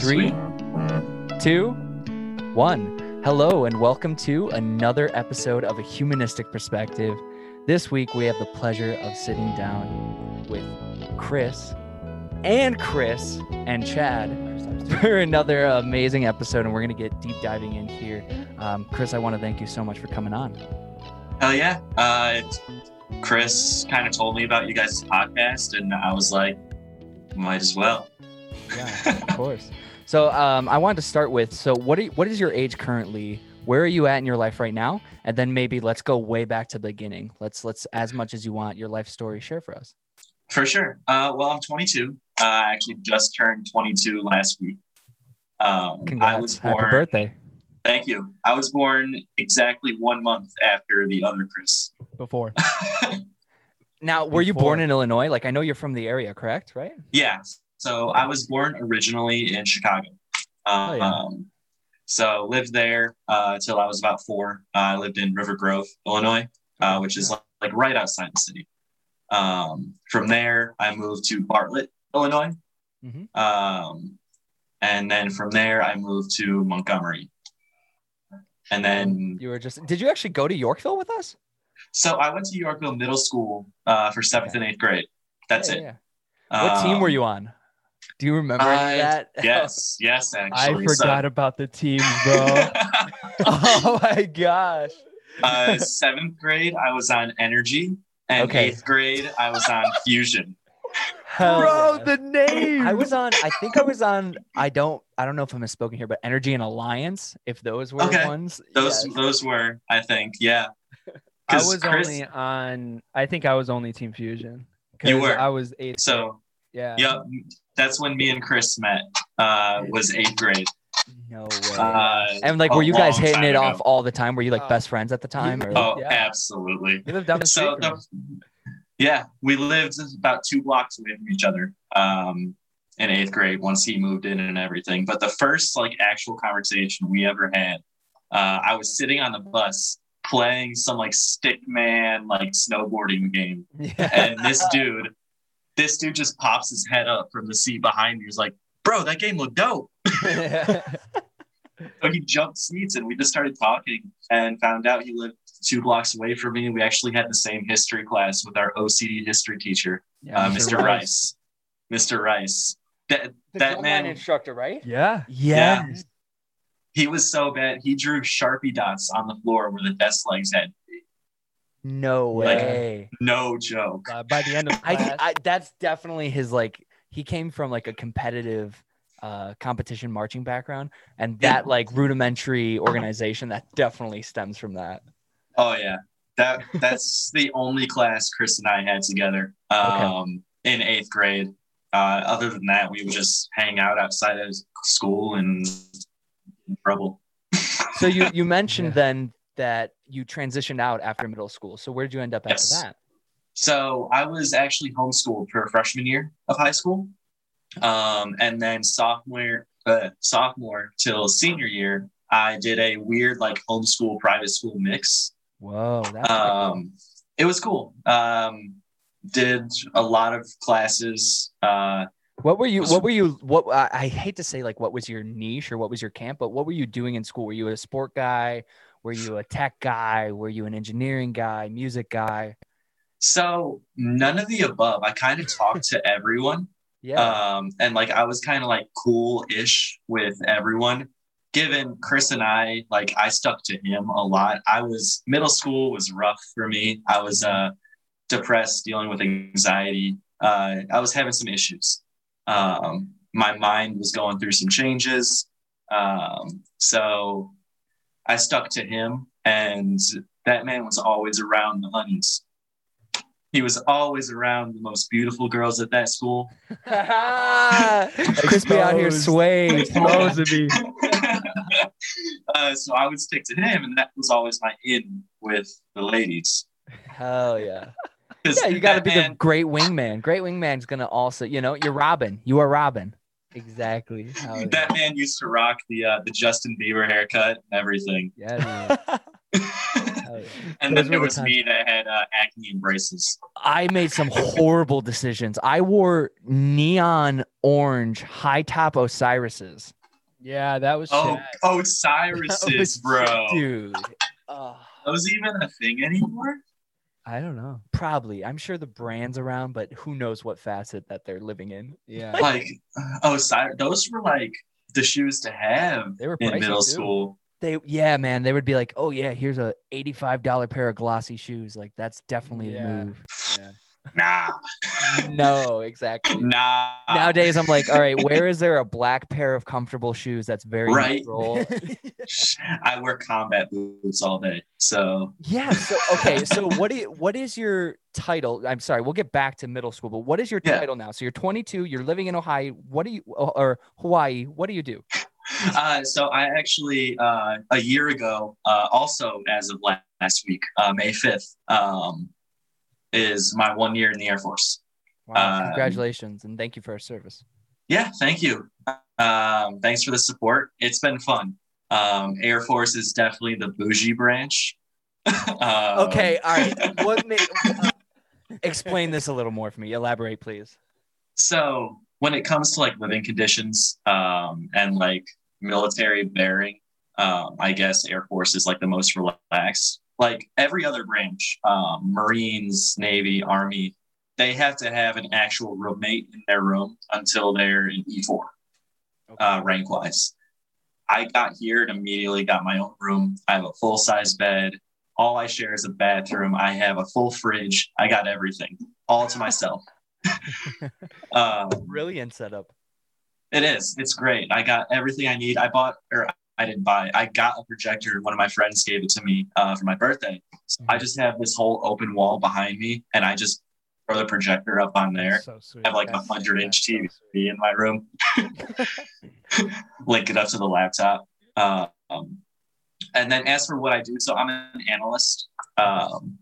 Three, two, one. Hello, and welcome to another episode of A Humanistic Perspective. This week, we have the pleasure of sitting down with Chris and Chris and Chad for another amazing episode, and we're going to get deep diving in here. Um, Chris, I want to thank you so much for coming on. Hell yeah. Uh, Chris kind of told me about you guys' podcast, and I was like, might as well. Yeah, of course. So um, I wanted to start with so what are what is your age currently? Where are you at in your life right now? And then maybe let's go way back to the beginning. Let's let's as much as you want your life story share for us. For sure. Uh, well, I'm 22. Uh, I actually just turned 22 last week. Um, Congrats. I was born. Happy birthday. Thank you. I was born exactly one month after the other Chris. before. Now, were you born in Illinois? Like I know you're from the area, correct? Right? yeah. So I was born originally in Chicago. Um, Oh, yeah. so lived there uh, till I was about four. Uh, I lived in River Grove, Illinois, uh, which is like, like right outside the city. Um, from there, I moved to Bartlett, Illinois. Mhm. Um, and then from there, I moved to Montgomery. And then, You were just. Did you actually go to Yorkville with us? so I went to Yorkville Middle School uh, for seventh and eighth grade. That's Yeah, it. yeah. What team Um, were you on? Do you remember I- that? Yes, yes, I actually. So- forgot about the team, bro. oh my gosh. uh, seventh grade, I was on energy, and Okay. eighth grade, I was on fusion. Hell bro, yeah. the name. I was on. I think I was on. I don't. I don't know if I'm misspoken here, but Energy and Alliance. If those were Okay. the ones. Those yes. those were, I think, yeah. I was Chris- only on. I think I was only Team Fusion. You were. I was eighth. So, yeah. yep, that's when me and Chris met. Uh, was eighth grade. No way. Uh, and like, were you guys hitting it ago. off all the time? Were you like Oh. best friends at the time? Or Oh, Yeah. absolutely. You live down the street. So, from the, yeah, we lived about two blocks away from each other. Um, in eighth grade, once he moved in and everything. But the first like actual conversation we ever had, uh, I was sitting on the bus playing some like stick man like snowboarding game, yeah. and this dude, this dude just pops his head up from the seat behind me. He's like, "Bro, that game looked dope." So he jumped seats, and we just started talking, and found out he lived two blocks away from me. We actually had the same history class with our OCD history teacher, Yeah, uh, Mr. Rice. Mr. Rice. That The that man, instructor, right? Yeah. Yeah. he was so bad. He drew sharpie dots on the floor where the desk legs had. No Like- way. No joke. Uh, by the end of I, class, I that's definitely his like he came from like a competitive uh competition marching background and Yeah. that like rudimentary organization that definitely stems from that Oh yeah, that that's the only class Chris and I had together um, in eighth grade. Uh, other than that, we would just hang out outside of school and in trouble. so you you mentioned Yeah. then that you transitioned out after middle school so where did you end up Yes. after that So I was actually homeschooled for freshman year of high school, um, and then sophomore uh, sophomore till senior year, I did a weird like homeschool private school mix. whoa that's pretty cool. Um, it was cool. Um, did a lot of classes. Uh, what were you what were you what I hate to say like what was your niche or what was your camp but what were you doing in school were you a sport guy were you a tech guy were you an engineering guy music guy so none of the above. I kind of talked to everyone. yeah um, and like I was kind of like cool-ish with everyone. Given Chris and I, like I stuck to him a lot. I was middle school was rough for me. I was uh, depressed, dealing with anxiety. Uh, I was having some issues. Um, my mind was going through some changes. Um, so I stuck to him, and that man was always around the honeys. He was always around the most beautiful girls at that school. Crispy out here Exposed. swaying. Exposed to me. uh, so I would stick to him, and that was always my in with the ladies. Hell yeah. Yeah, you got to be man- the great wingman. Great wingman's gonna also, you know, you're Robin. You are Robin. Exactly. Hell yeah. That man used to rock the uh, the Justin Bieber haircut and everything. Yeah, yeah. And Those then there were the was times. me that had uh, acne and braces. I made some horrible decisions. I wore neon orange high top Osiris's. Yeah, that was Oh, sad. oh, That was- bro. Dude. Uh, Those even a thing anymore? I don't know. probably. I'm sure the brand's around, but who knows what facet that they're living in. Yeah. Like, oh, Cyrus, those were like the shoes to have They were in pricey, middle too. school. They yeah, man, they would be like, "Oh yeah, here's a $85 pair of glossy shoes." Like that's definitely Yeah. the move. Nah, no, exactly. nah. Nowadays I'm like, "All right, where is there a black pair of comfortable shoes that's very Right. neutral?" I wear combat boots all day. So Yeah. So okay. So what do you, what is your title? I'm sorry. We'll get back to middle school, but what is your Yeah. title now? So you're 22. You're living in Ohio. What do you or Hawaii? What do you do? Uh, so I actually uh, a year ago, uh, also as of la- last week, uh, May fifth, um, is my one year in the Air Force. Wow. Um, Congratulations and thank you for our service. Yeah, thank you. Um, thanks for the support. It's been fun. Um, Air Force is definitely the bougie branch. Um, Okay. All right. What? Ma- uh, explain this a little more for me. Elaborate, please. So when it comes to like living conditions um, and like military bearing, um, I guess Air Force is like the most relaxed. Like every other branch, um, Marines, Navy, Army, they have to have an actual roommate in their room until they're in E4 uh, rank wise. I got here and immediately got my own room. I have a full size bed. All I share is a bathroom. I have a full fridge. I got everything all to myself. um, Brilliant setup. it is. It's great. I got everything I need. I bought, or I didn't buy. I got a projector. One of my friends gave it to me uh, for my birthday. So I just have this whole open wall behind me, and I just throw the projector up on there. So. I have like a hundred inch that's so TV in my room. Link it up to the laptop. Uh, um, and then as for what I do, so I'm an analyst. Um,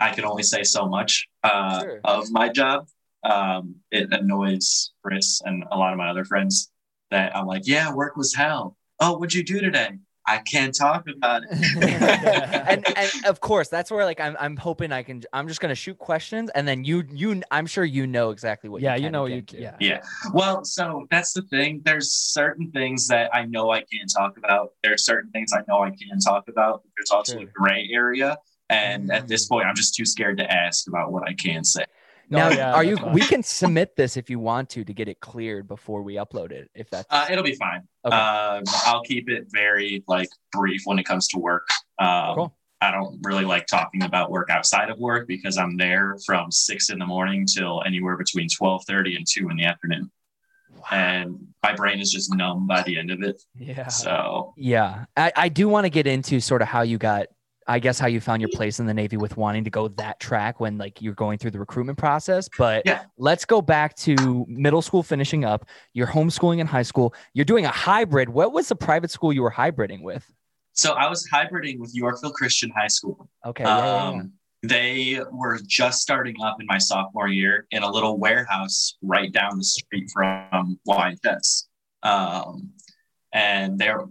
I can only say so much uh, Sure. of my job. Um, it annoys Chris and a lot of my other friends that I'm like, yeah, work was hell. Oh, what'd you do today? I can't talk about it. and and of course that's where like I'm I'm hoping I can I'm just gonna shoot questions and then you you I'm sure you know exactly what yeah, you, you know and you. can't. Yeah. Yeah. Well, so that's the thing. There's certain things that I know I can't talk about. There's certain things I know I can talk about. There's also Sure. a gray area. And at Mm. this point, I'm just too scared to ask about what I can say. Now, Oh, yeah, are you? that's We can submit this if you want to to get it cleared before we upload it. If that's Uh, it'll be fine. Okay. Um, I'll keep it very like brief when it comes to work. Um, Cool. I don't really like talking about work outside of work because I'm there from six in the morning till anywhere between twelve thirty and two in the afternoon, and my brain is just numb by the end of it. Yeah. So yeah, I, I do want to get into sort of how you got. I guess how you found your place in the Navy with wanting to go that track when like you're going through the recruitment process. But Yeah. let's go back to middle school finishing up. You're homeschooling in high school. You're doing a hybrid. What was the private school you were hybriding with? So I was hybriding with Yorkville Christian High School. Okay. yeah, yeah. Um, they were just starting up in my sophomore year in a little warehouse right down the street from YHS. Um, and there,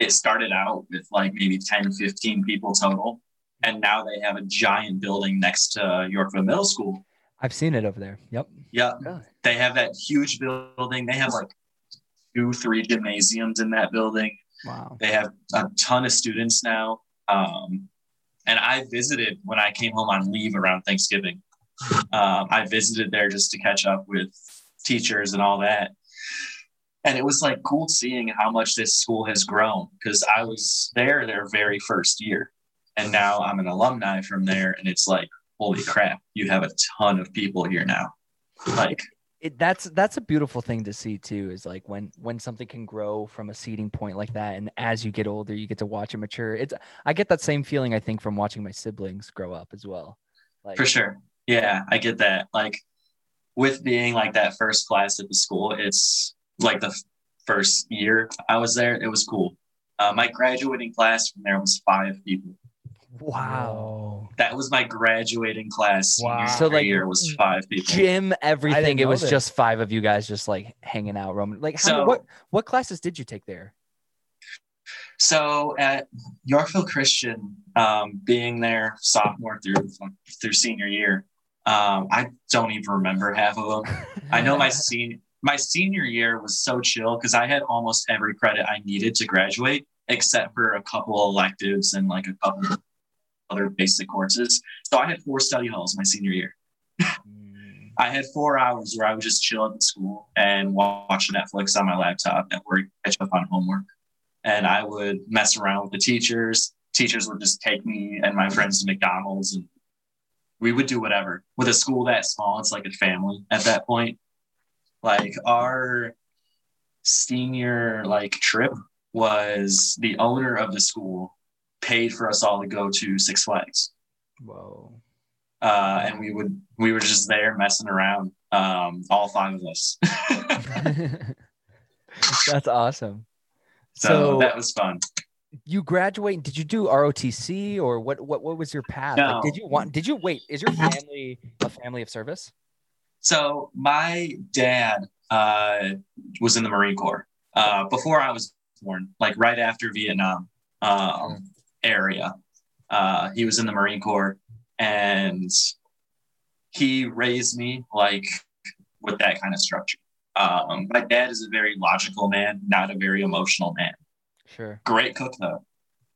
it started out with like maybe 10, 15 people total. And now they have a giant building next to Yorkville Middle School. I've seen it over there. Yep. Yeah. Really? They have that huge building. They have like two, three gymnasiums in that building. Wow. They have a ton of students now. Um, and I visited when I came home on leave around Thanksgiving. Um, I visited there just to catch up with teachers and all that. And it was like cool seeing how much this school has grown because I was there their very first year. And now I'm an alumni from there. And it's like, holy crap, you have a ton of people here now. Like, it, that's that's a beautiful thing to see too is like when when something can grow from a seeding point like that and as you get older you get to watch it mature it's i get that same feeling i think from watching my siblings grow up as well like For sure. Yeah, I get that. Like with being like that first class at the school, it's like the first year I was there, it was cool. Uh, my graduating class from there was five people. wow That was my graduating class. Wow. So, like, year was five people. gym everything it was this. just five of you guys just like hanging out roaming like how, So- what what classes did you take there So at Yorkville Christian, um, being there sophomore through through senior year, um, I don't even remember half of them. I know my senior my senior year was so chill because I had almost every credit I needed to graduate, except for a couple electives and like a couple other basic courses. So I had four study halls my senior year. Mm. I had four hours where I would just chill at the school and watch Netflix on my laptop and work, catch up on homework. And I would mess around with the teachers. Teachers would just take me and my friends to McDonald's and we would do whatever. With a school that small, it's like a family at that point. Like our senior like trip was the owner of the school paid for us all to go to Six Flags Whoa. uh, and we would we were just there messing around, um, all five of us. That's awesome. so, So, that was fun. you graduate. Did you do ROTC or what? What? What was your path? Like, did you want? Did you wait? Is your family a family of service? So my dad uh, was in the Marine Corps uh, before I was born, like right after Vietnam um, area. Uh, he was in the Marine Corps, and he raised me like with that kind of structure. Um, my dad is a very logical man, not a very emotional man. Sure. Great cook though.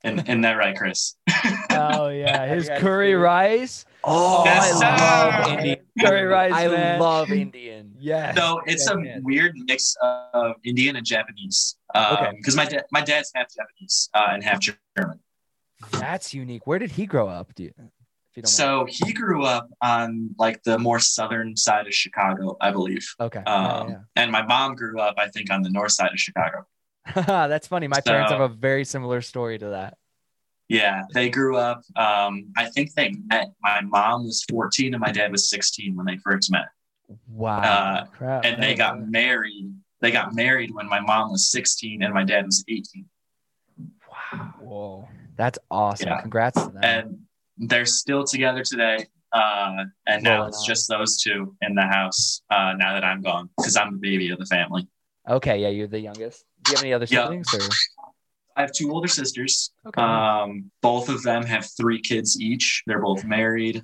Isn't, isn't that right, Chris? Oh yeah, his curry rice. Oh, Yes, I love sir. Indian. Curry rice, I man. love Indian. Yes. So it's a man. weird mix of Indian and Japanese. Um, Okay. Because my dad, my dad's half Japanese uh, and half German. That's unique. Where did he grow up? Do you, if you don't So he grew up on like the more southern side of Chicago, I believe. okay. Um, Yeah, And my mom grew up, I think, on the north side of Chicago. That's funny. My parents have a very similar story to that. Yeah, they grew up. Um, I think they met. My mom was 14 and my dad was 16 when they first met. Wow. Uh, Crap. and they got married. They got married when my mom was 16 and my dad was 18. wow. Whoa. That's awesome. Yeah. Congrats to them. and they're still together today. Uh, and now Rolling it's just those two in the house. Uh, now that I'm gone, because I'm the baby of the family. okay. Yeah. You're the youngest. Do you have any other Yeah. siblings? Or? I have two older sisters. Okay. Um, both of them have three kids each. They're both married.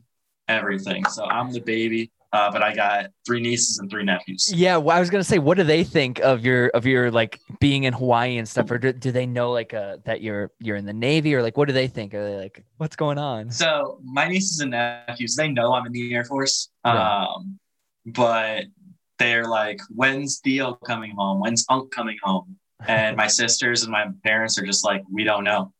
Everything. So I'm the baby. Uh, but I got three nieces and three nephews. Yeah, well, I was gonna say, what do they think of your of your like being in Hawaii and stuff, or do, do they know like uh, that you're you're in the Navy, or like what do they think? Are they like, what's going on? So my nieces and nephews, they know I'm in the Air Force. Yeah. Um, but they're like, when's Theo coming home? When's Unc coming home? And my sisters and my parents are just like, we don't know.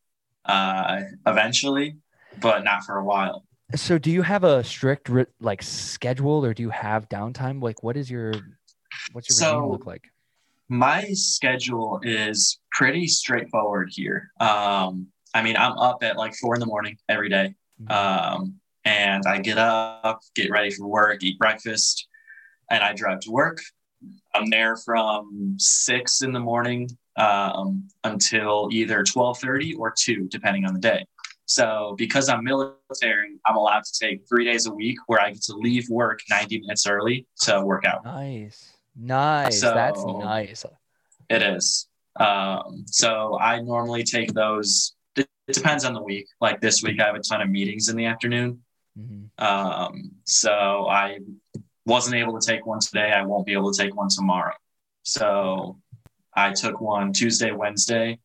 Uh, eventually, but not for a while. So, do you have a strict ri- like schedule, or do you have downtime? Like, what is your what's your So- regime look like? My schedule is pretty straightforward here. Um, I mean, I'm up at like four in the morning every day. Um, and I get up, get ready for work, eat breakfast, and I drive to work. I'm there from six in the morning um, until either twelve thirty or two, depending on the day. So because I'm military, I'm allowed to take three days a week where I get to leave work ninety minutes early to work out. Nice, nice. So That's nice. It is. Um, so I normally take those. It, depends on the week. Like this week, I have a ton of meetings in the afternoon. Mhm. Um, so I wasn't able to take one today. I won't be able to take one tomorrow. So I took one Tuesday, Wednesday,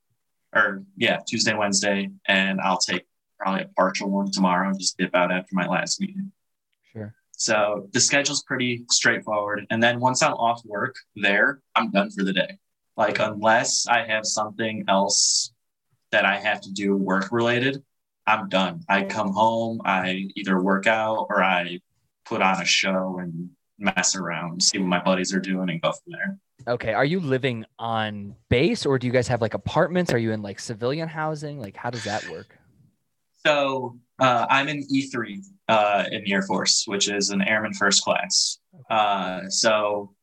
or yeah, Tuesday, Wednesday, and I'll take probably a partial one tomorrow and just dip out after my last meeting. Sure. So the schedule's pretty straightforward. And then once I'm off work there, I'm done for the day. Like, unless I have something else that I have to do work related, I'm done. I come home, I either work out or I put on a show and mess around, see what my buddies are doing, and go from there. Okay, are you living on base, or do you guys have like apartments? Are you in like civilian housing? Like, how does that work? So uh, I'm in E3 uh, in the Air Force, which is an airman first class. Uh, so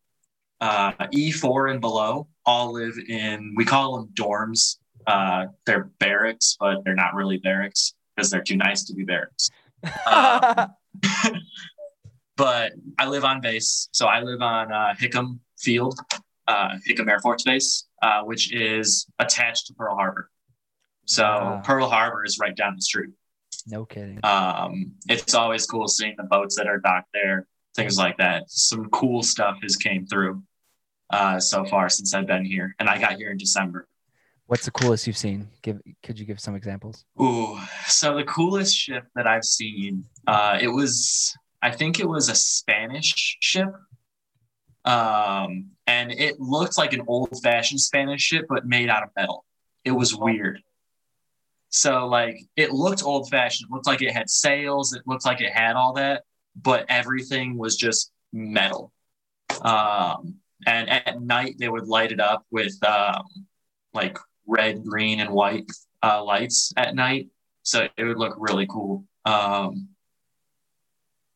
uh, E4 and below all live in, we call them dorms. Uh, they're barracks, but they're not really barracks because they're too nice to be barracks. Uh, but I live on base. So I live on uh, Hickam Field, uh, Hickam Air Force Base, uh, which is attached to Pearl Harbor. So Wow. Pearl Harbor is right down the street. No kidding. Um, it's always cool seeing the boats that are docked there, things like that. Some cool stuff has came through uh, so far since I've been here, and I got here in December. What's the coolest you've seen? Give could you give some examples? Ooh, so the coolest ship that I've seen, uh, it was, I think it was a Spanish ship. Um, and it looked like an old fashioned Spanish ship, but made out of metal. It was weird. So, like, it looked old fashioned. It looked like it had sails. It looked like it had all that, but everything was just metal. Um, and at night, they would light it up with um, like red, green, and white uh, lights at night, so it would look really cool um,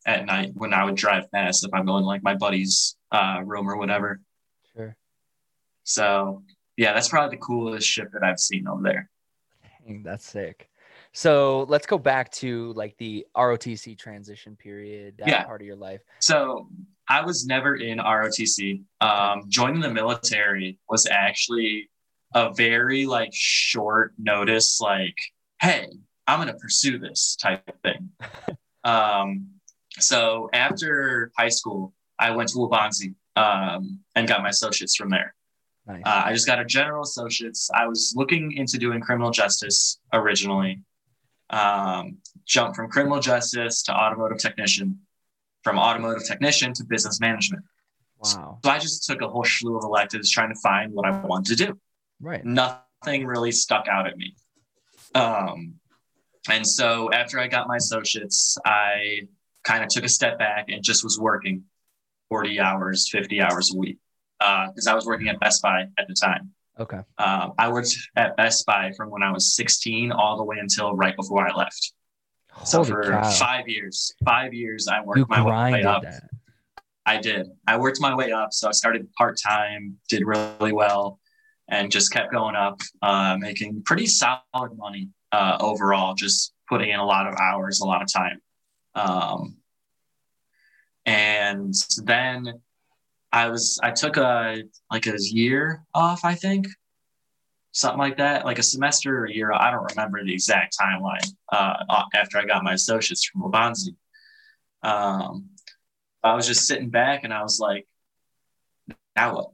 at night when I would drive past if I'm going to, like my buddy's uh, room or whatever. Sure. So yeah, that's probably the coolest ship that I've seen over there. Dang, that's sick. So let's go back to like the ROTC transition period, that Yeah. part of your life. So I was never in ROTC. Um, joining the military was actually a very like short notice, like, hey, I'm gonna pursue this type of thing. um, so after high school, I went to Waubonsee um, and got my associates from there. Nice. Uh, I just got a general associates. I was looking into doing criminal justice originally. Um, jumped from criminal justice to automotive technician, from automotive technician to business management. wow. So I just took a whole slew of electives trying to find what I wanted to do. Right. Nothing really stuck out at me. Um, and so after I got my associates, I kind of took a step back and just was working 40 hours, 50 hours a week because I was working at Best Buy at the time. Okay. Um, I worked at Best Buy from when I was 16 all the way until right before I left. So for cow. five years, five years, I worked You my way up. that. I did. I worked my way up. So I started part time, did really well, and just kept going up, uh, making pretty solid money uh, overall, just putting in a lot of hours, a lot of time. Um, and then I was, I took a like a year off, I think, something like that, like a semester or a year. I don't remember the exact timeline uh, after I got my associates from Waubonsee. Um, I was just sitting back and I was like, now what?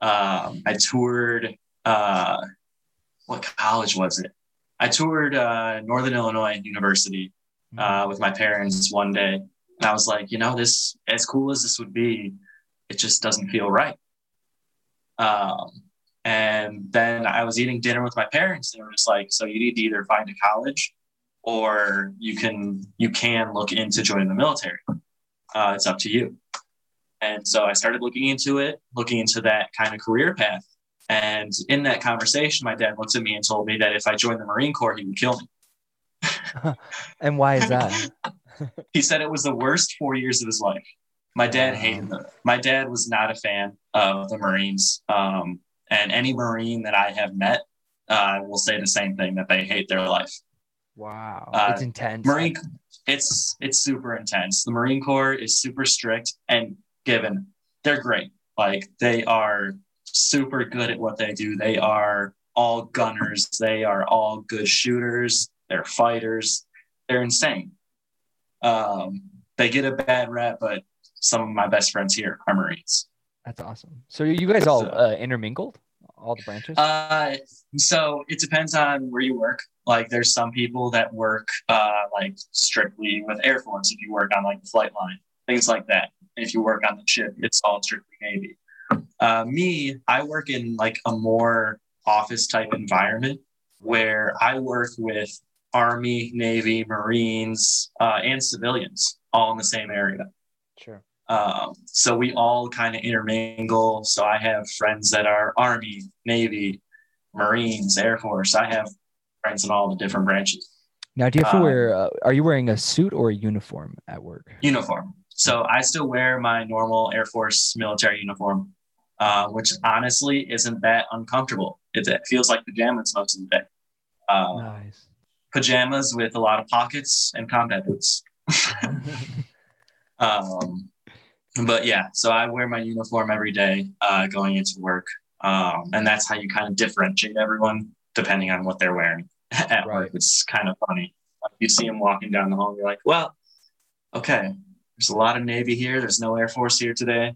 Um, I toured, uh, what college was it? I toured uh, Northern Illinois University uh, with my parents one day. And I was like, you know, this, as cool as this would be, it just doesn't feel right. Um, and then I was eating dinner with my parents. They were just like, so you need to either find a college or you can, you can look into joining the military uh, it's up to you. And so I started looking into it, looking into that kind of career path. And in that conversation, my dad looked at me and told me that if I joined the Marine Corps, he would kill me. And why is that? He said it was the worst four years of his life. My dad hated them. My dad was not a fan of the Marines. Um, and any Marine that I have met uh, will say the same thing that they hate their life. wow. Uh, it's intense. Marine, it's it's super intense. The Marine Corps is super strict, and given they're great. Like they are super good at what they do. They are all gunners. They are all good shooters. They're fighters. They're insane. Um, they get a bad rap, but some of my best friends here are Marines. That's awesome. So you guys all So- uh, intermingled, all the branches. Uh, so it depends on where you work. Like there's some people that work uh, like strictly with Air Force. If you work on like the flight line, things like that. If you work on the ship, it's all strictly Navy. Uh, me, I work in like a more office type environment where I work with Army, Navy, Marines, uh, and civilians all in the same area. sure. Um, so we all kind of intermingle. So I have friends that are Army, Navy, Marines, Air Force. I have friends in all the different branches. Now, do you have to um, wear? Uh, are you wearing a suit or a uniform at work? Uniform. So I still wear my normal Air Force military uniform, uh, which honestly isn't that uncomfortable. It, it feels like pajamas most of the day. Uh, Nice. Pajamas with a lot of pockets and combat boots. Um, but yeah, so I wear my uniform every day uh, going into work. Um, and that's how you kind of differentiate everyone depending on what they're wearing. at Right. work. It's kind of funny. You see them walking down the hall, and you're like, well, okay, there's a lot of Navy here. There's no Air Force here today,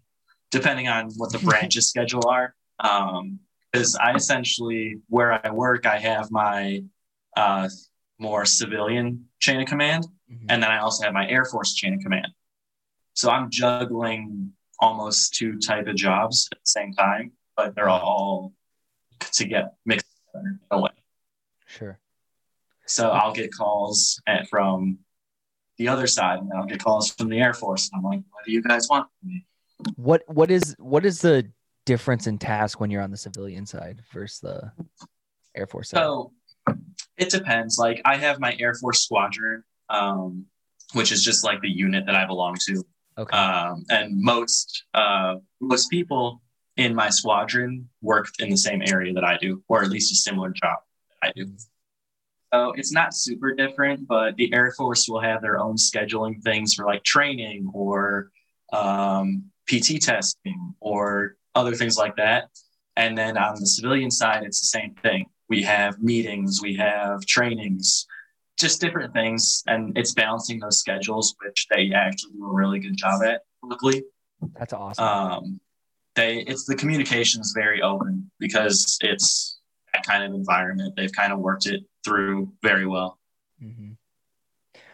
depending on what the branches schedule are. Um, because I essentially, where I work, I have my uh, more civilian chain of command, Mhm. and then I also have my Air Force chain of command. So I'm juggling almost two type of jobs at the same time, but they're all to get mixed together in a way. Sure. So I'll get calls at, from the other side, and I'll get calls from the Air Force, and I'm like, "What do you guys want from me?" What what is what is the difference in task when you're on the civilian side versus the Air Force side? So it depends. Like I have my Air Force squadron, um, which is just like the unit that I belong to. okay. um, and most uh, most people in my squadron work in the same area that I do, or at least a similar job that I do. So it's not super different, but the Air Force will have their own scheduling things for like training or um, PT testing or other things like that. And then on the civilian side, it's the same thing. We have meetings, we have trainings, just different things, and it's balancing those schedules, which they actually do a really good job at. Luckily, That's awesome. um, they it's the communication is very open because it's that kind of environment. They've kind of worked it through very well. Mhm.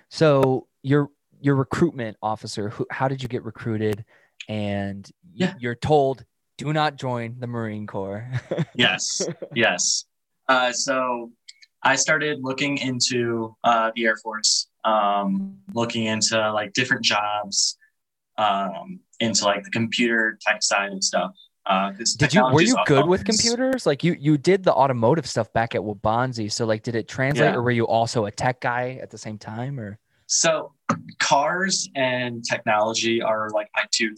So your your recruitment officer, who, how did you get recruited? And Yeah. you're told do not join the Marine Corps. Yes, yes. Uh, so I started looking into uh, the Air Force, um, looking into like different jobs, um, into like the computer tech side and stuff. Uh, did you were you good with computers? Like you you did the automotive stuff back at Waubonsee. So like did it translate Yeah. or were you also a tech guy at the same time or So cars and technology are like my two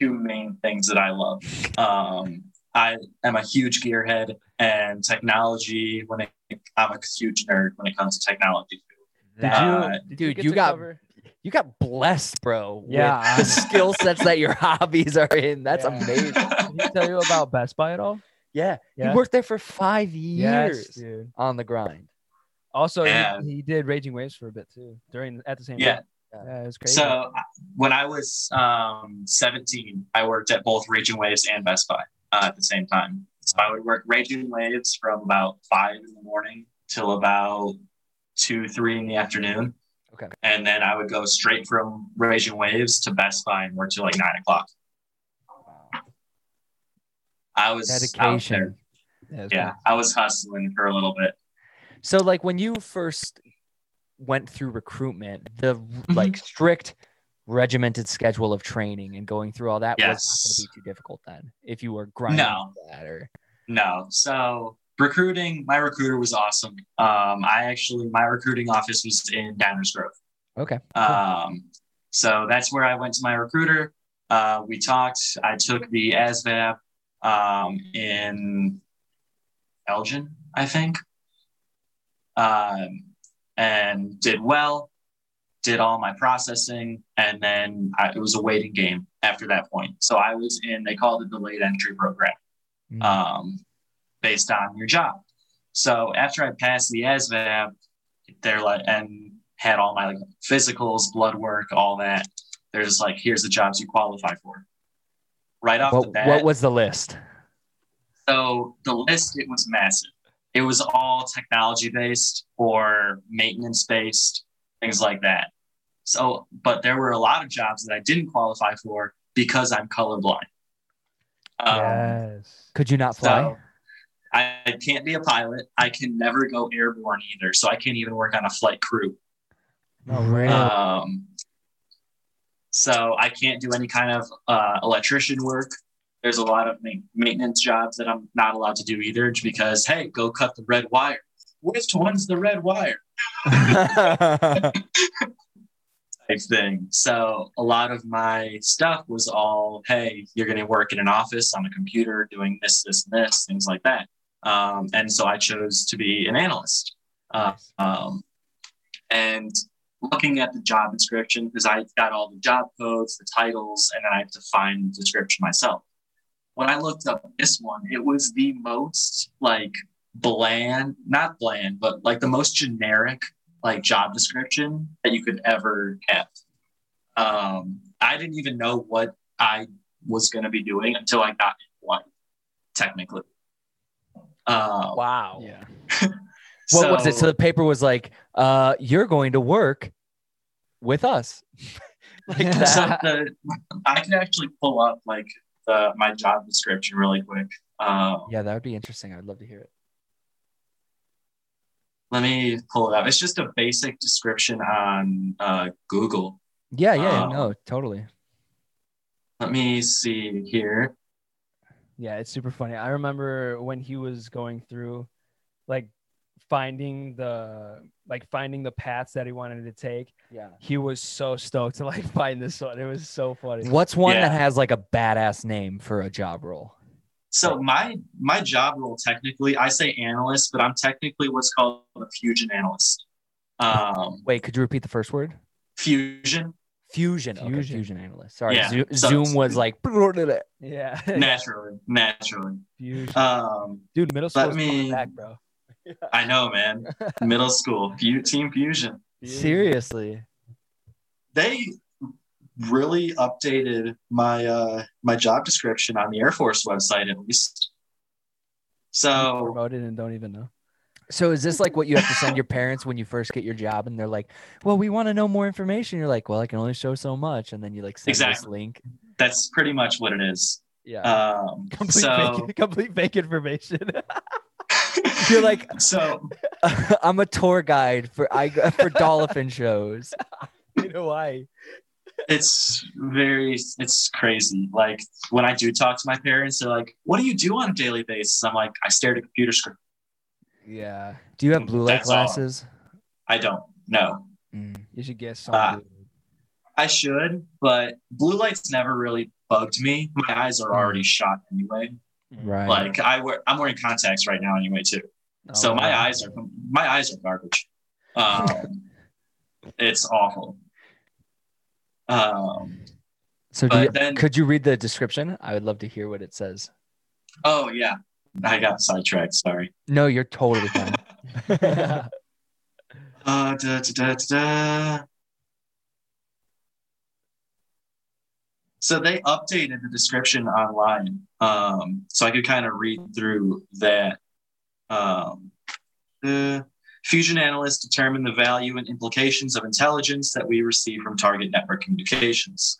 two main things that I love. Um, I am a huge gearhead, and technology. When it, I'm a huge nerd when it comes to technology. Did Uh, did dude, get you got- cover- you got blessed, bro. with Yeah, the skill sets that your hobbies are in. That's Yeah. amazing. Did he tell you about Best Buy at all? Yeah. Yeah. He worked there for five years Yes, dude. on the grind. Also, Yeah. he, he did Raging Waves for a bit too during at the same Yeah. time. Yeah, it was crazy. So when I was um, 17, I worked at both Raging Waves and Best Buy uh, at the same time. So I would work Raging Waves from about five in the morning till about two, three in the afternoon. Okay. And then I would go straight from Raging Waves to Best Buy and work till like nine o'clock. Wow. I was. Dedication. yeah, Yeah, I was hustling for a little bit. So like when you first went through recruitment, the Mm-hmm. like strict regimented schedule of training and going through all that was not going to be too difficult then if you were grinding No. that or No. So recruiting, my recruiter was awesome. Um, I actually, my recruiting office was in Downers Grove. okay. Um, so that's where I went to my recruiter. Uh, we talked. I took the ASVAB um, in Elgin, I think, um, and did well. Did all my processing, and then I, it was a waiting game after that point. So I was in. They called it the late entry program Mhm. um, based on your job. So after I passed the ASVAB, they're like, and had all my like physicals, blood work, all that. They're just like, here's the jobs you qualify for. Right off the bat. what was the list? so the list, it was massive. It was all technology based or maintenance based, things like that. So, but there were a lot of jobs that I didn't qualify for because I'm colorblind. Um, yes. Could you not fly? So I can't be a pilot. I can never go airborne either. So I can't even work on a flight crew. No, really? Um, so I can't do any kind of uh, electrician work. There's a lot of ma- maintenance jobs that I'm not allowed to do either because, hey, go cut the red wire. Which one's the red wire? Type thing. So a lot of my stuff was all, hey, you're going to work in an office on a computer doing this, this, and this, things like that. Um, and so I chose to be an analyst. Uh, um, and looking at the job description, because I got all the job codes, the titles, and then I have to find the description myself. When I looked up this one, it was the most like bland, not bland, but like the most generic like job description that you could ever have. Um, I didn't even know what I was going to be doing until I got in one, technically. Um, Wow. Yeah. What was it? So so- the paper was like, uh, you're going to work with us. like that. so the, I can actually pull up like the my job description really quick. Um, yeah, that would be interesting. I'd love to hear it. Let me pull it up. It's just a basic description on uh, Google. Yeah, yeah, Um, no, totally. Let me see here. Yeah, it's super funny. I remember when he was going through like finding the like finding the paths that he wanted to take. Yeah. He was so stoked to like find this one. It was so funny. What's one Yeah. that has like a badass name for a job role? So my my job role technically, I say analyst, but I'm technically what's called a fusion analyst. Um, Wait, could you repeat the first word? fusion, Fusion. Okay, Fusion. fusion analyst. Sorry, Yeah, Zo- so- Zoom was like. Yeah. naturally, naturally. Fusion. Um, Dude, middle let school's coming me- back, bro. I know, man. Middle school, fu- team fusion. Seriously. They really updated my uh, my job description on the Air Force website, at least. So promoted and don't even know. So is this like what you have to send your parents when you first get your job and they're like, "Well, we want to know more information." You're like, "Well, I can only show so much." And then you like send this link. that's pretty much what it is. Yeah. Um, Complete, so fake, complete fake information. You're like, so I'm a tour guide for I for dolphin shows. you know why? It's very it's crazy like when i do talk to my parents they're like what do you do on a daily basis i'm like i stare at a computer screen Yeah. Do you have blue light That's all. glasses? i don't know Mm. You should get some. Ah. i should but blue light's never really bugged me my eyes are already shot anyway Right. like i wear i'm wearing contacts right now anyway too Oh, so my wow. eyes are my eyes are garbage um it's awful um so you, then- could you read the description? I would love to hear what it says. oh yeah i got sidetracked sorry No, you're totally fine. Uh, da, da, da, da. So they updated the description online, um, so I could kind of read through that. Um, the fusion analysts determine the value and implications of intelligence that we receive from target network communications.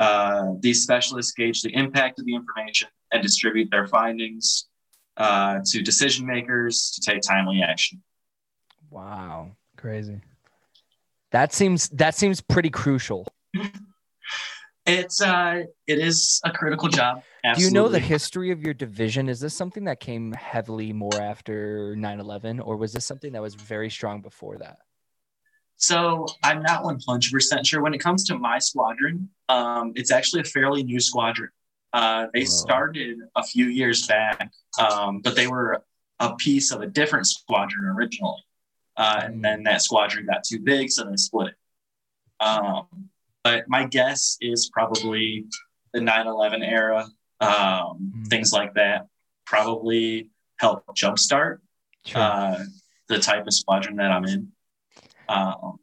Uh, these specialists gauge the impact of the information and distribute their findings uh, to decision makers to take timely action. wow. Crazy. That seems that seems pretty crucial. It's uh, it is a critical job. Do you know the history of your division? Is this something that came heavily more after 9/11 or was this something that was very strong before that? So I'm not 100% sure. When it comes to my squadron, um, it's actually a fairly new squadron. Uh, they Whoa. started a few years back, um, but they were a piece of a different squadron originally. Uh, and then that squadron got too big, so they split it. Um, but my guess is probably the 9 11 era, um, Mm. things like that, probably help jumpstart Sure. uh, the type of squadron that I'm in. Um,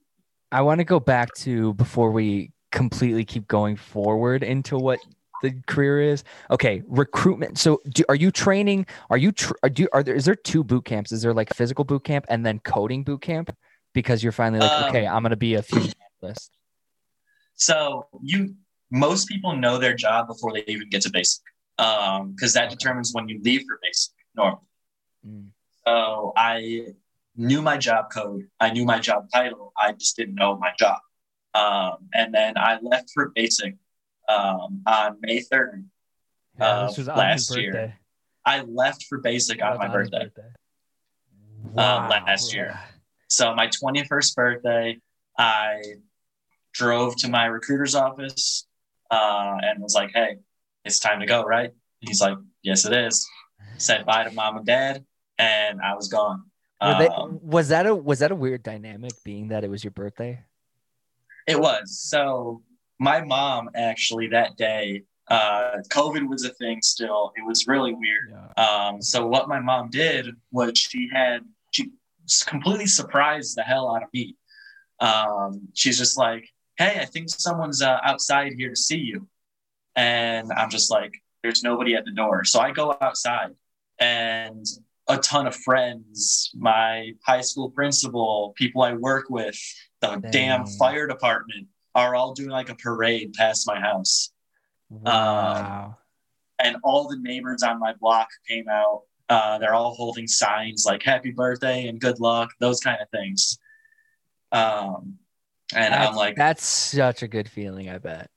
I want to go back to before we completely keep going forward into what the career is. Okay, recruitment. So, do, are you training? Are you tr- are, do, are there is there two boot camps? Is there like physical boot camp and then coding boot camp? Because you're finally like, Um, okay, I'm gonna be a fusion analyst. So you most people know their job before they even get to basic, because that determines when you leave for basic normally. Mm. So I knew my job code, I knew my job title, I just didn't know my job. Um, and then I left for basic um, on May third. Yeah, Uh, this was last year. I left for basic on my his birthday. Uh, last year. So my 21st birthday, I drove to my recruiter's office uh, and was like, "Hey, it's time to go, right?" He's like, "Yes, it is." Said bye to mom and dad, and I was gone. They, Um, was that a was that a weird dynamic being that it was your birthday? it was so. My mom actually that day Uh, COVID was a thing still. It was really weird. Yeah. Um, so what my mom did was she had she completely surprised the hell out of me. Um, she's just like, "Hey, I think someone's uh, outside here to see you," and I'm just like, "There's nobody at the door." So I go outside, and a ton of friends, my high school principal, people I work with, the Dang. damn fire department are all doing like a parade past my house Wow. and all the neighbors on my block came out. Uh, they're all holding signs like "Happy Birthday" and "Good luck," those kind of things. Um, and That's, I'm like, that's such a good feeling. I bet.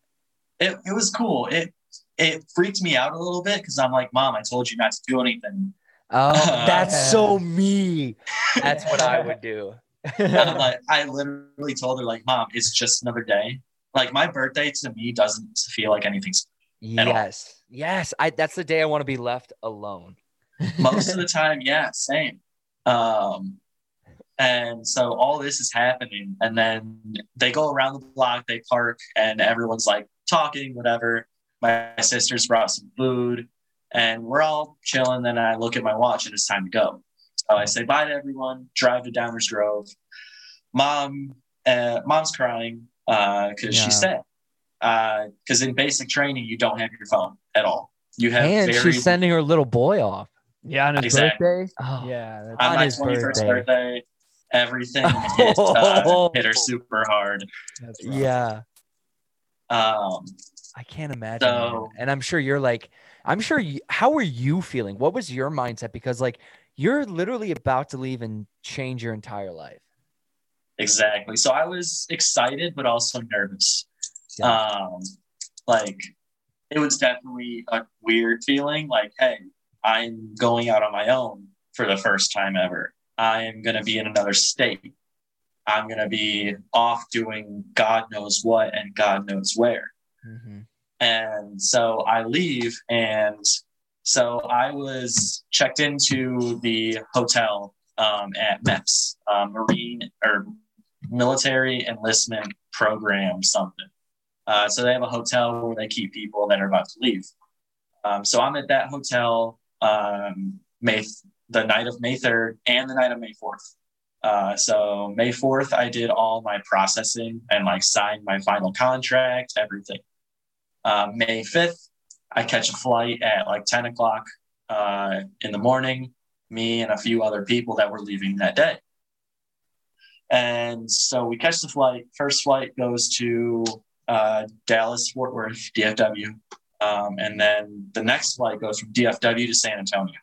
it, it was cool. It it freaked me out a little bit because I'm like, Mom, I told you not to do anything. Oh, that's so me. That's what I would do. I'm like, I literally told her like, Mom, it's just another day. Like my birthday to me doesn't feel like anything's. all. yes, yes. I. That's the day I want to be left alone. Most of the time, yeah, same. Um, and so all this is happening, and then they go around the block, they park, and everyone's like talking, whatever. My sisters brought some food, and we're all chilling. Then I look at my watch, and it's time to go. So I say bye to everyone, drive to Downers Grove. Mom, uh, mom's crying because Yeah. she's sad. Because in basic training, you don't have your phone at all. You have and very she's sending her little boy off. Yeah, on his Exactly. birthday. Oh, Yeah. That's, on on my his 21st birthday. birthday, everything hit, uh, hit her super hard. yeah. Um, I can't imagine. So- and I'm sure you're like, I'm sure. You, how are you feeling? What was your mindset? Because like you're literally about to leave and change your entire life. exactly. So I was excited, but also nervous. Yeah. Um, like it was definitely a weird feeling. Like, hey, I'm going out on my own for the first time ever. I'm going to be in another state. I'm going to be off doing God knows what and God knows where. Mhm. And so I leave. And so I was checked into the hotel um, at MEPS, um, Marine or Military Enlistment Program, something. Uh, so they have a hotel where they keep people that are about to leave. Um, so I'm at that hotel um, May the night of May 3rd and the night of May 4th. Uh, so May 4th, I did all my processing and like signed my final contract, everything. Uh, May 5th, I catch a flight at like 10 o'clock uh, in the morning, me and a few other people that were leaving that day. And so we catch the flight. First flight goes to uh, Dallas, Fort Worth, DFW. Um, and then the next flight goes from DFW to San Antonio.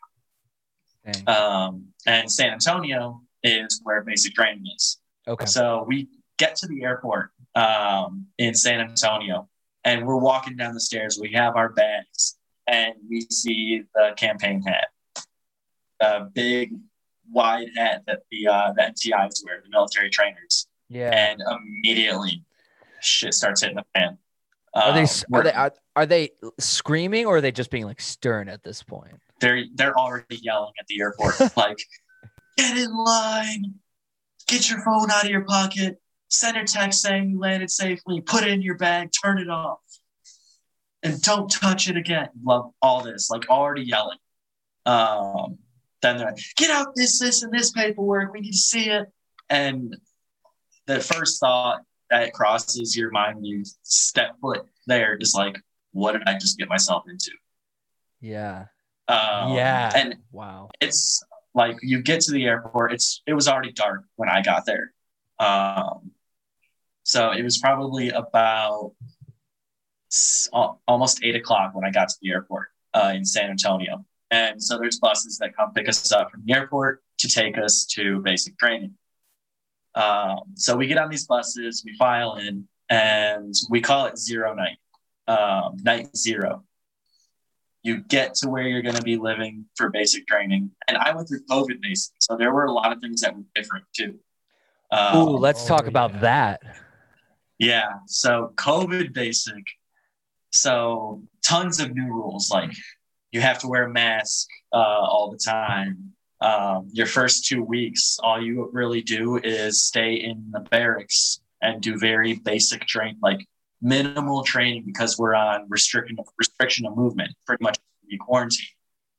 Dang. Um, and San Antonio is where basic training is. Okay. So we get to the airport um, in San Antonio and we're walking down the stairs. We have our bags and we see the campaign hat, a big wide hat that the, uh, the MTIs wear, the military trainers. Yeah. And immediately shit starts hitting the fan. Are they Um, are they are, are they screaming or are they just being like stern at this point? They're they're already yelling at the airport like get in line. Get your phone out of your pocket. Send a text saying you landed safely. Put it in your bag. Turn it off. And don't touch it again. Love all this. Like already yelling. Um then they're like get out this this and this paperwork. We need to see it. And the first thought that crosses your mind when you step foot there is like what did i just get myself into? Yeah. Um, yeah. and wow. it's like you get to the airport it's it was already dark when i got there. Um so it was probably about almost eight o'clock when i got to the airport uh, in san antonio. And so there's buses that come pick us up from the airport to take us to basic training. Um, so we get on these buses we file in and we call it zero night. Um, night zero you get to where you're going to be living for basic training. And I went through COVID basic, so there were a lot of things that were different too. Um, Ooh, let's oh, talk about yeah. that. yeah, so COVID basic, so tons of new rules like you have to wear a mask uh, all the time. Um, your first two weeks, all you really do is stay in the barracks and do very basic train, like minimal training because we're on restriction restriction of movement, pretty much quarantine.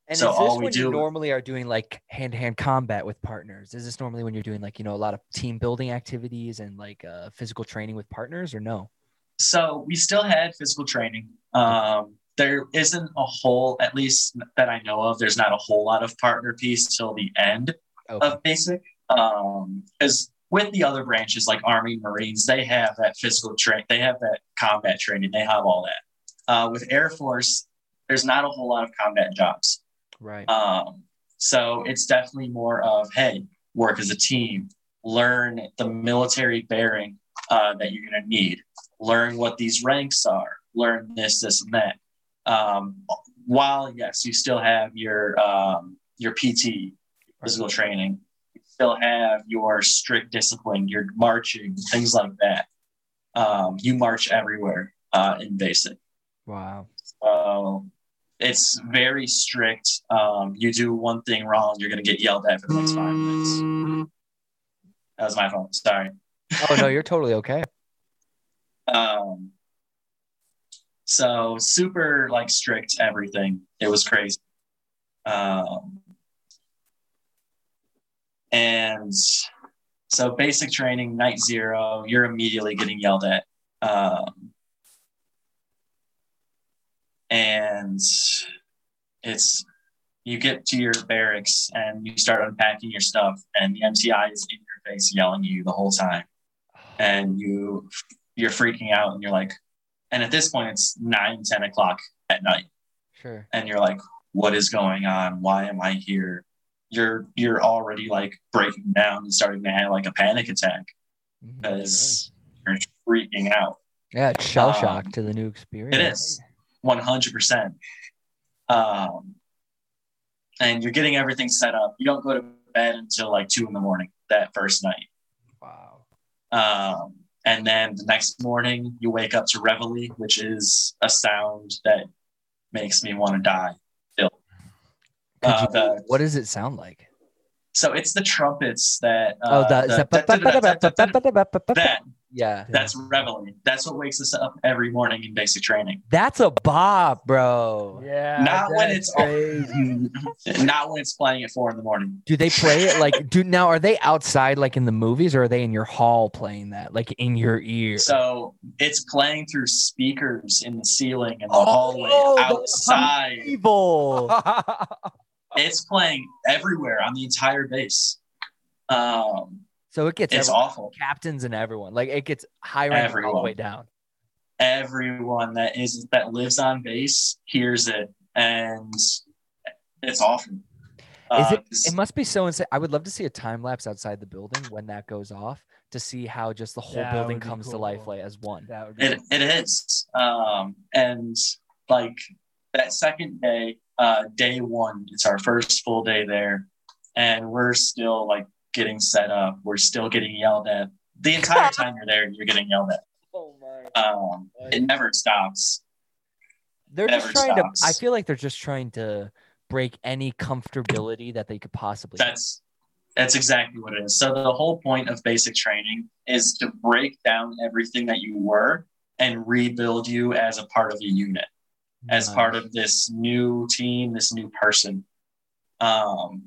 And So is this all we when you do- normally are doing like hand to hand combat with partners? Is this normally when you're doing like, you know, a lot of team building activities and like uh, physical training with partners or no? So we still had physical training. Um, there isn't a whole, at least that I know of, there's not a whole lot of partner piece till the end Okay. of basic. Um, because with the other branches like Army, Marines, they have that physical train, they have that combat training, they have all that. Uh, with Air Force, there's not a whole lot of combat jobs. right. Um, so it's definitely more of hey, work as a team, learn the military bearing uh, that you're going to need, learn what these ranks are, learn this, this, and that. Um, while yes, you still have your um, your PT, physical training, still have your strict discipline, your marching, things like that. Um, you march everywhere uh, in basic. wow. So it's very strict. Um, you do one thing wrong, you're going to get yelled at for the next five minutes. That was my fault. Sorry. Oh no, you're totally okay. Um, so super like strict everything. It was crazy. Um, and so basic training, night zero, you're immediately getting yelled at. Um, and it's you get to your barracks and you start unpacking your stuff and the MTI is in your face yelling at you the whole time and you you're freaking out and you're like and at this point it's 9 10 o'clock at night Sure. and you're like what is going on why am i here you're you're already like breaking down and starting to have like a panic attack because you're freaking out. Yeah, it's shell Um, shock to the new experience. it is. 100% um, and you're getting everything set up. You don't go to bed until like 2 in the morning that first night. Wow. Um, and then the next morning, you wake up to reveille, which is a sound that makes me want to die. Still, Could Uh, the- what does it sound like? so it's the trumpets that. Oh, Uh, that, the- that yeah. that's reveille. That's what wakes us up every morning in basic training. That's a bob, bro. Yeah. Not when it's crazy. Not when it's playing at four in the morning. Do they play it like do now are they outside like in the movies or are they in your hall playing that like in your ear? So it's playing through speakers in the ceiling and the Oh, hallway outside. evil. It's playing everywhere on the entire base. Um, So it gets it's everyone- awful. captains and everyone. Like it gets high rank all the way down. everyone that is that lives on base hears it and it's awful Is Uh, it it must be so insane. I would love to see a time lapse outside the building when that goes off to see how just the whole That building would be comes to life like as one. That would be it, it is um and like that second day uh day one it's our first full day there and we're still like getting set up we're still getting yelled at the entire time you're there you're getting yelled at Oh my. um it never stops They're just trying stops. to I feel like they're just trying to break any comfortability that they could possibly have. That's that's exactly what it is. So the whole point of basic training is to break down everything that you were and rebuild you as a part of a unit, as part of this new team, this new person. Um,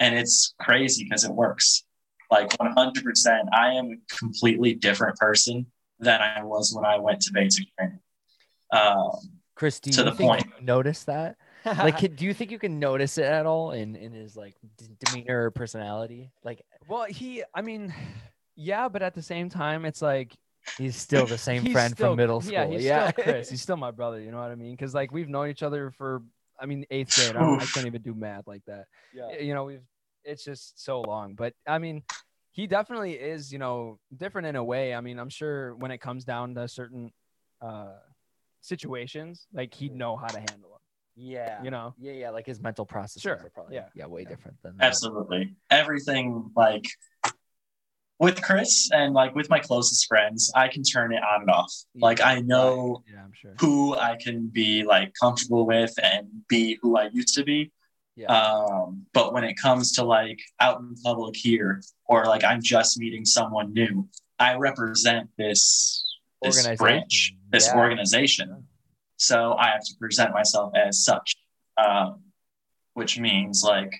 and it's crazy because it works. Like 100%, I am a completely different person than I was when I went to basic training. Um, Chris, do to you the point. you notice that? Like, can, do you think you can notice it at all in in his like d- demeanor or personality? Like, well, he. I mean, yeah, but at the same time, it's like he's still the same friend still- from middle school. Yeah, he's still Chris. He's still my brother. You know what I mean? Because like we've known each other for. I mean, eighth grade. I, don't, I can't even do math like that. Yeah. you know we've it's just so long but i mean he definitely is you know different in a way i mean i'm sure when it comes down to certain uh situations like he'd know how to handle them yeah, you know yeah, yeah. Like his mental processes Sure, are probably yeah, yeah, way yeah. different than that. Absolutely. Everything like with Chris and like with my closest friends, I can turn it on and off. Like I know yeah sure who I can be like comfortable with and be who I used to be. Yeah. Um, but when it comes to like out in public here, or like I'm just meeting someone new, I represent this this branch, this Yeah. organization. So I have to present myself as such, um, which means like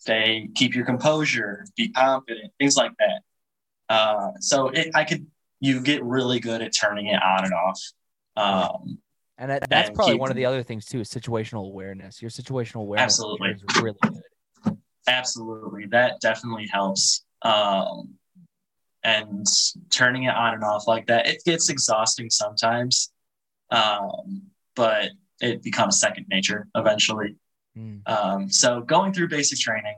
stay, keep your composure, be confident, things like that. Uh, so it, I could, you get really good at turning it on and off. Um, And that, that's And probably keep- one of the other things too is situational awareness. Your situational awareness Absolutely. is really good. absolutely, that definitely helps. Um, and turning it on and off like that, it gets exhausting sometimes, um, but it becomes second nature eventually. Mm. Um, so going through basic training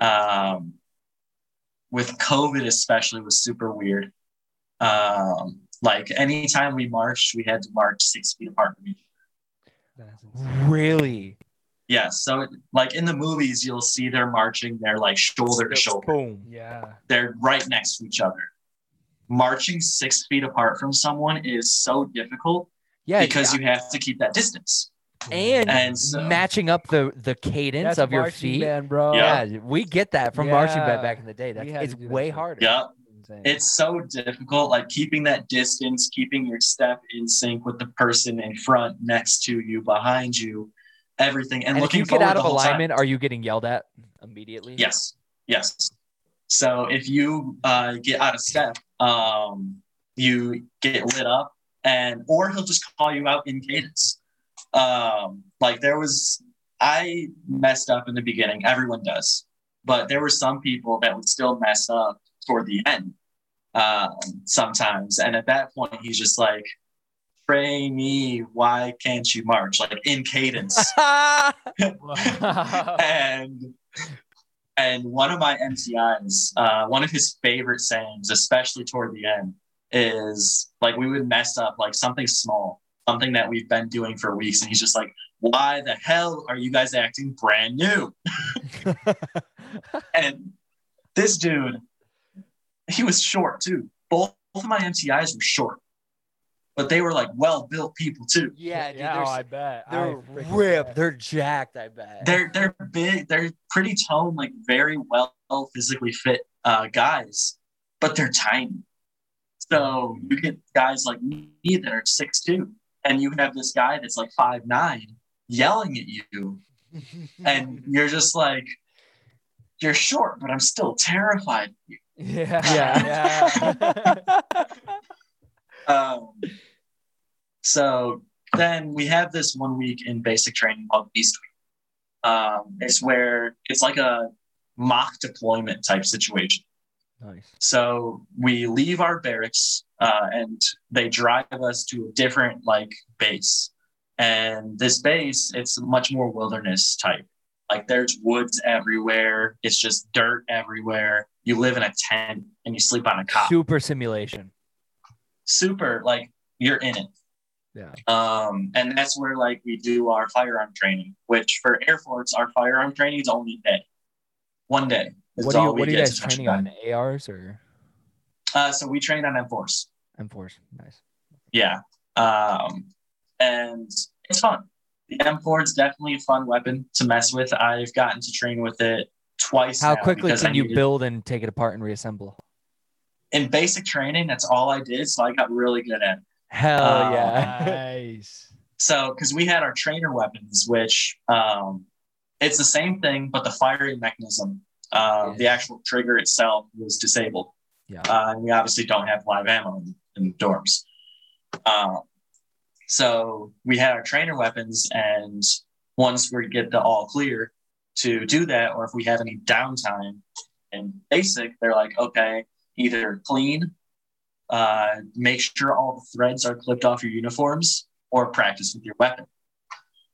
um, with COVID especially was super weird. Um, like anytime we marched, we had to march six feet apart from each. That's insane. Really? Yeah, so like in the movies, you'll see they're marching, they're like shoulder to shoulder, Boom. Yeah. they're right next to each other. Marching six feet apart from someone is so difficult Yeah, because you have to keep that distance. And, And so- matching up the the cadence That's of your feet. band, bro. Yeah. Yeah, we get that from marching band back in the day. That's We it's to that way harder. Yeah, it's so difficult like keeping that distance keeping your step in sync with the person in front next to you behind you everything and, And if you get out of whole time. alignment, are you getting yelled at immediately? yes yes so if you uh, get out of step um, you get lit up and or he'll just call you out in cadence um, like there was i messed up in the beginning everyone does but there were some people that would still mess up toward the end um, sometimes. And at that point, he's just like, Pray me, why can't you march? Like in cadence. and and one of my MTIs, uh, one of his favorite sayings, especially toward the end, is like we would mess up like something small, something that we've been doing for weeks, and he's just like, "Why the hell are you guys acting brand new?" and this dude, he was short too. Both, both of my MTIs were short, but they were like well built people too. yeah, dude, yeah, they're, oh, I bet. They're freaking ripped. bet. They're jacked. I bet. They're they're big. They're pretty toned, like very well physically fit uh, guys, but they're tiny. So you get guys like me that are six two, and you have this guy that's like five nine yelling at you, and you're just like, you're short, but I'm still terrified. of you. Yeah. Yeah. Um, so then we have this one week in basic training called Beast Week. Um, it's where it's like a mock deployment type situation. Nice. So we leave our barracks uh, and they drive us to a different like base. And this base, it's much more wilderness type. Like there's woods everywhere. It's just dirt everywhere. You live in a tent and you sleep on a cot Super simulation. super like you're in it. Yeah. Um, and that's where like we do our firearm training, which for Air Force, our firearm training is only a day, one day. Is What are you all What are you guys training on. on? ARs or Uh, so we train on M4s. M4s? Nice. Yeah. Um, and it's fun. The M4 is definitely a fun weapon to mess with. I've gotten to train with it twice. How now quickly because I can you needed- build and take it apart and reassemble? In basic training, that's all I did. So I got really good at it. Hell Uh, yeah. nice. So, because we had our trainer weapons, which um, it's the same thing, but the firing mechanism, uh, Yeah. the actual trigger itself was disabled. Yeah. Uh, and we obviously don't have live ammo in, in the dorms. Um, so we had our trainer weapons, and once we get the all clear to do that, or if we have any downtime in basic, they're like, okay, either clean, uh, make sure all the threads are clipped off your uniforms, or practice with your weapon.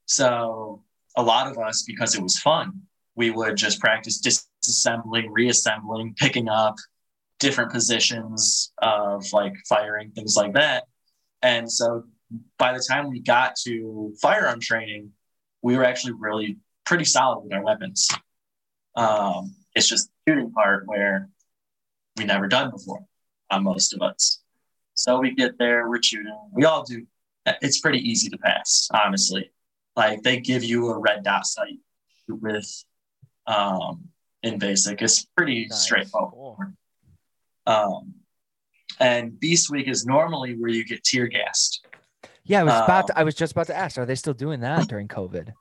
So a lot of us, because it was fun, we would just practice disassembling, reassembling, picking up different positions of like firing, things like that. And so by the time we got to firearm training, we were actually really pretty solid with our weapons. Um, it's just the shooting part where we never done before on most of us. So we get there, we're shooting. We all do. It's pretty easy to pass, honestly. Like they give you a red dot sight with um, in basic. It's pretty Nice. straightforward. Cool. Um, and Beast Week is normally where you get tear gassed. Yeah, I was about Um, to, I was just about to ask, are they still doing that during COVID?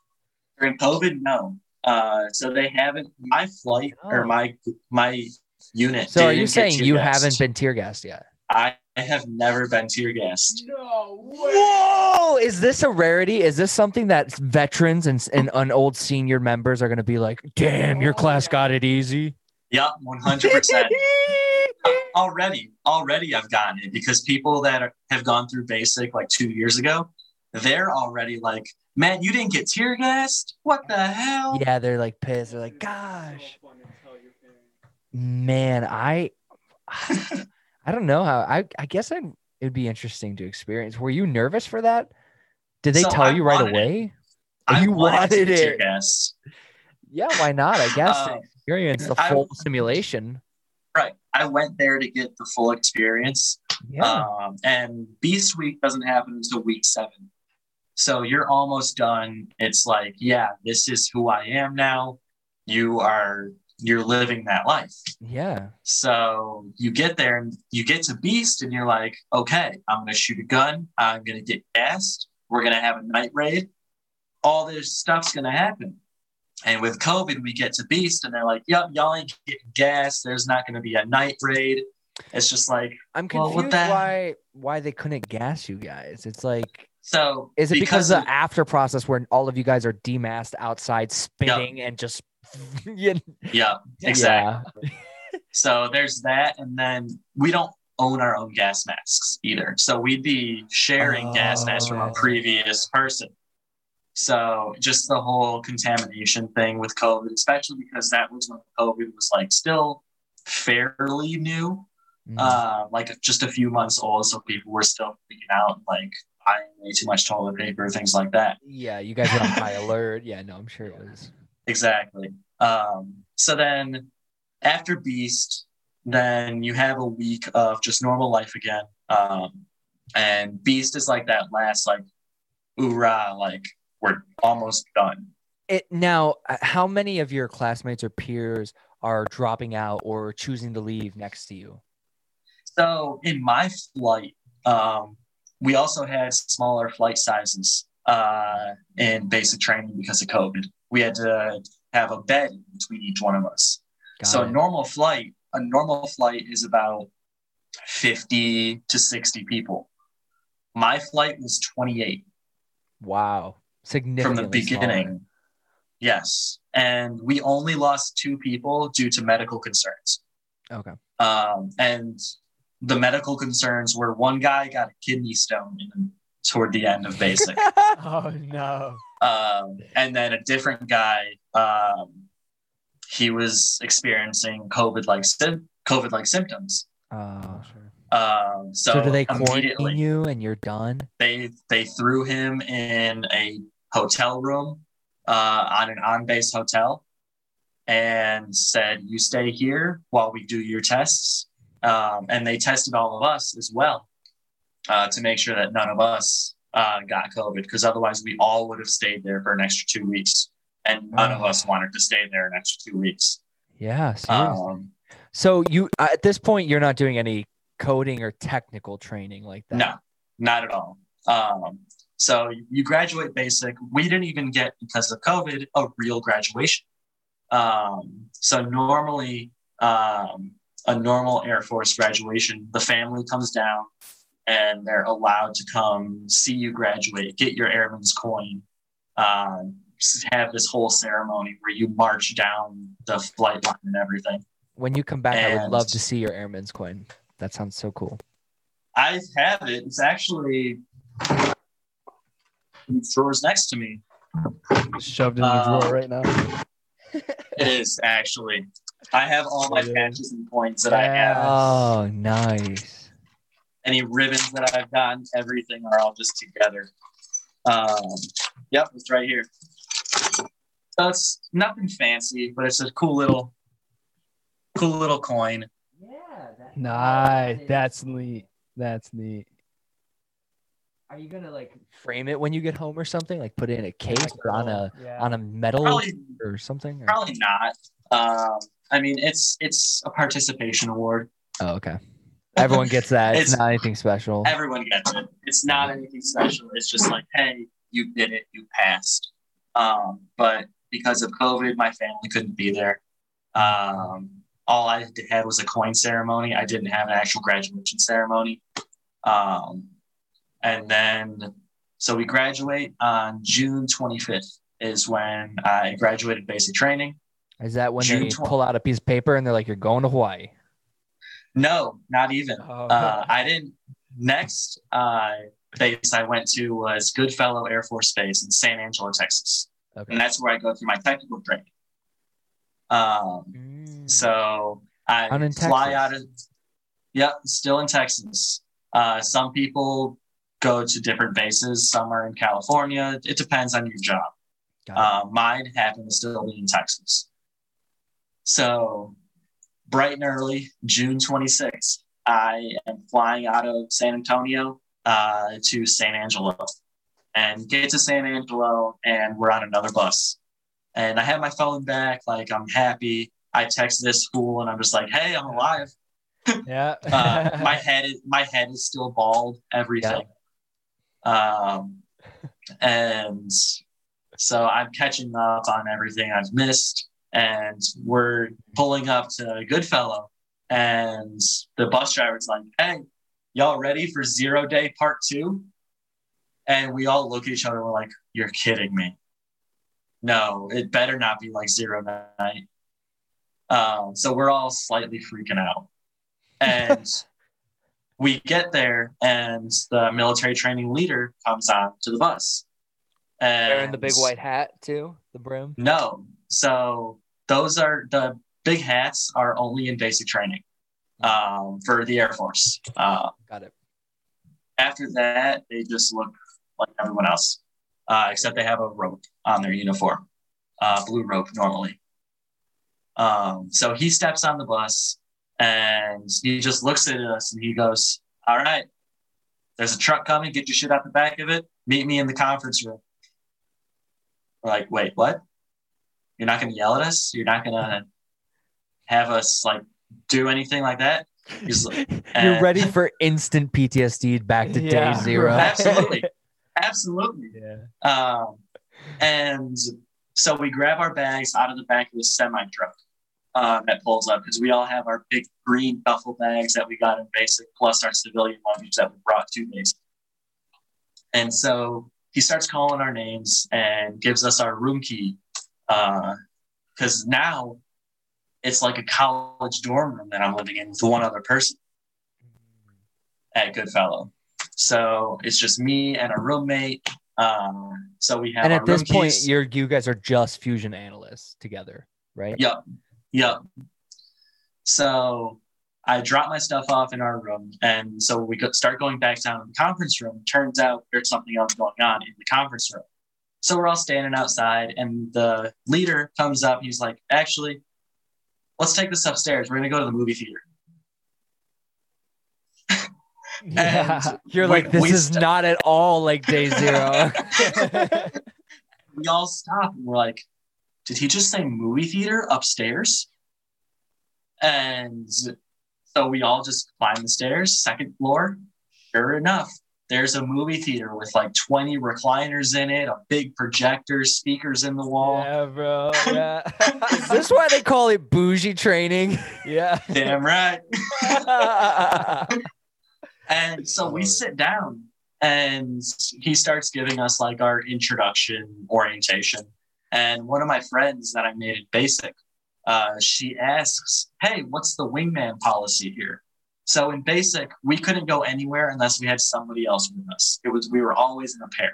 During COVID, no. Uh, so they haven't. My flight or Oh. my my unit. So are you saying you gassed. haven't been tear gassed yet? I have never been to tear gassed. Whoa! Is this a rarity? Is this something that veterans and, and, and old senior members are going to be like, damn, your class got it easy? Yep, one hundred percent. Already, already, I've gotten it because people that are, have gone through basic like two years ago, they're already like, "Man, you didn't get tear gassed? What the hell?" Yeah, they're like pissed. They're like, gosh, man, I, I don't know how. I, I guess I'd, it'd be interesting to experience. Were you nervous for that? Did they So tell I you right wanted it. away? I You wanted it. gassed. Yeah, why not? I guess Um, experience the I- full simulation. Right. I went there to get the full experience. Yeah. Um, and Beast Week doesn't happen until week seven. So you're almost done. It's like, yeah, this is who I am now. You are, you're living that life. yeah. So you get there and you get to Beast and you're like, okay, I'm going to shoot a gun. I'm going to get gassed. We're going to have a night raid. All this stuff's going to happen. And with COVID, we get to Beast and they're like, yep, y'all ain't getting gas. There's not going to be a night raid. It's just like, I'm Well, confused that- why why they couldn't gas you guys. It's like so. is it because, of, the after process where all of you guys are demasked outside spinning and just yeah, yeah, exactly. So there's that. And then we don't own our own gas masks either. So we'd be sharing gas masks from a Oh. previous person. So just the whole contamination thing with COVID, especially because that was when COVID was like still fairly new, Mm. uh, like just a few months old. So people were still freaking out, like buying way too much toilet paper, things like that. yeah, you guys were on high alert. Yeah, no, I'm sure it was. Exactly. Um, so then after Beast, then you have a week of just normal life again. Um, and Beast is like that last, like, hoorah, like, we're almost done. It now, uh, how many of your classmates or peers are dropping out or choosing to leave next to you? So in my flight, um, we also had smaller flight sizes uh, in basic training because of COVID. We had to have a bed between each one of us. Got so it. a normal flight, a normal flight is about 50 to 60 people. My flight was 28 wow, from the beginning. smaller. Yes. And we only lost two people due to medical concerns. Okay. Um, and the medical concerns were one guy got a kidney stone in, toward the end of basic. Oh no. Um, and then a different guy, um, he was experiencing COVID like COVID like symptoms. Uh, Um, so, so, do they quarantine you and you're done? they they threw him in a hotel room uh, on an on base hotel and said, "You stay here while we do your tests." Um, and they tested all of us as well uh, to make sure that none of us uh, got COVID, because otherwise we all would have stayed there for an extra two weeks, and none of us wanted to stay there an extra two weeks. Yeah. Um, so you uh, at this point you're not doing any coding or technical training like that. No, not at all. Um, so you graduate basic. We didn't even get because of COVID a real graduation. Um, so normally, um, a normal Air Force graduation, the family comes down and they're allowed to come see you graduate, get your airman's coin, um, have this whole ceremony where you march down the flight line and everything. When you come back, I would love to see your airman's coin. That sounds so cool. I have it. It's actually in the drawers next to me. Shoved in the Uh, drawer right now. It is actually. I have all my patches and points that I have. Oh, nice. Any ribbons that I've gotten, everything are all just together. Um, yep, it's right here. So it's nothing fancy, but it's a cool little, cool little coin. Yeah. Nice. That's neat. That's neat. Are you gonna like frame it when you get home or something? Like put it in a case or on a Yeah. on a metal Probably, or something? or- probably not. Um, I mean, it's it's a participation award. Oh, okay. Everyone gets that. It's, It's- not anything special. Everyone gets it. It's not anything special. It's just like, hey, you did it, you passed. Um, but because of COVID, my family couldn't be there. Um, all I had was a coin ceremony. I didn't have an actual graduation ceremony. Um, and then, so we graduate on June 25th is when I graduated basic training. Is that when June they twen- pull out a piece of paper and they're like, "You're going to Hawaii"? No, not even. Oh. Uh, I didn't. Next uh, base I went to was Goodfellow Air Force Base in San Angelo, Texas, Okay. and that's where I go through my technical training. Um, Mm. so I fly Texas. out of. Yep, still in Texas. Uh, some people go to different bases. Some are in California. It depends on your job. Uh, mine happened to still be in Texas. So, bright and early, June 26th, I am flying out of San Antonio uh, to San Angelo and get to San Angelo, and we're on another bus. And I have my phone back, like I'm happy. I text this fool, and I'm just like, "Hey, I'm alive." yeah. Uh, my head is my head is still bald. Everything. Um, and so I'm catching up on everything I've missed, and we're pulling up to Goodfellow, and the bus driver's like, "Hey, y'all ready for Zero Day Part 2? And we all look at each other. and We're like, "You're kidding me." No, it better not be like Zero Night. Um, so we're all slightly freaking out. And we get there, and the military training leader comes on to the bus. And Wearing the big white hat too, the brim. No. So those are the big hats are only in basic training um, for the Air Force. Uh, Got it. after that, they just look like everyone else, uh, except they have a rope on their uniform, uh, blue rope normally. Um, so he steps on the bus and he just looks at us and he goes, All right, there's a truck coming. Get your shit out the back of it. Meet me in the conference room. We're like, Wait, what? You're not going to yell at us? You're not going to have us like do anything like that? He's like, You're ready for instant PTSD back to Yeah, day zero. Absolutely. Absolutely. yeah. Um, and so we grab our bags out of the back of the semi truck uh, that pulls up because we all have our big green duffel bags that we got in basic, plus our civilian luggage that we brought to basic. And so he starts calling our names and gives us our room key because now it's like a college dorm room that I'm living in with one other person at Goodfellow. So it's just me and a roommate. Um, so we have And at this point, keys. you're you guys are just fusion analysts together, right? Yep. Yep. So I drop my stuff off in our room. And so we start going back down to the conference room. Turns out there's something else going on in the conference room. So we're all standing outside, and the leader comes up. He's like, Actually, let's take this upstairs. We're going to go to the movie theater. Yeah. You're we- like, this is st- not at all like day zero. we all stop and we're like, did he just say movie theater upstairs? And so we all just climb the stairs, second floor. Sure enough, there's a movie theater with like 20 recliners in it, a big projector, speakers in the wall. yeah, bro. Yeah. is this why they call it bougie training? yeah. Damn right. And so we sit down and he starts giving us like our introduction orientation. And one of my friends that I made it basic, uh, she asks, Hey, what's the wingman policy here? So in basic, we couldn't go anywhere unless we had somebody else with us. It was we were always in a pair.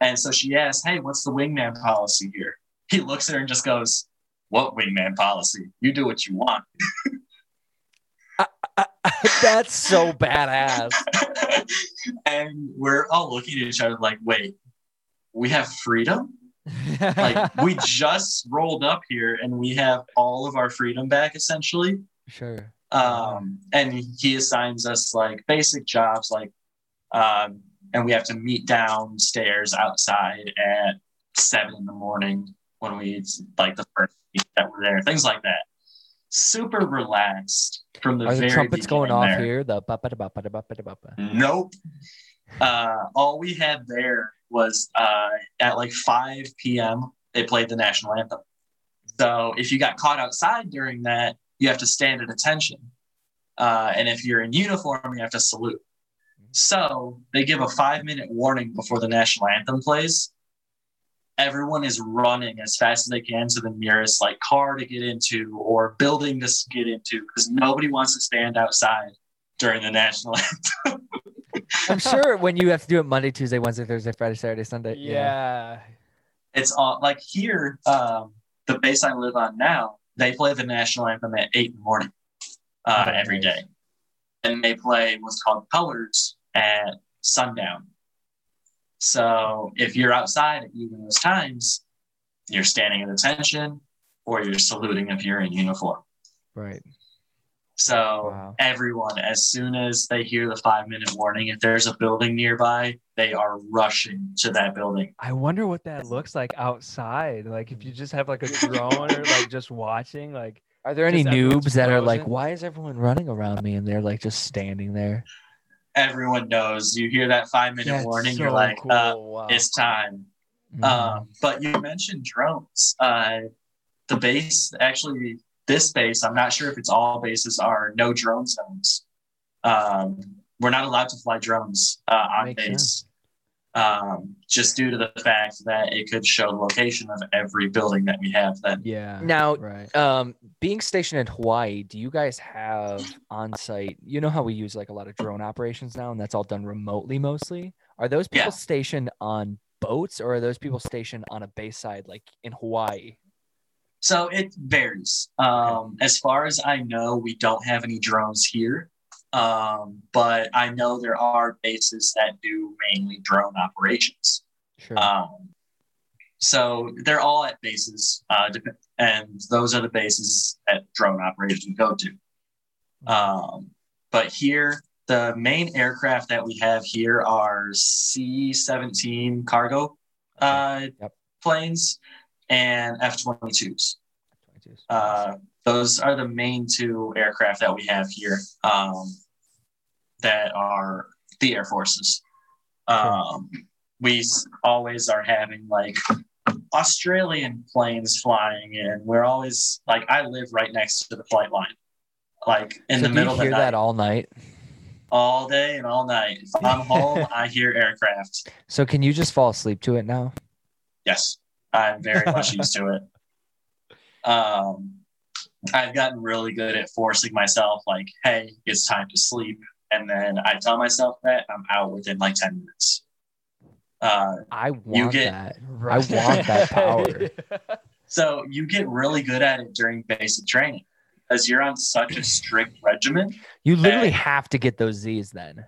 And so she asked, Hey, what's the wingman policy here? He looks at her and just goes, What wingman policy? You do what you want. That's so badass. and we're all looking at each other like, wait, we have freedom? Like, we just rolled up here and we have all of our freedom back essentially. Sure. Um, and he assigns us like basic jobs, like, um, and we have to meet downstairs outside at seven in the morning when we like the first week that we're there, things like that. Super relaxed. from the Are the very trumpets going off there. here? The ba ba ba ba ba ba ba ba. Nope. Uh, all we had there was uh, at like 5 p.m. They played the national anthem. So if you got caught outside during that, you have to stand at attention. Uh, and if you're in uniform, you have to salute. So they give a five minute warning before the national anthem plays. Everyone is running as fast as they can to the nearest like car to get into or building to get into because nobody wants to stand outside during the national anthem. I'm sure when you have to do it Monday, Tuesday, Wednesday, Thursday, Friday, Saturday, Sunday. Yeah. it's all like here, um, the base I live on now, they play the national anthem at eight in the morning uh, Oh, every nice. day. And they play what's called colors at sundown. So if you're outside at of those times, you're standing at attention or you're saluting if you're in uniform. Right. So Wow. everyone, as soon as they hear the five minute warning, if there's a building nearby, they are rushing to that building. I wonder what that looks like outside. Like if you just have like a drone or like just watching, like Are there any noobs that are like, why is everyone running around me? And they're like just standing there. Everyone knows you hear that five minute that's warning, so you're like, cool. uh, wow. it's time. Mhm. Um, but you mentioned drones. Uh, the base, actually, this base, I'm not sure if it's all bases, are no drone zones. Um, we're not allowed to fly drones uh, on Makes base, um, just due to the fact that it could show the location of every building that we have. Then yeah. Now, right. um, being stationed in Hawaii, do you guys have on site? You know how we use like a lot of drone operations now, and that's all done remotely mostly. Are those people Yeah. stationed on boats, or are those people stationed on a base side, like in Hawaii? So it varies. Um, as far as I know, we don't have any drones here. Um, but I know there are bases that do mainly drone operations. Sure. Um, so they're all at bases, uh, and those are the bases that drone operations go to. Um, but here, the main aircraft that we have here are C 17 cargo uh, Yep. planes and F 22s. 22s. Uh, those are the main two aircraft that we have here um, that are the Air Forces. Um, we always are having like Australian planes flying in. We're always like, I live right next to the flight line, like in so the middle you of the night, that all night? all day and all night. If I'm home, I hear aircraft. So can you just fall asleep to it now? Yes, I'm very much used to it. Um, I've gotten really good at forcing myself, like, hey, it's time to sleep. And then I tell myself that I'm out within like 10 minutes. Uh, I want get- that. Right. want that power. so you get really good at it during basic training because you're on such a strict regimen. You literally have to get those Z's then.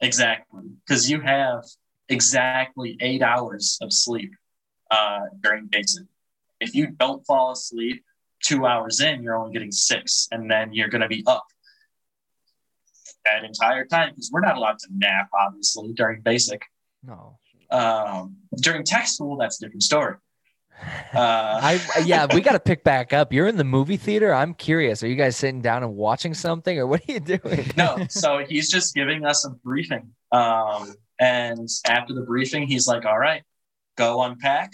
Exactly. Because you have exactly eight hours of sleep uh, during basic. If you don't fall asleep two hours in, you're only getting six, and then you're going to be up that entire time because we're not allowed to nap, obviously, during basic. No. Um, during tech school, that's a different story. Uh, I yeah, we got to pick back up. You're in the movie theater. I'm curious. Are you guys sitting down and watching something, or what are you doing? no, so he's just giving us a briefing. Um, and after the briefing, he's like, all right, go unpack.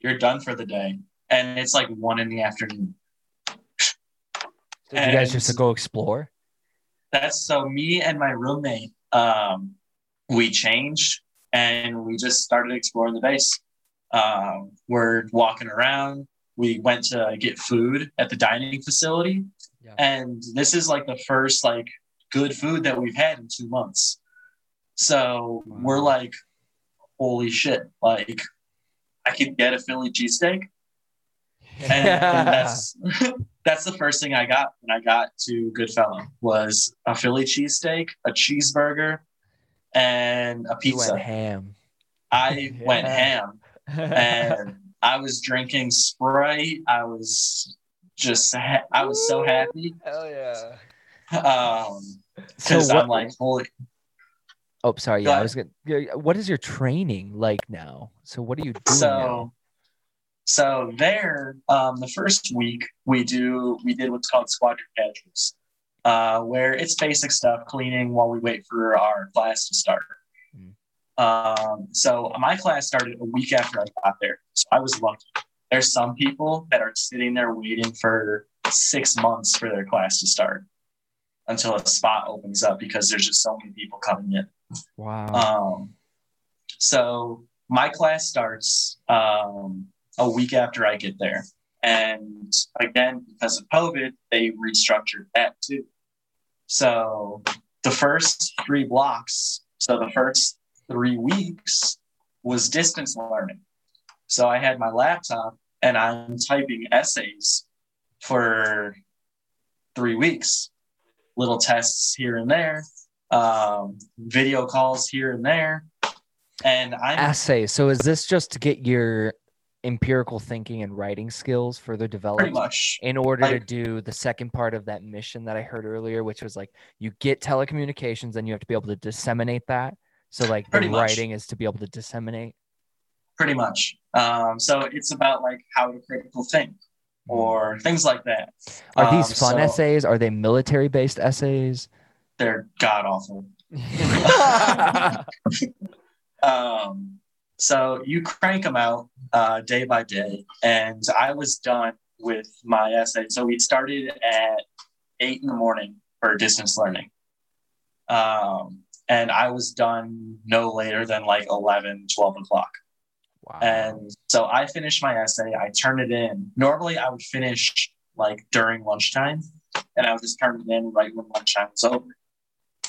You're done for the day. And it's like one in the afternoon. Did you guys just go explore? That's so me and my roommate, um, we changed and we just started exploring the base. Um, we're walking around. We went to get food at the dining facility. Yeah. And this is like the first like good food that we've had in two months. So Wow. we're like, holy shit, like I could get a Philly cheesesteak. And that's that's the first thing I got when I got to Goodfellow was a Philly cheesesteak, a cheeseburger, and a You went pizza. ham. I went ham and I was drinking Sprite. I was just ha- I was so happy. Hell yeah. Um because what? I'm like, holy oh, sorry. Yeah, I was gonna. What is your training like now? So what are you doing now? so so there um the first week we do we did what's called squadron casuals uh, where it's basic stuff, cleaning while we wait for our class to start. Mm. Um, so my class started a week after I got there. So I was lucky. There's some people that are sitting there waiting for six months for their class to start until a spot opens up because there's just so many people coming in. Wow. Um, so my class starts um, a week after I get there. And again, because of COVID, they restructured that too. So the first three blocks, so the first three weeks was distance learning. So I had my laptop and I'm typing essays for three weeks, little tests here and there, um, video calls here and there. And I'm Essay. So is this just to get your empirical thinking and writing skills further developed? pretty much in order to do the second part of that mission that I heard earlier, which was like you get telecommunications and you have to be able to disseminate that. So like the much. writing is to be able to disseminate. pretty much. Um, so it's about like how to critical think or things like that. Are these Um, fun so essays? Are they military based essays? They're god awful. Um, so you crank them out uh, day by day, and I was done with my essay. So we started at eight in the morning for distance learning, um, and I was done no later than like 11, 12 o'clock. wow. And so I finished my essay. I turned it in. Normally, I would finish like during lunchtime, and I would just turn it in right when lunchtime was over.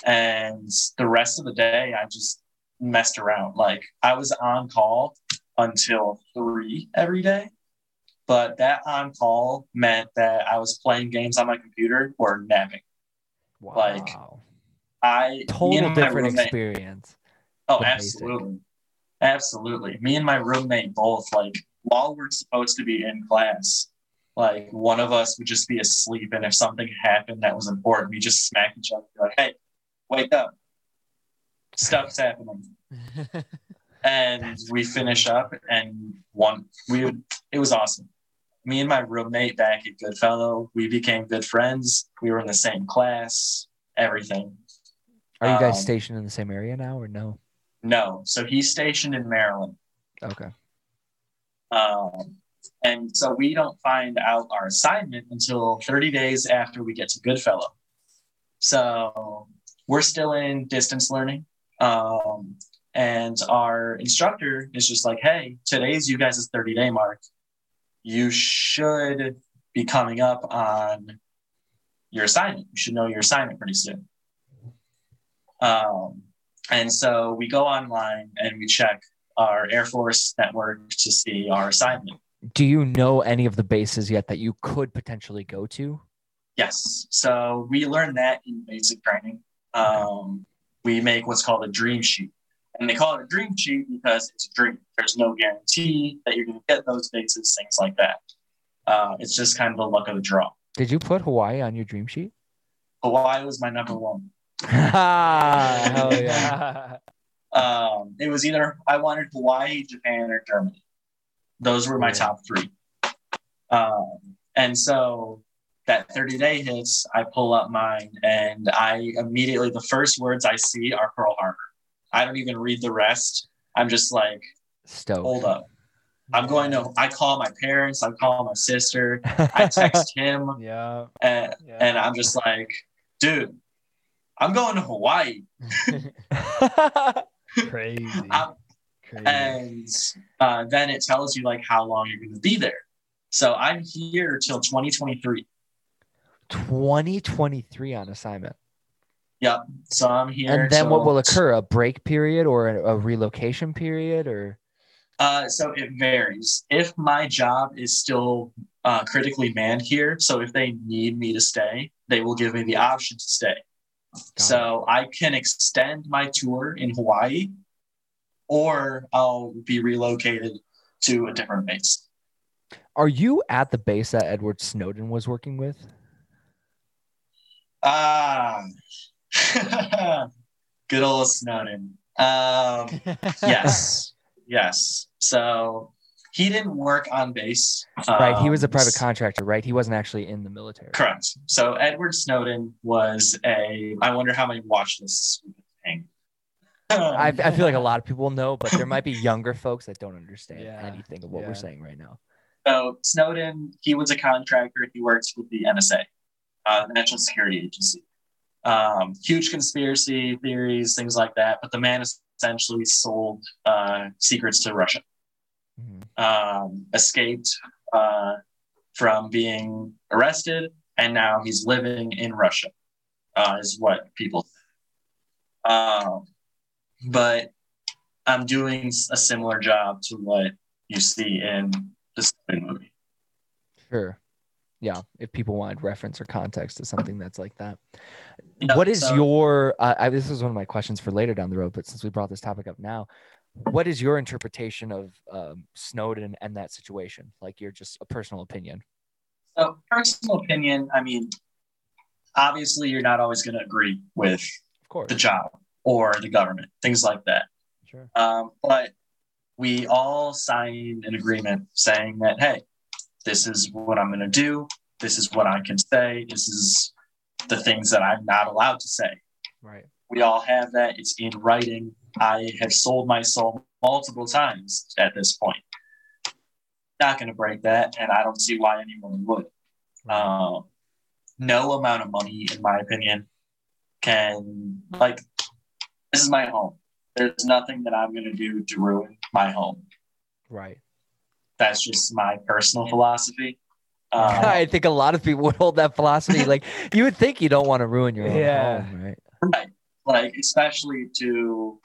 And the rest of the day, I just messed around. Like I was on call until three every day, but that on call meant that I was playing games on my computer or napping. wow. like, I total different roommate- experience. Oh, absolutely. Absolutely. Me and my roommate both, like, while we're supposed to be in class, like, one of us would just be asleep. And if something happened that was important, we just smack each other, like, hey, wake up. Stuff's happening. And we finish up, and one, we would, it was awesome. Me and my roommate back at Goodfellow, we became good friends. We were in the same class, everything. Are you guys Um, stationed in the same area now or no? No. So he's stationed in Maryland. Okay. Um, and so we don't find out our assignment until 30 days after we get to Goodfellow. So we're still in distance learning. Um, and our instructor is just like, hey, today's you guys' 30 day mark. You should be coming up on your assignment. You should know your assignment pretty soon. Um, and so we go online and we check our Air Force network to see our assignment. Do you know any of the bases yet that you could potentially go to? Yes. So we learned that in basic training. Um, we make what's called a dream sheet. And they call it a dream sheet because it's a dream. There's no guarantee that you're going to get those bases, things like that. Uh, it's just kind of the luck of the draw. Did you put Hawaii on your dream sheet? Hawaii was my number one. Hell yeah. Um, it was either I wanted Hawaii, Japan, or Germany. Those were my top three. Um, and so that 30 day hits, I pull up mine, and I immediately, the first words I see are Pearl Harbor. I don't even read the rest. I'm just like, Stoked. hold up. I'm going to, I call my parents, I call my sister, I text him, yeah. and, yeah. and I'm just like, dude, I'm going to Hawaii. crazy. I'm- crazy. and uh, then it tells you like how long you're going to be there. So I'm here till 2023. 2023 on assignment. Yep. So I'm here. And then what will occur? A break period or a, a relocation period or Uh, so it varies. If my job is still uh, critically manned here, so if they need me to stay, they will give me the option to stay. So I can extend my tour in Hawaii, or I'll be relocated to a different base. Are you at the base that Edward Snowden was working with? Ah, good old Snowden. Um, yes, yes. So he didn't work on base. right. He was a Um, private contractor, right? He wasn't actually in the military. Correct. So Edward Snowden was a. I wonder how many watch lists we could hang. I, I feel like a lot of people know, but there might be younger folks that don't understand Yeah, anything of what yeah. we're saying right now. So Snowden, he was a contractor. He works with the NSA, uh, the National Security Agency. Um, huge conspiracy theories, things like that. But the man essentially sold uh, secrets to Russia. Mhm. Um, escaped uh, from being arrested, and now he's living in Russia. Uh, is what people. Say. Um, but I'm doing a similar job to what you see in the movie. Sure. Yeah. If people wanted reference or context to something that's like that. Yeah, what is so- your, uh, I, this is one of my questions for later down the road, but since we brought this topic up now, what is your interpretation of um, Snowden and that situation? Like your just a personal opinion. So, personal opinion, I mean, obviously, you're not always going to agree with Of course. the job or the government, things like that. Sure. Um, but we all signed an agreement saying that, hey, this is what I'm going to do. This is what I can say. This is the things that I'm not allowed to say. Right. We all have that. It's in writing. I have sold my soul multiple times at this point. Not going to break that, and I don't see why anyone would. Um, no amount of money, in my opinion, can like. This is my home. There's nothing that I'm going to do to ruin my home. Right. That's just my personal philosophy. Um, I think a lot of people would hold that philosophy. Like you would think you don't want to ruin your own Yeah. home, right? right. Like especially to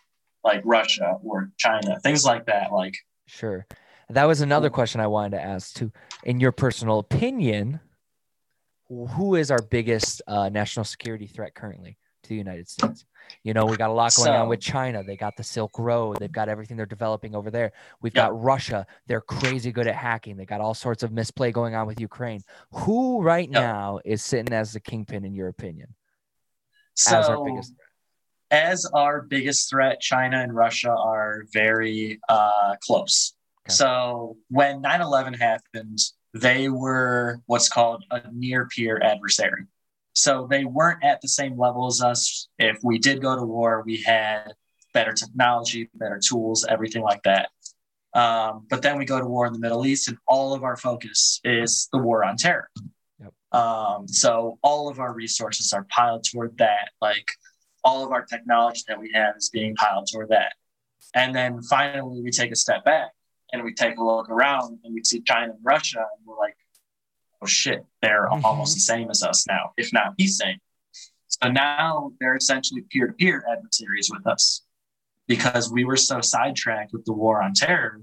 like Russia or China, things like that. Like Sure. That was another question I wanted to ask too. In your personal opinion, who is our biggest uh, national security threat currently to the United States? You know, we got a lot going on with China. They got the Silk Road. They've got everything they're developing over there. We've Yeah. got Russia. They're crazy good at hacking. They got all sorts of misplay going on with Ukraine. Who right Yeah. now is sitting as the kingpin in your opinion? so, as our biggest threat? as our biggest threat, China and Russia are very uh, close. Okay. So when 9 11 happened, they were what's called a near peer adversary. So they weren't at the same level as us. If we did go to war, we had better technology, better tools, everything like that. Um, but then we go to war in the Middle East, and all of our focus is the war on terror. Yep. Um, so all of our resources are piled toward that. Like all of our technology that we have is being piled toward that. And then finally, we take a step back and we take a look around and we see China and Russia, and we're like, oh shit, they're Mhm. almost the same as us now, if not the same. So now they're essentially peer to peer adversaries with us because we were so sidetracked with the war on terror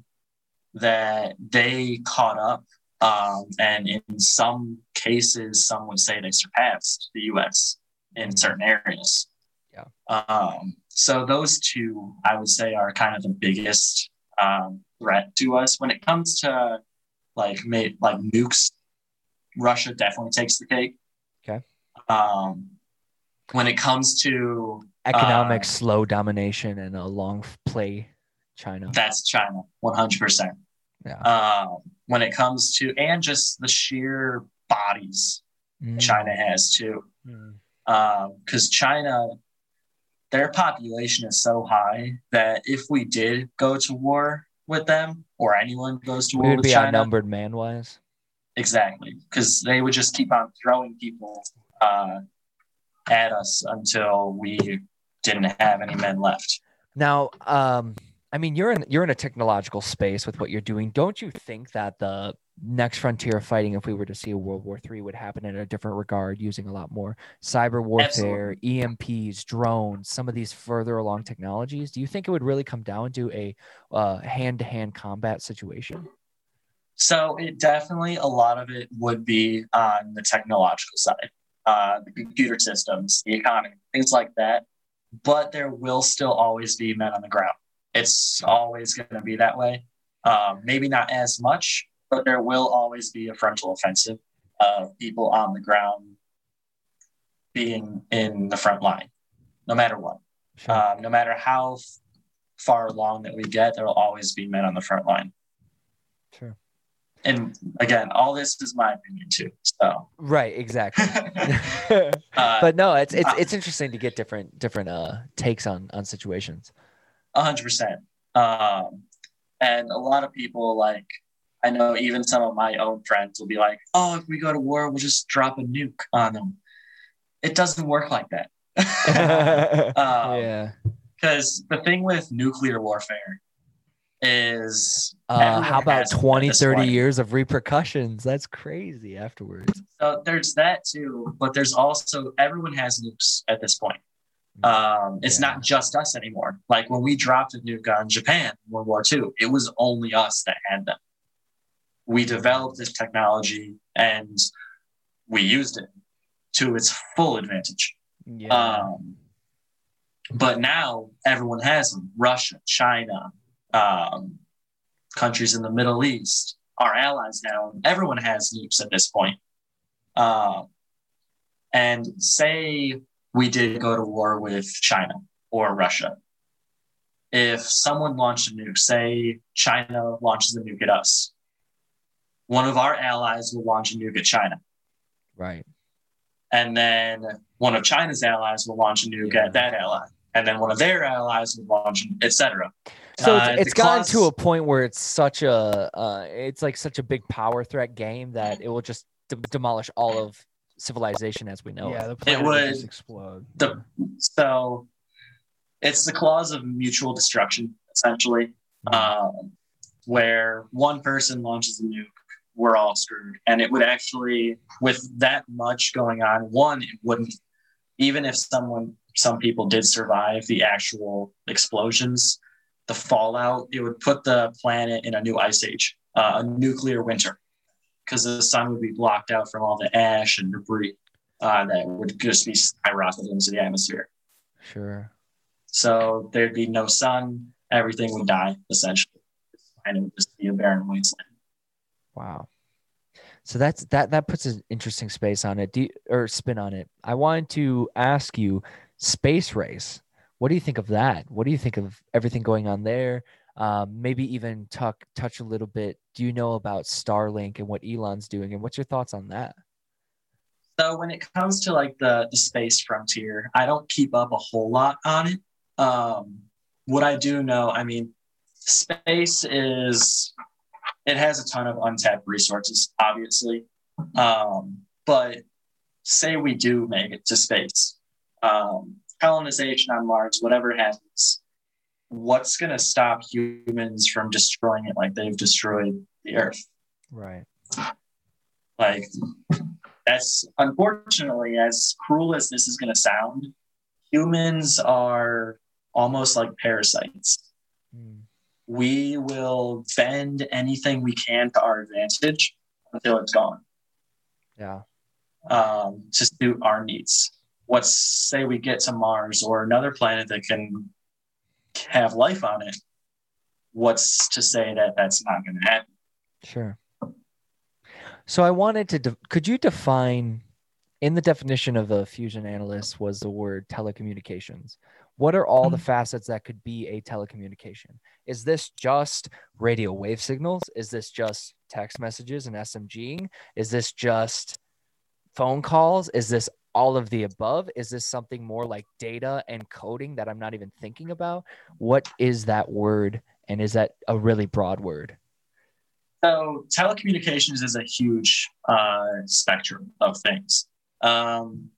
that they caught up. Um, and in some cases, some would say they surpassed the US in Mhm. certain areas. Yeah. Um, so those two, I would say, are kind of the biggest um, threat to us when it comes to like ma- like nukes. Russia definitely takes the cake. Okay. Um, when it comes to Economic Uh, slow domination and a long play, China. that's China, one hundred percent. Yeah. Um, when it comes to and just the sheer bodies Mm. China has too. Mm. because China, their population is so high that if we did go to war with them, or anyone goes to We war would with be China, outnumbered man wise. Exactly, because they would just keep on throwing people uh, at us until we didn't have any men left. Now, um, I mean, you're in you're in a technological space with what you're doing. Don't you think that the next frontier of fighting, if we were to see a World War III, would happen in a different regard, using a lot more cyber warfare, EMPs, drones, some of these further along technologies? Do you think it would really come down to a uh, hand-to-hand combat situation? So it definitely a lot of it would be on the technological side, uh, the computer systems, the economy, things like that. But there will still always be men on the ground. It's always going to be that way. Um, maybe not as much, but there will always be a frontal offensive of people on the ground being in the front line, no matter what. Sure. Um, no matter how f- far along that we get, there will always be men on the front line. Sure. And again, all this is my opinion too. So, Right. Exactly. uh, but no, it's it's uh, it's interesting to get different different uh takes on on situations. A hundred percent. Um, and a lot of people like I know even some of my own friends will be like, "Oh, if we go to war, we'll just drop a nuke on them." It doesn't work like that. Um, yeah. Because the thing with nuclear warfare is Uh, how about has 20, 30 point. years of repercussions? That's crazy afterwards. So there's that too, but there's also everyone has nukes at this point. Um, it's Yeah. not just us anymore. Like when we dropped a nuke on Japan World War II, it was only us that had them. We developed this technology and we used it to its full advantage. Yeah. Um, but now everyone has them. Russia, China, um, countries in the Middle East, our allies now. Everyone has nukes at this point. Um, and say we did go to war with China or Russia. If someone launched a nuke, say China launches a nuke at us, one of our allies will launch a nuke at China Right. and then one of China's allies will launch a nuke Yeah. at that ally, and then one of their allies will launch, etc. So Uh, it's, it's gotten clause- to a point where it's such a uh, it's like such a big power threat game that it will just de- demolish all of civilization as we know it. yeah. it. The planet would- just explode. The so it's the clause of mutual destruction, essentially, um, where one person launches a nuke, we're all screwed, and it would actually, with that much going on, one, it wouldn't. Even if someone, some people did survive the actual explosions, the fallout, it would put the planet in a new ice age, uh, a nuclear winter, because the sun would be blocked out from all the ash and debris uh, that would just be skyrocketing into the atmosphere. Sure. So there'd be no sun, everything would die essentially, and it would just be a barren wasteland. Wow. So that's that that puts an interesting space on it, do you, or spin on it. I wanted to ask you, space race. What do you think of that? What do you think of everything going on there? Um, maybe even talk touch a little bit. Do you know about Starlink and what Elon's doing, and what's your thoughts on that? So when it comes to like the the space frontier, I don't keep up a whole lot on it. Um, what I do know, I mean, space is it has a ton of untapped resources, obviously. Um, but say we do make it to space, um, colonization on Mars, whatever happens, what's going to stop humans from destroying it like they've destroyed the Earth? Right. Like, that's unfortunately, as cruel as this is going to sound, humans are almost like parasites. Mm. We will bend anything we can to our advantage until it's gone Yeah. um, to suit our needs. Let's say we get to Mars or another planet that can have life on it. What's to say that that's not going to happen? Sure. So I wanted to. De- could you define, in the definition of a fusion analyst, was the word telecommunications? What are all the mm-hmm. facets that could be a telecommunication? Is this just radio wave signals? Is this just text messages and SMGing? Is this just phone calls? Is this all of the above? Is this something more like data and coding that I'm not even thinking about? What is that word? And is that a really broad word? So telecommunications is a huge uh, spectrum of things um,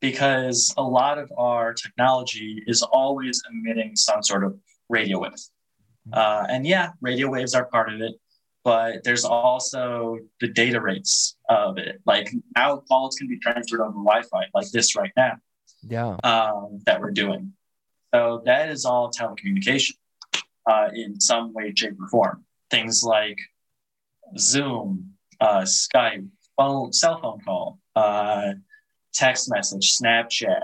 because a lot of our technology is always emitting some sort of radio wave. Uh, and yeah, radio waves are part of it, but there's also the data rates of it. Like now, calls can be transferred over Wi-Fi, like this right now Yeah. um, that we're doing. So that is all telecommunication uh, in some way, shape, or form. Things like Zoom, uh, Skype, phone, cell phone call, uh, text message, Snapchat.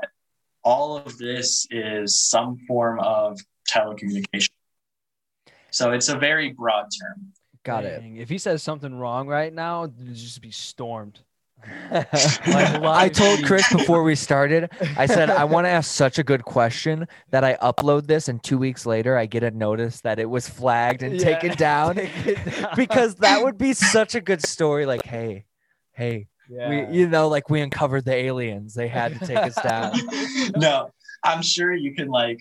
All of this is some form of telecommunication. So it's a very broad term. Got it. If he says something wrong right now, it'd just be stormed. Like I told feed. Chris before we started, I said, I want to ask such a good question that I upload this and two weeks later I get a notice that it was flagged and Yeah, taken down take down. because that would be such a good story. Like, hey, hey, yeah. we, you know, like we uncovered the aliens. They had to take us down. no, I'm sure you can like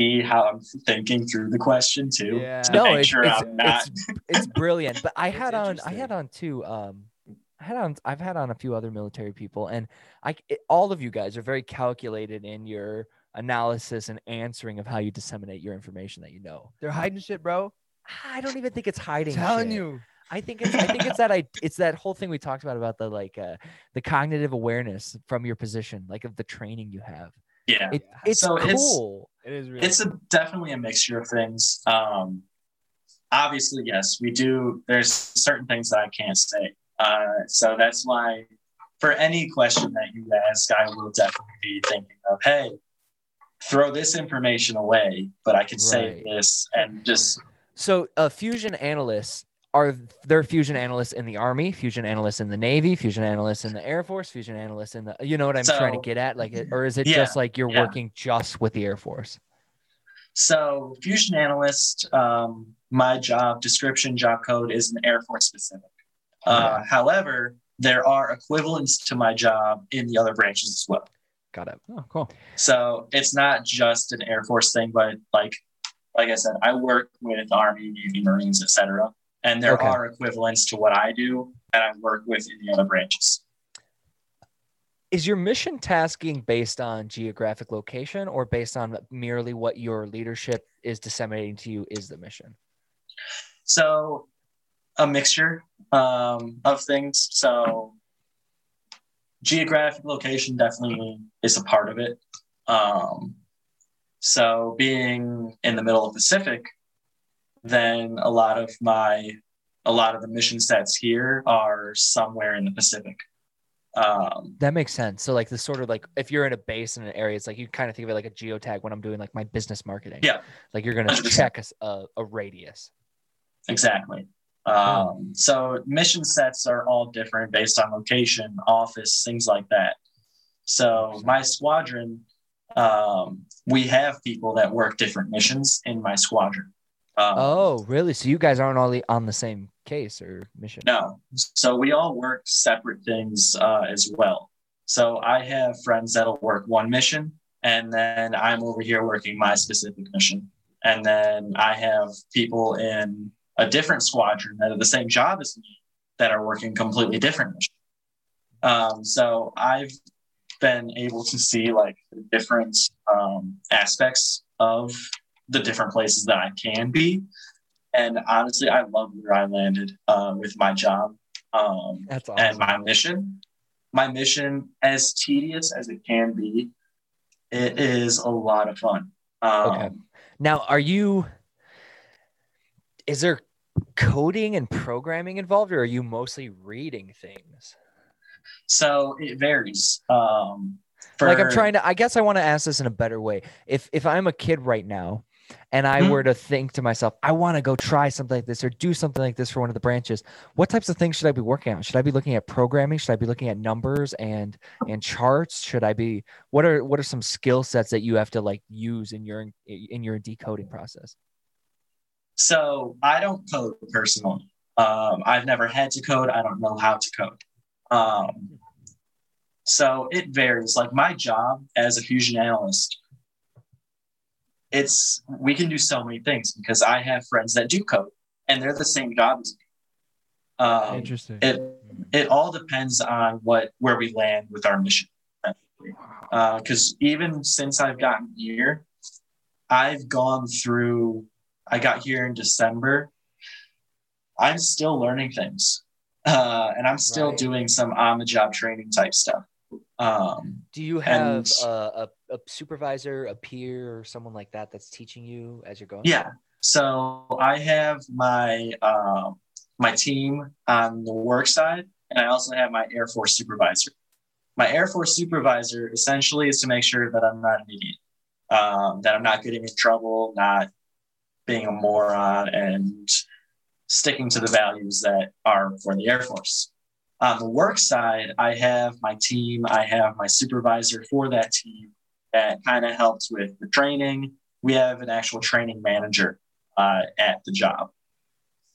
see how I'm thinking through the question too. Yeah. To No, make it's- sure it's- I'm not. it's it's brilliant. But I had on I had on two um I had on I've had on a few other military people and I it, all of you guys are very calculated in your analysis and answering of how you disseminate your information that you know. They're hiding shit, bro. I don't even think it's hiding. telling shit. you. I think it's I think it's that I it's that whole thing we talked about about the like uh the cognitive awareness from your position, like of the training you have. yeah. It, it's So it's- cool. It is really. it's a definitely a mixture of things. Um, obviously, yes, we do. There's certain things that I can't say. Uh, so that's why, for any question that you ask, I will definitely be thinking of, hey, throw this information away, but I can say this and just So, uh, fusion analysts are there fusion analysts in the army, fusion analysts in the navy, fusion analysts in the air force, fusion analysts in the you know what I'm trying to get at, like, it- or is it Yeah, just like you're yeah. working just with the air force? So, fusion analyst, um, my job description, job code is an Air Force specific. Uh, however, there are equivalents to my job in the other branches as well. Got it. oh, cool. So it's not just an Air Force thing, but like, like I said, I work with Army, Navy, Marines, etc. And there Okay. are equivalents to what I do that I work with in the other branches. Is your mission tasking based on geographic location or based on merely what your leadership is disseminating to you is the mission? So a mixture um, of things. So geographic location definitely is a part of it. Um, so being in the middle of the Pacific, then a lot of my a lot of the mission sets here are somewhere in the Pacific. Um, That makes sense. So like the sort of like if you're in a base in an area, it's like you kind of think of it like a geotag when I'm doing like my business marketing. Yeah. Like you're gonna 100%. check a radius. Exactly. Um, so mission sets are all different based on location, office, things like that. So my squadron, um, we have people that work different missions in my squadron. Um, Oh, really? So you guys aren't all on the same case or mission? No. So we all work separate things uh, as well. So I have friends that'll work one mission, and then I'm over here working my specific mission. And then I have people in a different squadron that are the same job as me that are working completely different missions. Um, so I've been able to see like the different um, aspects of the different places that I can be. And honestly, I love where I landed uh, with my job um, That's and my mission. My mission, as tedious as it can be, it is a lot of fun. Um, Okay. Now, are you? Is there coding and programming involved, or are you mostly reading things? So it varies. Um, like I'm trying to. I guess I want to ask this in a better way. If if I'm a kid right now, and I Mhm. were to think to myself, I want to go try something like this or do something like this for one of the branches. What types of things should I be working on? Should I be looking at programming? Should I be looking at numbers and and charts? Should I be what are what are some skill sets that you have to like use in your in your decoding process? So I don't code personally. Um, I've never had to code. I don't know how to code. Um, so it varies. Like my job as a fusion analyst, it's we can do so many things because I have friends that do code and they're the same job as me. Um, Interesting. it it all depends on what where we land with our mission. Uh because even since I've gotten here, I've gone through. I got here in December. I'm still learning things, uh, and I'm still Right. doing some on-the-job training type stuff. Um, Do you have And- a, a, a supervisor, a peer, or someone like that that's teaching you as you're going? Yeah. So I have my um, my team on the work side, and I also have my Air Force supervisor. My Air Force supervisor essentially is to make sure that I'm not an idiot, um, that I'm not getting in trouble, not being a moron, and sticking to the values that are for the Air Force. On the work side, I have my team, I have my supervisor for that team that kind of helps with the training. We have an actual training manager uh, at the job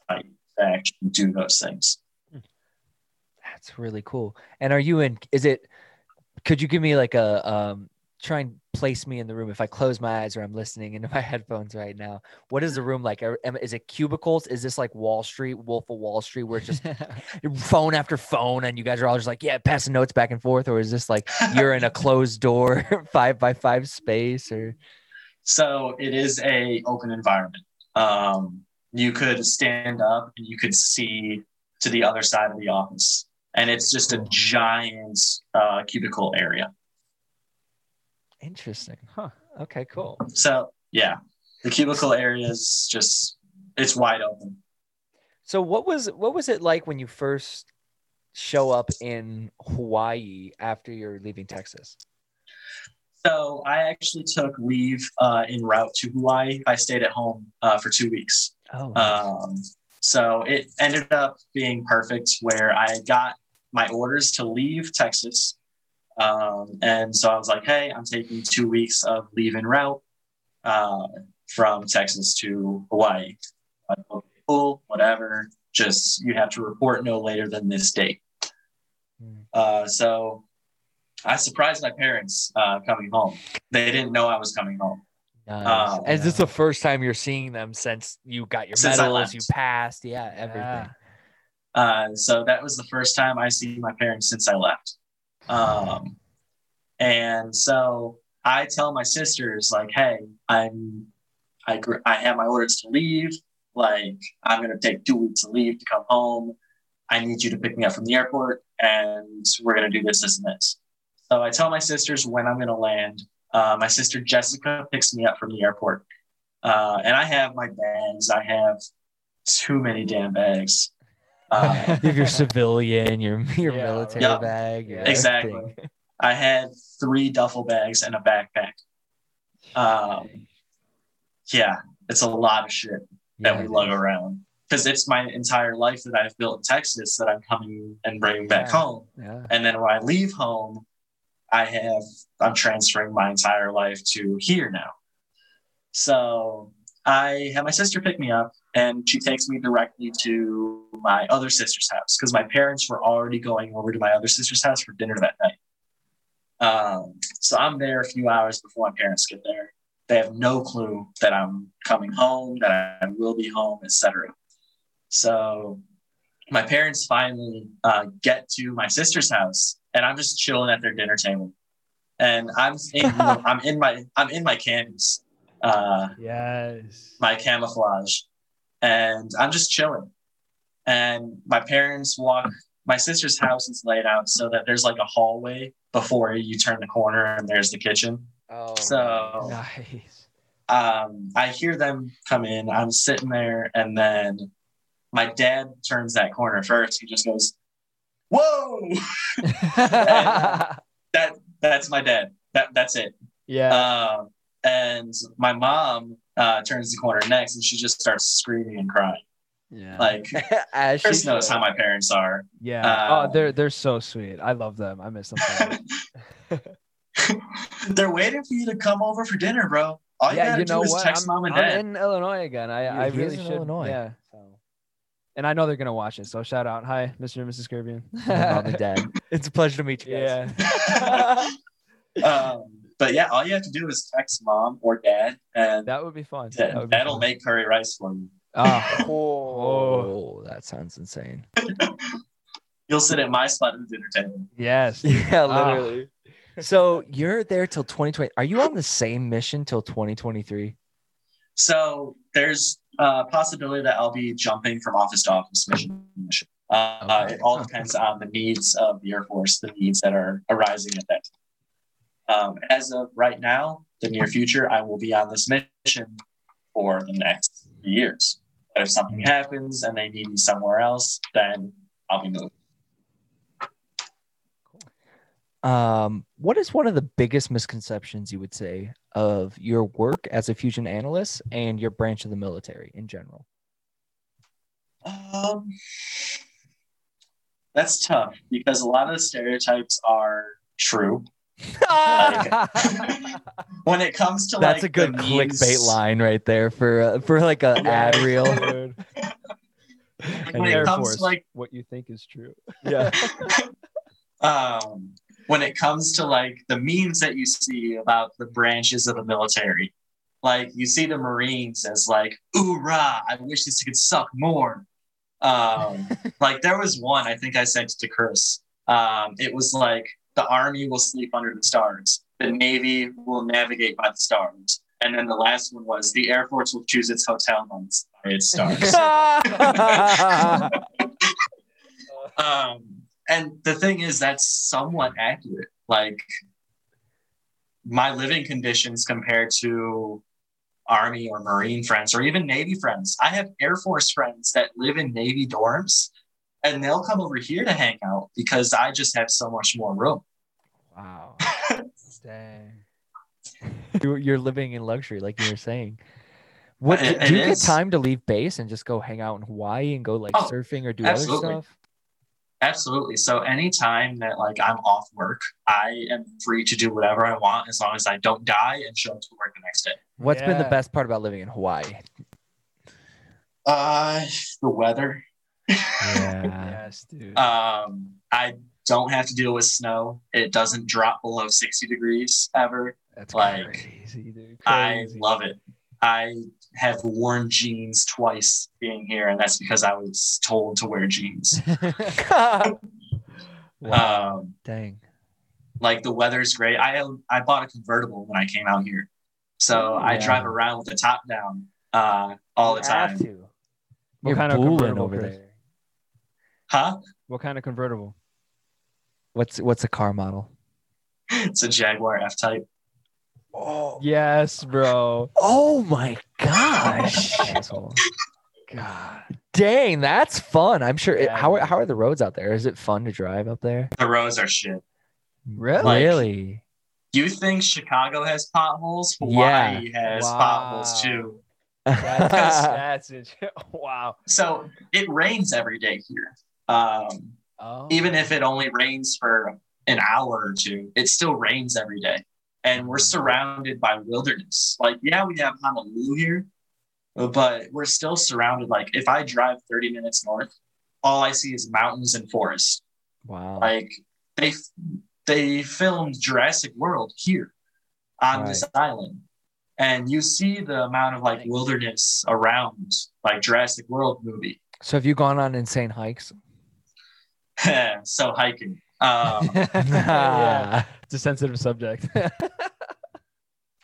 uh, to actually do those things. That's really cool. And are you in? Is it? Could you give me like a um? Try and place me in the room if I close my eyes or I'm listening into my headphones right now. What is the room like? Are- Is it cubicles? Is this like Wall Street, Wolf of Wall Street, where it's just phone after phone and you guys are all just like, yeah, passing notes back and forth? Or is this like you're in a closed door, five by five space? Or So it is a open environment. Um, you could stand up and you could see to the other side of the office, and it's just a giant uh, cubicle area. Interesting. Huh. Okay, cool. So yeah, the cubicle area is just it's wide open. So what was what was it like when you first show up in Hawaii after you're leaving Texas? So I actually took leave uh, in route to Hawaii. I stayed at home uh, for two weeks. Oh, Um, so it ended up being perfect where I got my orders to leave Texas. Um, and so I was like, hey, I'm taking two weeks of leave en route uh, from Texas to Hawaii. Okay, cool, whatever. Just you have to report no later than this date. Hmm. Uh, so I surprised my parents uh, coming home. They didn't know I was coming home. nice. um, is this the first time you're seeing them since you got your medals, you passed, yeah, everything. Yeah. Uh, so that was the first time I see my parents since I left. Um, and so I tell my sisters like, "Hey, I'm, I, gr- I have my orders to leave. Like, I'm gonna take two weeks of leave to come home. I need you to pick me up from the airport, and we're gonna do this, this, and this." So I tell my sisters when I'm gonna land. Uh, my sister Jessica picks me up from the airport, uh, and I have my bags. I have too many damn bags. Uh, you have your civilian, your your Yeah, military Yup. bag, your Exactly. I had three duffel bags and a backpack. Um, yeah, it's a lot of shit that Yeah, we lug is. around because it's my entire life that I've built in Texas that I'm coming and bringing back Yeah. home. Yeah. And then when I leave home, I have I'm transferring my entire life to here now. So I have my sister pick me up and she takes me directly to my other sister's house because my parents were already going over to my other sister's house for dinner that night. Um, so I'm there a few hours before my parents get there. They have no clue that I'm coming home, that I will be home, etc. So my parents finally uh, get to my sister's house, and I'm just chilling at their dinner table, and I'm in, I'm in my I'm in my cammies, uh, Yes. my camouflage, and I'm just chilling. And my parents walk. My sister's house is laid out so that there's like a hallway before you turn the corner, and there's the kitchen. Oh, So Nice. um, I hear them come in. I'm sitting there, and then my dad turns that corner first. He just goes, "Whoa!" that that's my dad. That that's it. yeah. Um, and my mom uh, turns the corner next, and she just starts screaming and crying. yeah. Like As she Chris knows should. how my parents are. yeah. uh, oh, they're they're so sweet. I love them. I miss them. They're waiting for you to come over for dinner, bro. All you yeah, gotta you know do is what? text I'm, mom and I'm in Illinois again. I, Yeah, I really in should. Illinois. Yeah. So, and I know they're gonna watch it. So shout out, hi, Mr. and Mrs. Kurbyun. Mom and dad. It's a pleasure to meet you guys. yeah, um, but yeah, all you have to do is text mom or dad, and that would be fun. that, That would be that'll fun. make curry rice for you. Ah, Oh, that sounds insane. You'll sit at my spot at the dinner table. yes. Yeah, Ah. literally. so you're there till 2020. Are you on the same mission till 2023? So there's a possibility that I'll be jumping from office to office, mission to mission. Uh, uh, it all depends on the needs of the Air Force, the needs that are arising at that time. Um, as of right now, the near future, I will be on this mission for the next years. But if something happens and they need me somewhere else, then I'll be moving. Um, what is one of the biggest misconceptions you would say of your work as a fusion analyst and your branch of the military in general? Um, That's tough because a lot of the stereotypes are true. when it comes to That's like a good the clickbait memes- line right there for uh, for like a ad reel. Dude. like, And when it comes Force, to like what you think is true. Yeah. um when it comes to like the memes that you see about the branches of the military like you see the marines as like oorah i wish this could suck more um like there was one i think i sent it to chris um it was like the army will sleep under the stars the navy will navigate by the stars and then the last one was the air force will choose its hotel months by its stars um, and the thing is, that's somewhat accurate. Like my living conditions compared to Army or Marine friends or even Navy friends. I have Air Force friends that live in Navy dorms and they'll come over here to hang out because I just have so much more room. Wow. Dang. You- You're living in luxury, like you were saying. What It- do you get is. time to leave base and just go hang out in Hawaii and go like Oh, surfing or do absolutely. other stuff? Absolutely. So anytime that like I'm off work, I am free to do whatever I want as long as I don't die and show up to work the next day. What's been the best part about living in Hawaii? Uh the weather. Yeah. Yes, dude. Um, I don't have to deal with snow. It doesn't drop below 60 degrees ever. That's like, crazy, dude. I love it. I have worn jeans twice being here, and that's because I was told to wear jeans. Wow. Um, Dang. like the weather's great. I I bought a convertible when I came out here, so I drive around with the top down uh, all the You have time. to. What You're kind of booling convertible over there. Huh? What kind of convertible? What's what's a car model? It's a Jaguar F Type. Oh, Yes, bro. oh my gosh. God. Dang, that's fun. I'm sure. it- Yeah, how, are, how are the roads out there? Is it fun to drive up there? The roads are shit. Really? Like- really? You think Chicago has potholes? Yeah. Hawaii has Wow. potholes too. That's, that's it. Wow. So it rains every day here. Um, Oh. even if it only rains for an hour or two, it still rains every day. And we're surrounded by wilderness. Like, yeah, we have Honolulu here, but we're still surrounded. Like, if I drive 30 minutes north, all I see is mountains and forest. wow. Like, they they filmed Jurassic World here on this island. And you see the amount of like wilderness around like Jurassic World movie. So have you gone on insane hikes? so hiking. Um, yeah. It's a sensitive subject.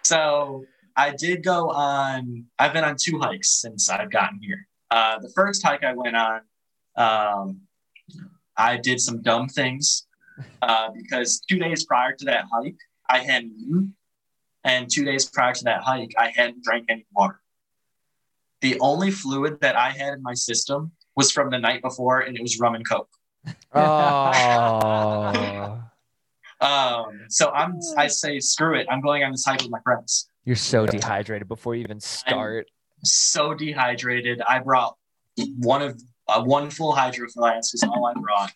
So I did go on. I've been on two hikes since I've gotten here. Uh, the first hike I went on, um, I did some dumb things uh, because two days prior to that hike, I hadn't eaten, and two days prior to that hike, I hadn't drank any water. The only fluid that I had in my system was from the night before, and it was rum and coke. Oh, Um, so I'm. I say screw it. I'm going on this hike with my friends. you're so dehydrated before you even start. so dehydrated. I brought one of uh, one full hydro flask is all I brought.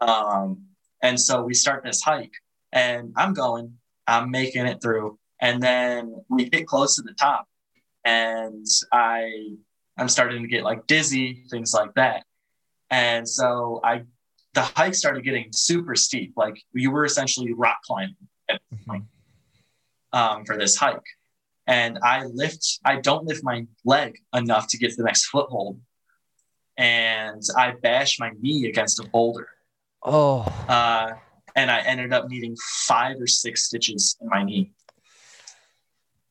Um, and so we start this hike, and I'm going, I'm making it through, and then we get close to the top, and I I'm starting to get like dizzy, things like that, and so I the hike started getting super steep, like you were essentially rock climbing at this point um, for this hike and I lift, I don't lift my leg enough to get to the next foothold. And I bash my knee against a boulder. Oh, Uh, and I ended up needing five or six stitches in my knee.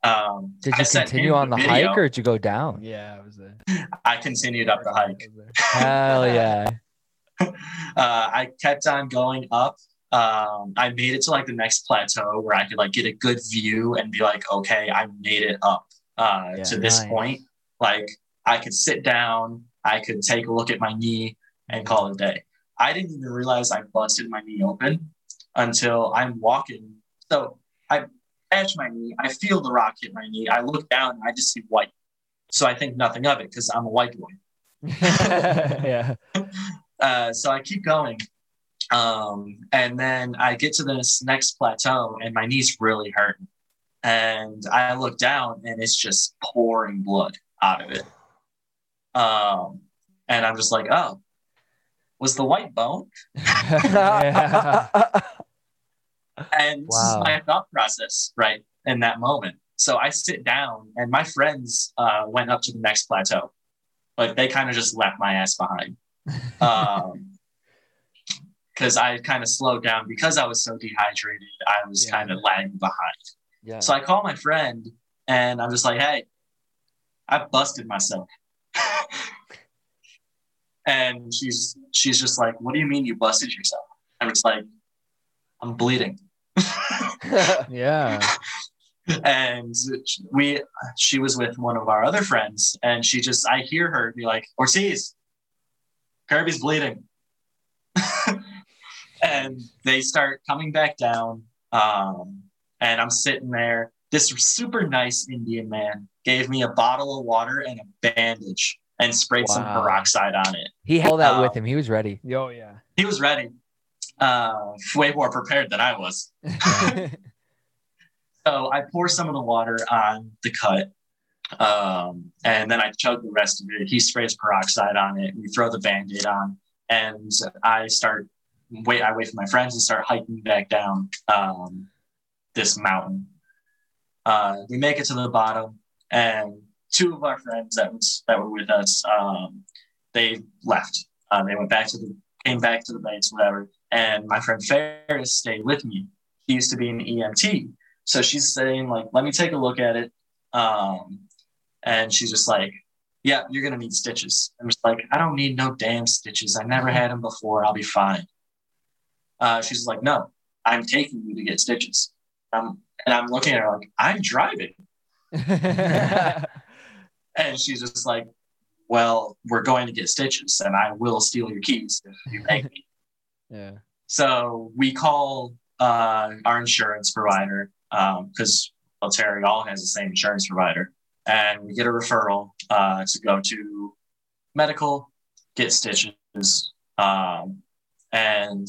Um, did you sent continue on the video. hike or did you go down? yeah, I was there. I continued up the hike. I was there. Hell yeah. uh, I kept on going up. Um, I made it to like the next plateau where I could like get a good view and be like, okay, I made it up uh, Yeah, to this nice. point. Like I could sit down, I could take a look at my knee and call it a day. I didn't even realize I busted my knee open until I'm walking. So I patch my knee, I feel the rock hit my knee. I look down and I just see white. So I think nothing of it because I'm a white boy. yeah. uh, so I keep going. Um, and then I get to this next plateau and my knee's really hurting. And I look down and it's just pouring blood out of it. Um, and I'm just like, oh, was the white bone? And this is my thought process right in that moment. So I sit down, and my friends uh, went up to the next plateau. Like they kind of just left my ass behind. Um, because I kind of slowed down because I was so dehydrated. I was Yeah. kind of lagging behind. Yeah. So I call my friend, and I'm just like, "Hey, I busted myself." and she's she's just like, "What do you mean you busted yourself?" And it's like, "I'm bleeding." yeah. and we she was with one of our other friends and she just i hear her be like ortiz kirby's bleeding. And they start coming back down um, and i'm sitting there. This super nice indian man gave me a bottle of water and a bandage and sprayed some peroxide on it. He held that with Um, him. He was ready. Oh, yeah. he was ready. Uh, way more prepared than i was. So I pour some of the water on the cut, um, and then I chug the rest of it. He sprays peroxide on it. We throw the band-aid on, and I start wait. I wait for my friends and start hiking back down um, this mountain. Uh, we make it to the bottom, and two of our friends that was that were with us, um, they left. Uh, they went back to the came back to the base, whatever. And my friend Ferris stayed with me. He used to be an EMT. So she's saying, like, let me take a look at it. Um, and she's just like, yeah, you're going to need stitches. I'm just like, I don't need no damn stitches. I never had them before. I'll be fine. Uh, she's like, no, I'm taking you to get stitches. Um, and I'm looking at her like, I'm driving. And she's just like, well, we're going to get stitches and I will steal your keys if you make me. yeah. So we call uh, our insurance provider because well, Terry all has the same insurance provider, and we get a referral uh, to go to medical, get stitches, um, and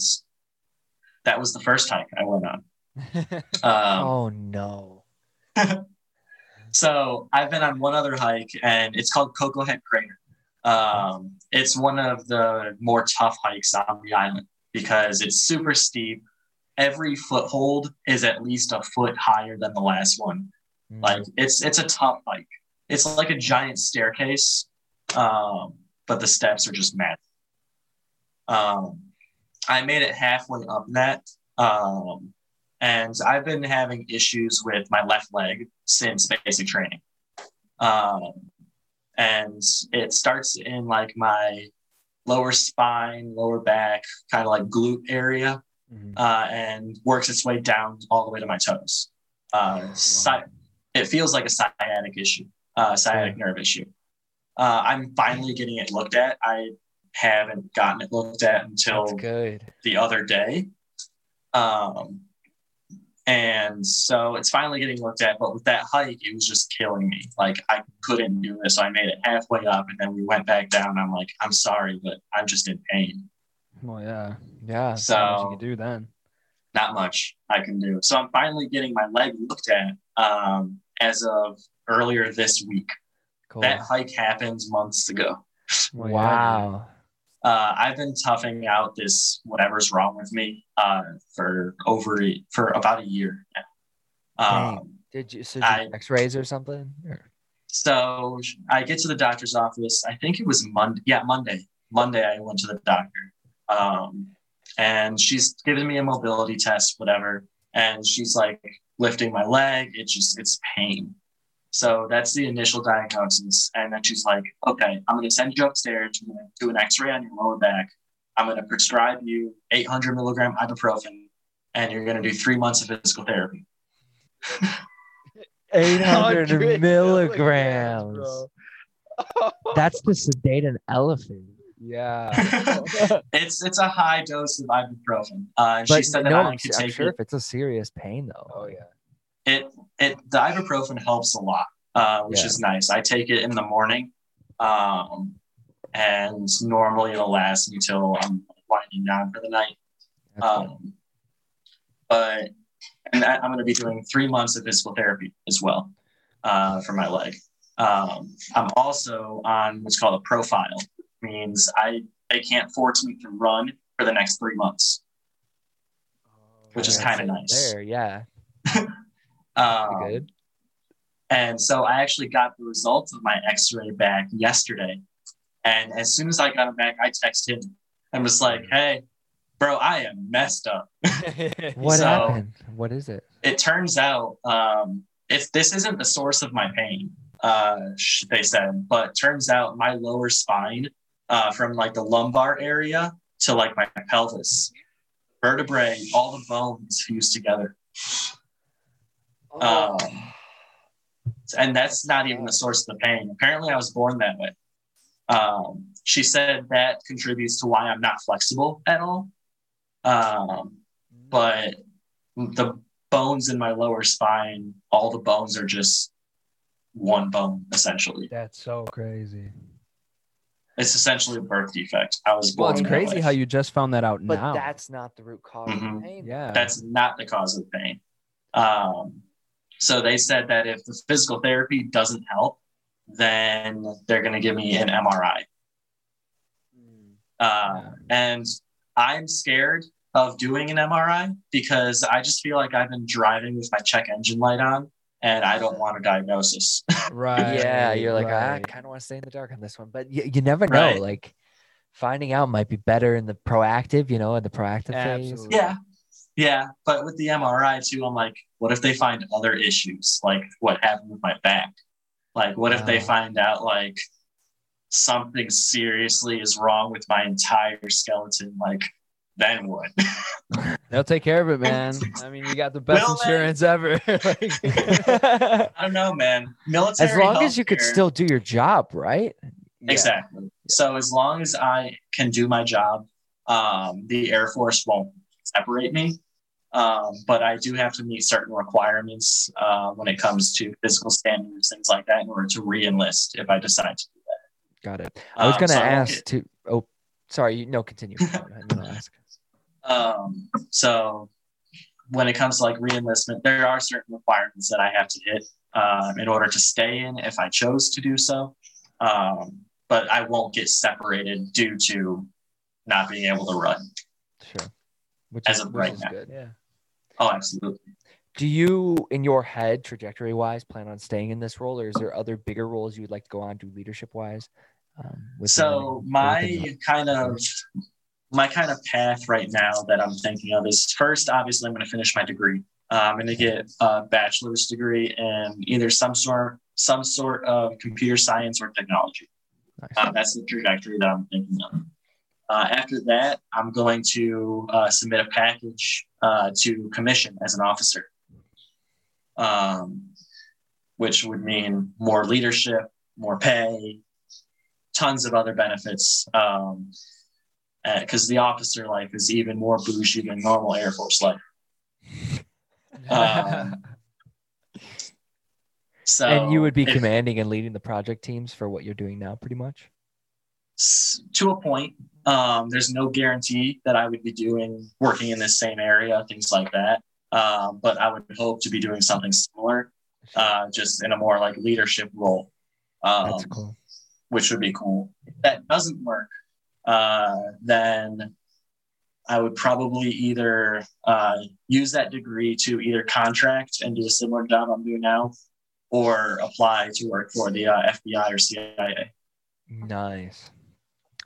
that was the first hike I went on. Um, oh no. So I've been on one other hike, and it's called Koko Head Crater. Um, it's one of the more tough hikes on the island because it's super steep. Every foothold is at least a foot higher than the last one. Mm. Like it's it's a tough bike. It's like a giant staircase, um, but the steps are just mad. Um, I made it halfway up that, um, and I've been having issues with my left leg since basic training. Um, and it starts in like my lower spine, lower back, kind of like glute area, Mhm. uh, and works its way down all the way to my toes. Uh, sci- it feels like a sciatic issue, uh, sciatic nerve issue. Uh, I'm finally getting it looked at. I haven't gotten it looked at until good. the other day. Um, and so it's finally getting looked at. But with that hike, it was just killing me. Like I couldn't do this. So I made it halfway up and then we went back down. I'm like, I'm sorry, but I'm just in pain. Well, yeah. Yeah. So much you can do then. Not much I can do. So I'm finally getting my leg looked at um, as of earlier this week. Cool. That hike happened months ago. Well, wow. Uh, I've been toughing out this whatever's wrong with me uh, for over for about a year now. Um, Did you so did I- you X-rays or something? Or- so I get to the doctor's office. I think it was Monday. Yeah, Monday. Monday I went to the doctor, um, and she's giving me a mobility test, whatever. And she's like lifting my leg. It's just it's pain. So that's the initial diagnosis. And then she's like, okay, I'm going to send you upstairs. I'm going to do an x-ray on your lower back. I'm going to prescribe you 800 milligram ibuprofen, and you're going to do three months of physical therapy. 800 milligrams. bro. That's to sedate an elephant. Yeah. it's it's a high dose of ibuprofen. Uh, and she said that no, I I'm, only could I'm take sure it. if it's a serious pain though. Oh yeah. It it the ibuprofen helps a lot, uh, which Yeah. is nice. I take it in the morning, um, and normally it'll last me till I'm winding down for the night. That's. Um, but and I, I'm going to be doing three months of physical therapy as well uh, for my leg. Um, I'm also on what's called a profile, means I they can't force me to run for the next three months, which is kind of nice. There, yeah. Um, Good. And so I actually got the results of my X-ray back yesterday, and as soon as I got them back, I texted him and was like, "Hey, bro, I am messed up." What So- happened? What is it? it turns out um, if this isn't the source of my pain, uh, they said, but turns out my lower spine uh, from like the lumbar area to like my pelvis, vertebrae, all the bones fused together. Oh. Um, and that's not even the source of the pain. Apparently, I was born that way. Um, she said that contributes to why I'm not flexible at all. Um, but the bones in my lower spine, all the bones are just one bone essentially. That's so crazy. It's essentially a birth defect. I was born. Well, it's crazy how you just found that out But now. that's not the root cause of Mhm. the pain. yeah. That's not the cause of the pain. Um, so they said that if the physical therapy doesn't help, then they're going to give me an MRI. Mm. Uh, and I'm scared of doing an MRI because I just feel like I've been driving with my check engine light on and I don't want a diagnosis. right. yeah, you're like, ah, I kind of want to stay in the dark on this one, but you, you never know. Right. Like, finding out might be better in the proactive, you know, in the proactive phase. Yeah. Yeah. But with the MRI too, I'm like, what if they find other issues? Like what happened with my back? Like, what if they find out like something seriously is wrong with my entire skeleton? Like, then what? They'll take care of it, man. I mean, you got the best Will they? insurance ever. Like- I don't know, man. Military. as long as you could still do your job, right? Exactly. So as long as I can do my job, um, the Air Force won't separate me. Um, but I do have to meet certain requirements uh, when it comes to physical standards, things like that, in order to re-enlist if I decide to. Do that. Got it. I was Um, gonna so ask to. Oh, sorry. No, continue. Go ahead, and then ask. Um, so when it comes to like re-enlistment, there are certain requirements that I have to hit um, in order to stay in if I chose to do so. Um, but I won't get separated due to not being able to run. Sure. Which As is, of right now. good. yeah. Oh, absolutely. Do you, in your head, trajectory wise, plan on staying in this role, or is there other bigger roles you would like to go on to leadership wise? Um, So my kind of my kind of path right now that I'm thinking of is first, obviously, I'm going to finish my degree. Uh, I'm going to get a bachelor's degree in either some sort some sort of computer science or technology. Nice. Uh, that's the trajectory that I'm thinking of. Uh, after that, I'm going to uh, submit a package uh, to commission as an officer, um, which would mean more leadership, more pay, tons of other benefits. Um, because the officer life is even more bougie than normal Air Force life. Um, So and you would be if- commanding and leading the project teams for what you're doing now, pretty much. to a point. Um, there's no guarantee that I would be doing working in this same area, things like that. Um, but I would hope to be doing something similar, uh, just in a more like leadership role, um, That's cool. which would be cool. If that doesn't work, uh, then I would probably either uh, use that degree to either contract and do a similar job I'm doing now, or apply to work for the uh, FBI or CIA. Nice.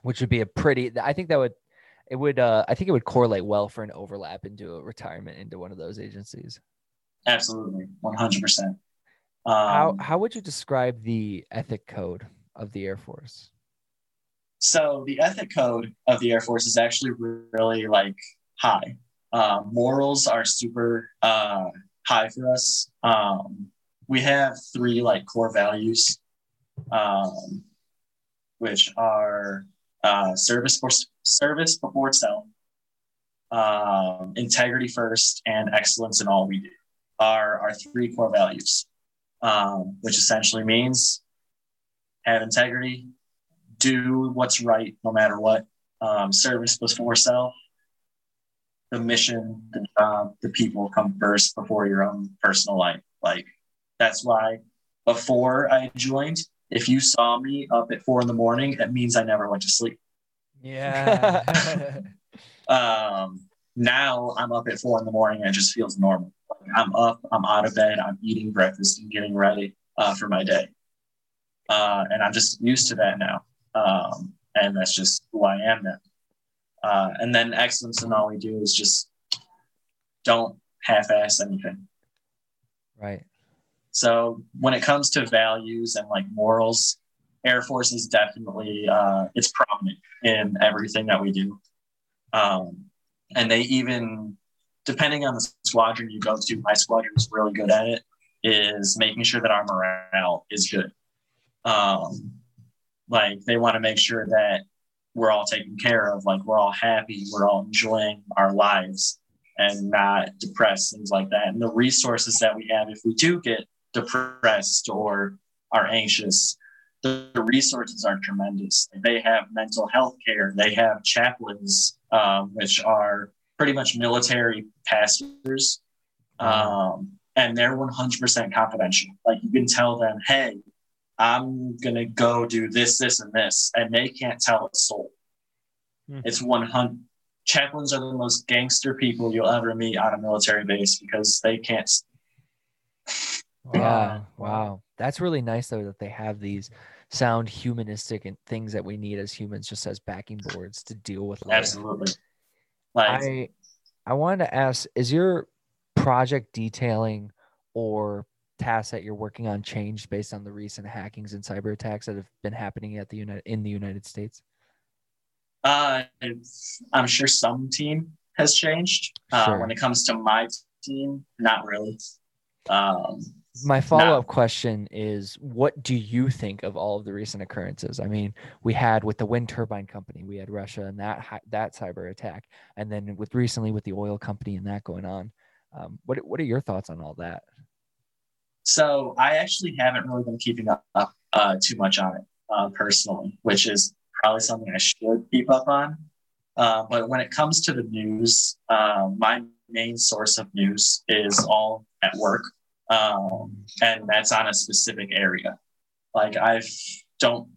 Which would be a pretty. I think that would. It would. Uh, I think it would correlate well for an overlap into a retirement into one of those agencies. Absolutely, one hundred percent. how Um, How would you describe the ethic code of the Air Force? So the ethic code of the Air Force is actually really like high. Uh, morals are super uh, high for us. Um, we have three like core values, um, which are uh, service for service before self, um, integrity first, and excellence in all we do. Are our three core values, um, which essentially means have integrity, do what's right no matter what. Um, service before self. The mission, the job, the people come first before your own personal life. Like that's why before I joined, if you saw me up at four in the morning, that means I never went to sleep. Yeah. Um, now I'm up at four in the morning and it just feels normal. Like, I'm up, I'm out of bed, I'm eating breakfast and getting ready uh, for my day. Uh, and I'm just used to that now. Um, and that's just who I am now. Uh, and then excellence in all we do is just don't half-ass anything. Right. So when it comes to values and like morals, Air Force is definitely uh, it's prominent in everything that we do. Um, and they even, depending on the squadron you go to, my squadron is really good at it. Is making sure that our morale is good. Um, like they want to make sure that we're all taken care of, like we're all happy, we're all enjoying our lives and not depressed, things like that. And the resources that we have, if we do get depressed or are anxious, the, the resources are tremendous. They have mental health care, they have chaplains, um, which are pretty much military pastors. Um, and they're 100% confidential. Like you can tell them, hey, I'm going to go do this, this, and this. And they can't tell a soul. Hmm. It's 100. Chaplains are the most gangster people you'll ever meet on a military base because they can't. Yeah. Wow. That's really nice though that they have these sound humanistic and things that we need as humans just as backing boards to deal with life. Absolutely. Like, I I wanted to ask is your project detailing or tasks that you're working on changed based on the recent hackings and cyber attacks that have been happening at the United in the United States? Uh, I'm sure some team has changed. Uh, When it comes to my team, not really. Um, My follow up question is what do you think of all of the recent occurrences? I mean, we had with the wind turbine company, we had Russia and that that cyber attack, and then with recently with the oil company and that going on. Um, what what are your thoughts on all that? So I actually haven't really been keeping up uh, too much on it uh, personally, which is probably something I should keep up on. Uh, but when it comes to the news, uh, my main source of news is all at work, um, and that's on a specific area. Like I don't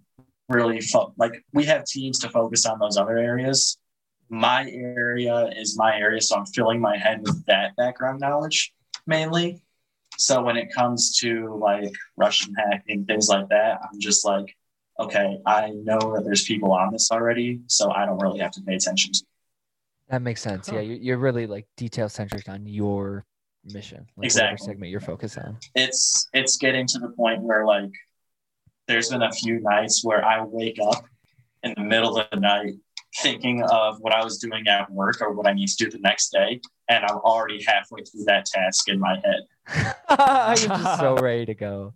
really fo- like we have teams to focus on those other areas. My area is my area, so I'm filling my head with that background knowledge mainly. So when it comes to like Russian hacking, things like that, I'm just like, okay, I know that there's people on this already, so I don't really have to pay attention to That makes sense. Yeah, you're, really like detail centric on your mission, like Exactly. segment you're focused on. it's it's getting to the point where like there's been a few nights where I wake up in the middle of the night thinking of what I was doing at work or what I need to do the next day, and I'm already halfway through that task in my head. you're just so ready to go.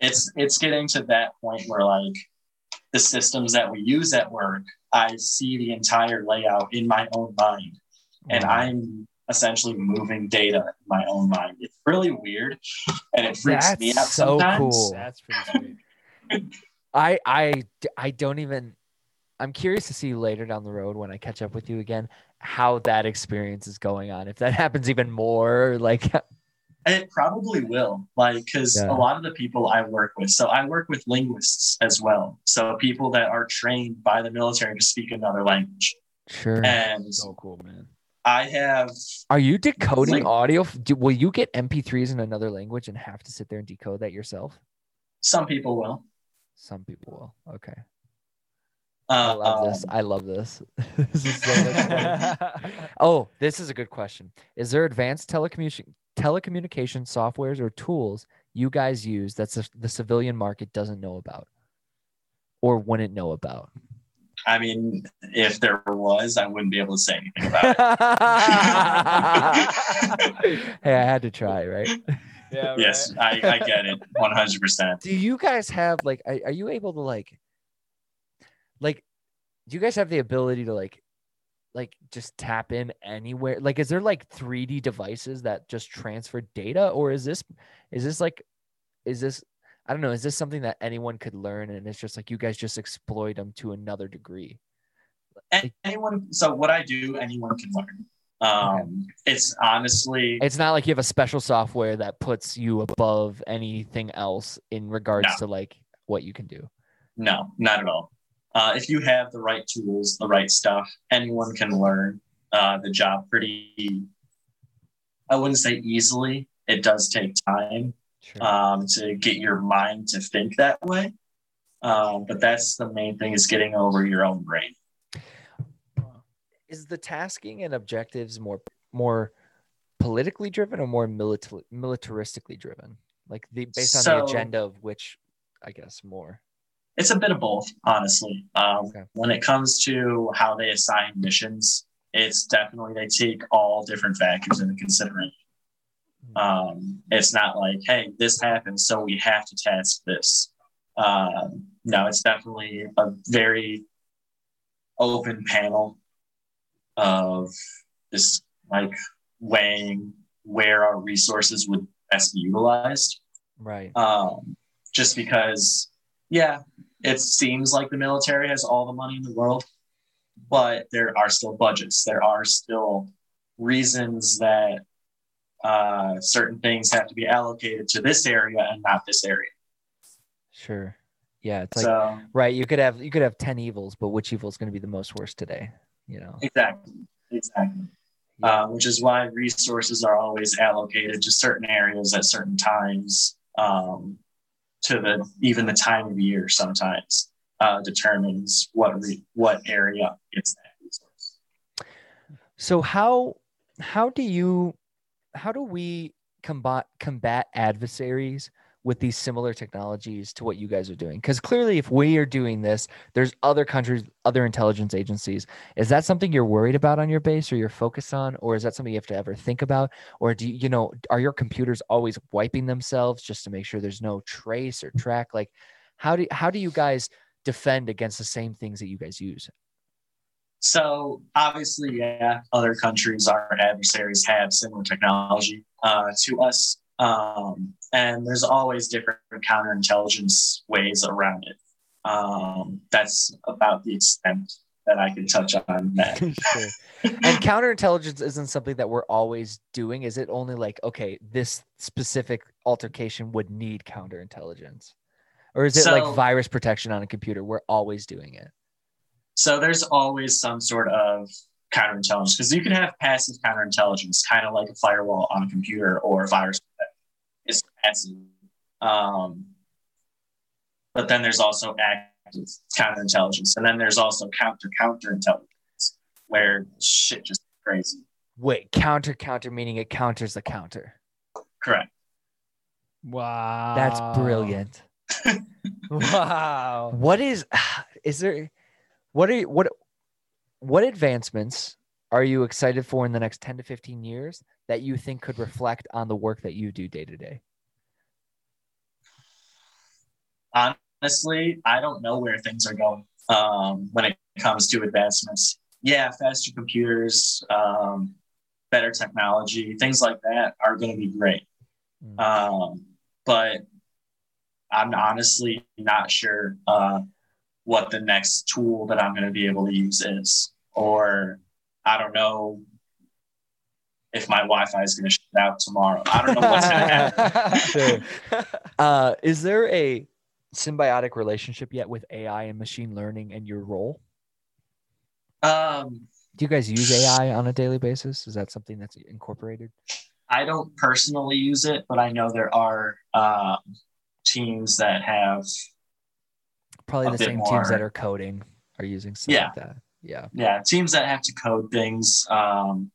It's it's getting to that point where like the systems that we use at work, I see the entire layout in my own mind, and I'm essentially moving data in my own mind. It's really weird, and it freaks me out so sometimes. cool. That's pretty sweet. I I I don't even I'm curious to see later down the road when I catch up with you again how that experience is going on. If that happens even more, like It probably will, like, because Yeah. a lot of the people I work with, so I work with linguists as well. So people that are trained by the military to speak another language. sure. And so cool, man. I have, Are you decoding Link- audio? Do, will you get MP3s in another language and have to sit there and decode that yourself? some people will. Some people will. Okay. I Uh, love this. I love this. this is so much fun. Oh, this is a good question. Is there advanced telecommunication telecommunication softwares or tools you guys use that the- the civilian market doesn't know about or wouldn't know about? I mean, if there was, I wouldn't be able to say anything about it. hey, I had to try, right? Yeah. yes, I, I get it 100%. Do you guys have like are, are you able to like like do you guys have the ability to like like just tap in anywhere? Like is there like 3D devices that just transfer data or is this is this like is this I don't know. Is this something that anyone could learn, and it's just like you guys just exploit them to another degree? Anyone. So what I do, anyone can learn. Um, it's honestly It's not like you have a special software that puts you above anything else in regards No. to like what you can do. no, not at all. Uh, if you have the right tools, the right stuff, anyone can learn uh, the job pretty. I wouldn't say easily. It does take time Sure. um, to get your mind to think that way. Um, but that's the main thing is getting over your own brain. is the tasking and objectives more more politically driven or more militar- militaristically driven? Like the based on the agenda of which, I guess more. It's a bit of both, honestly. Um, Okay. When it comes to how they assign missions, it's definitely they take all different factors into consideration. Um, it's not like, hey, this happened, so we have to task this. Um, no, it's definitely a very open panel of just like weighing where our resources would best be utilized Right. um, just because, yeah, it seems like the military has all the money in the world, but there are still budgets. There are still reasons that uh, certain things have to be allocated to this area and not this area. Sure. Yeah. It's like so right. You could have you could have ten evils, but which evil is going to be the most worst today? You know. exactly, exactly. Uh, which is why resources are always allocated to certain areas at certain times. Um, to the even the time of year sometimes uh, determines what re- what area gets that resource. So how how do you how do we combat combat adversaries with these similar technologies to what you guys are doing? Because clearly, if we are doing this, there's other countries, other intelligence agencies. Is that something you're worried about on your base, or you're focused on, or is that something you have to ever think about, or do you, you know, are your computers always wiping themselves just to make sure there's no trace or track? Like, how do how do you guys defend against the same things that you guys use? So obviously, yeah, other countries, our adversaries have similar technology uh, to us, um, and there's always different counterintelligence ways around it. Um, that's about the extent that I can touch on that. sure. And counterintelligence isn't something that we're always doing. Is it only like, okay, this specific altercation would need counterintelligence? Or is it So- like virus protection on a computer? We're always doing it. So there's always some sort of counterintelligence because you can have passive counterintelligence, kind of like a firewall on a computer or a virus. It's passive. Um, but then there's also active counterintelligence, and then there's also counter counterintelligence, where shit just crazy. Wait, counter, counter, meaning it counters the counter. Correct. Wow. That's brilliant. Wow. What is, is there, what are you, what, what advancements are you excited for in the next 10 to 15 years that you think could reflect on the work that you do day to day? Honestly, I don't know where things are going um, when it comes to advancements. Yeah, faster computers, um, better technology, things like that are going to be great. Mm. Um, but I'm honestly not sure uh, what the next tool that I'm going to be able to use is, or I don't know if my Wi-Fi is going to shut out tomorrow. I don't know what's going to happen. Sure. Uh, is there a symbiotic relationship yet with AI and machine learning and your role? Um, Do you guys use AI on a daily basis? Is that something that's incorporated? I don't personally use it, but I know there are uh, teams that have, Probably the same teams that are coding are using stuff Yeah. like that. Yeah. yeah, teams that have to code things um,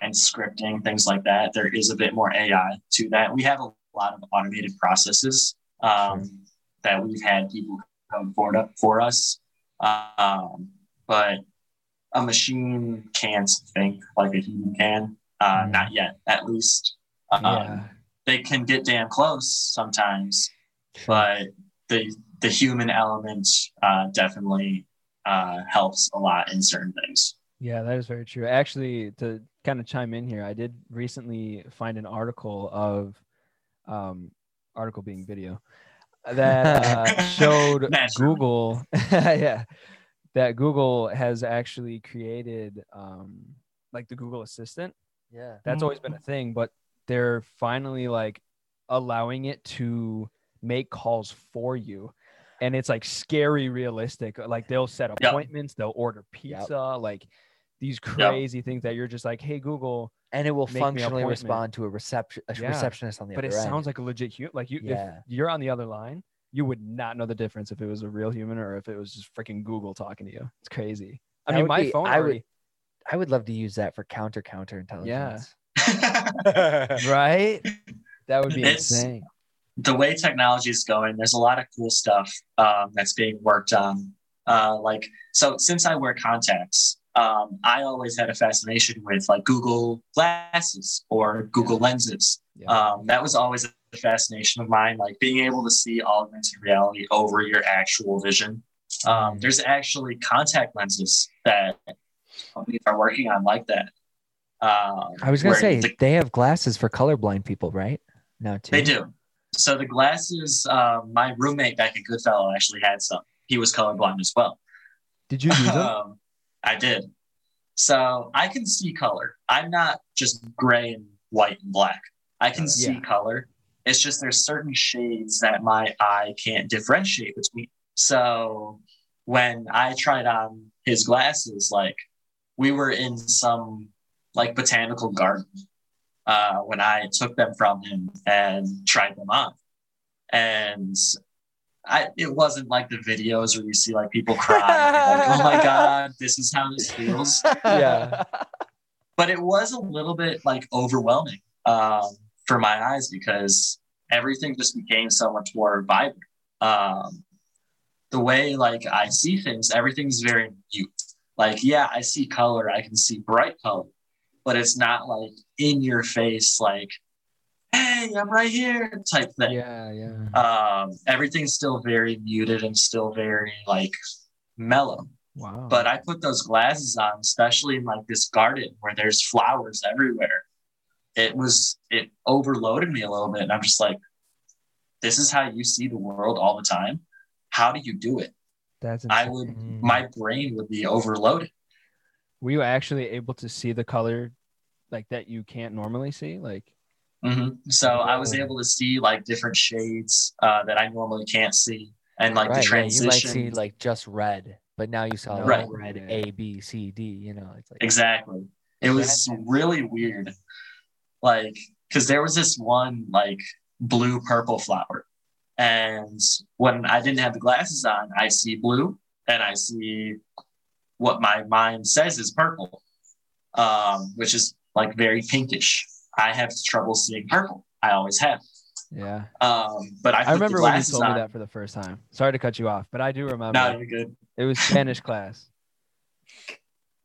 and scripting things like that. There is a bit more AI to that. We have a lot of automated processes um, that we've had people code for for us, um, but a machine can't think like a human can. Uh, Mhm. Not yet, at least. Um, Yeah. They can get damn close sometimes, but the the human element uh, definitely uh, helps a lot in certain things. Yeah, that is very true. Actually, to kind of chime in here, I did recently find an article of um, article being video that uh, showed Naturally. Google, yeah, that Google has actually created um, like the Google Assistant. Yeah. That's always been a thing, but they're finally like allowing it to make calls for you. And it's like scary realistic. Like they'll set Yep. appointments, they'll order pizza, like these crazy things that you're just like, hey Google, And it will Make me functionally appointment. respond to a reception a Yeah. receptionist on the other side. but it other end. sounds like a legit human. Like you, Yeah. if you're on the other line, you would not know the difference if it was a real human or if it was just freaking Google talking to you. It's crazy. I That mean, would my be- phone I would- already, I would love to use that for counter counter intelligence. right? That would be It's- insane. the way technology is going, there's a lot of cool stuff um, that's being worked on. Uh, like, so since I wear contacts, um, I always had a fascination with like Google glasses or Google lenses. Yeah. Um, that was always a fascination of mine, like being able to see augmented reality over your actual vision. Um, there's actually contact lenses that companies are working on like that. Um, I was gonna say the- they have glasses for colorblind people, right? Now too. They do. So the glasses, um, my roommate back at Goodfellow actually had some. He was colorblind as well. Did you use them? I did. So I can see color. I'm not just gray and white and black. I can Uh, see yeah. color. It's just there's certain shades that my eye can't differentiate between. So when I tried on his glasses, like we were in some like botanical garden uh, when I took them from him and tried them on. And I, it wasn't like the videos where you see like people crying, like, oh my God, this is how this feels. yeah. But it was a little bit like overwhelming um, for my eyes because everything just became so much more vibrant. Um, the way like I see things, everything's very mute. Like, yeah, I see color, I can see bright color, but it's not like in your face, like, hey, I'm right here type thing. Yeah, yeah. Um, everything's still very muted and still very like mellow. Wow. But I put those glasses on, especially in like this garden where there's flowers everywhere. It was it overloaded me a little bit, and I'm just like, this is how you see the world all the time. How do you do it? that's I would, my brain would be overloaded. Were you actually able to see the color like that you can't normally see? Like Mhm. So I was able to see like different shades uh, that I normally can't see, and like right, the yeah, transition. you might see like just red, but now you saw Right. red. A B C D. You know, it's like Exactly. It was really weird. Like, because there was this one like blue purple flower. And when I didn't have the glasses on, I see blue and I see what my mind says is purple, um, which is like very pinkish. I have trouble seeing purple. I always have. yeah. Um, but I, I remember when you told on. me that for the first time. Sorry to cut you off, but I do remember. No, you're good. It was Spanish class.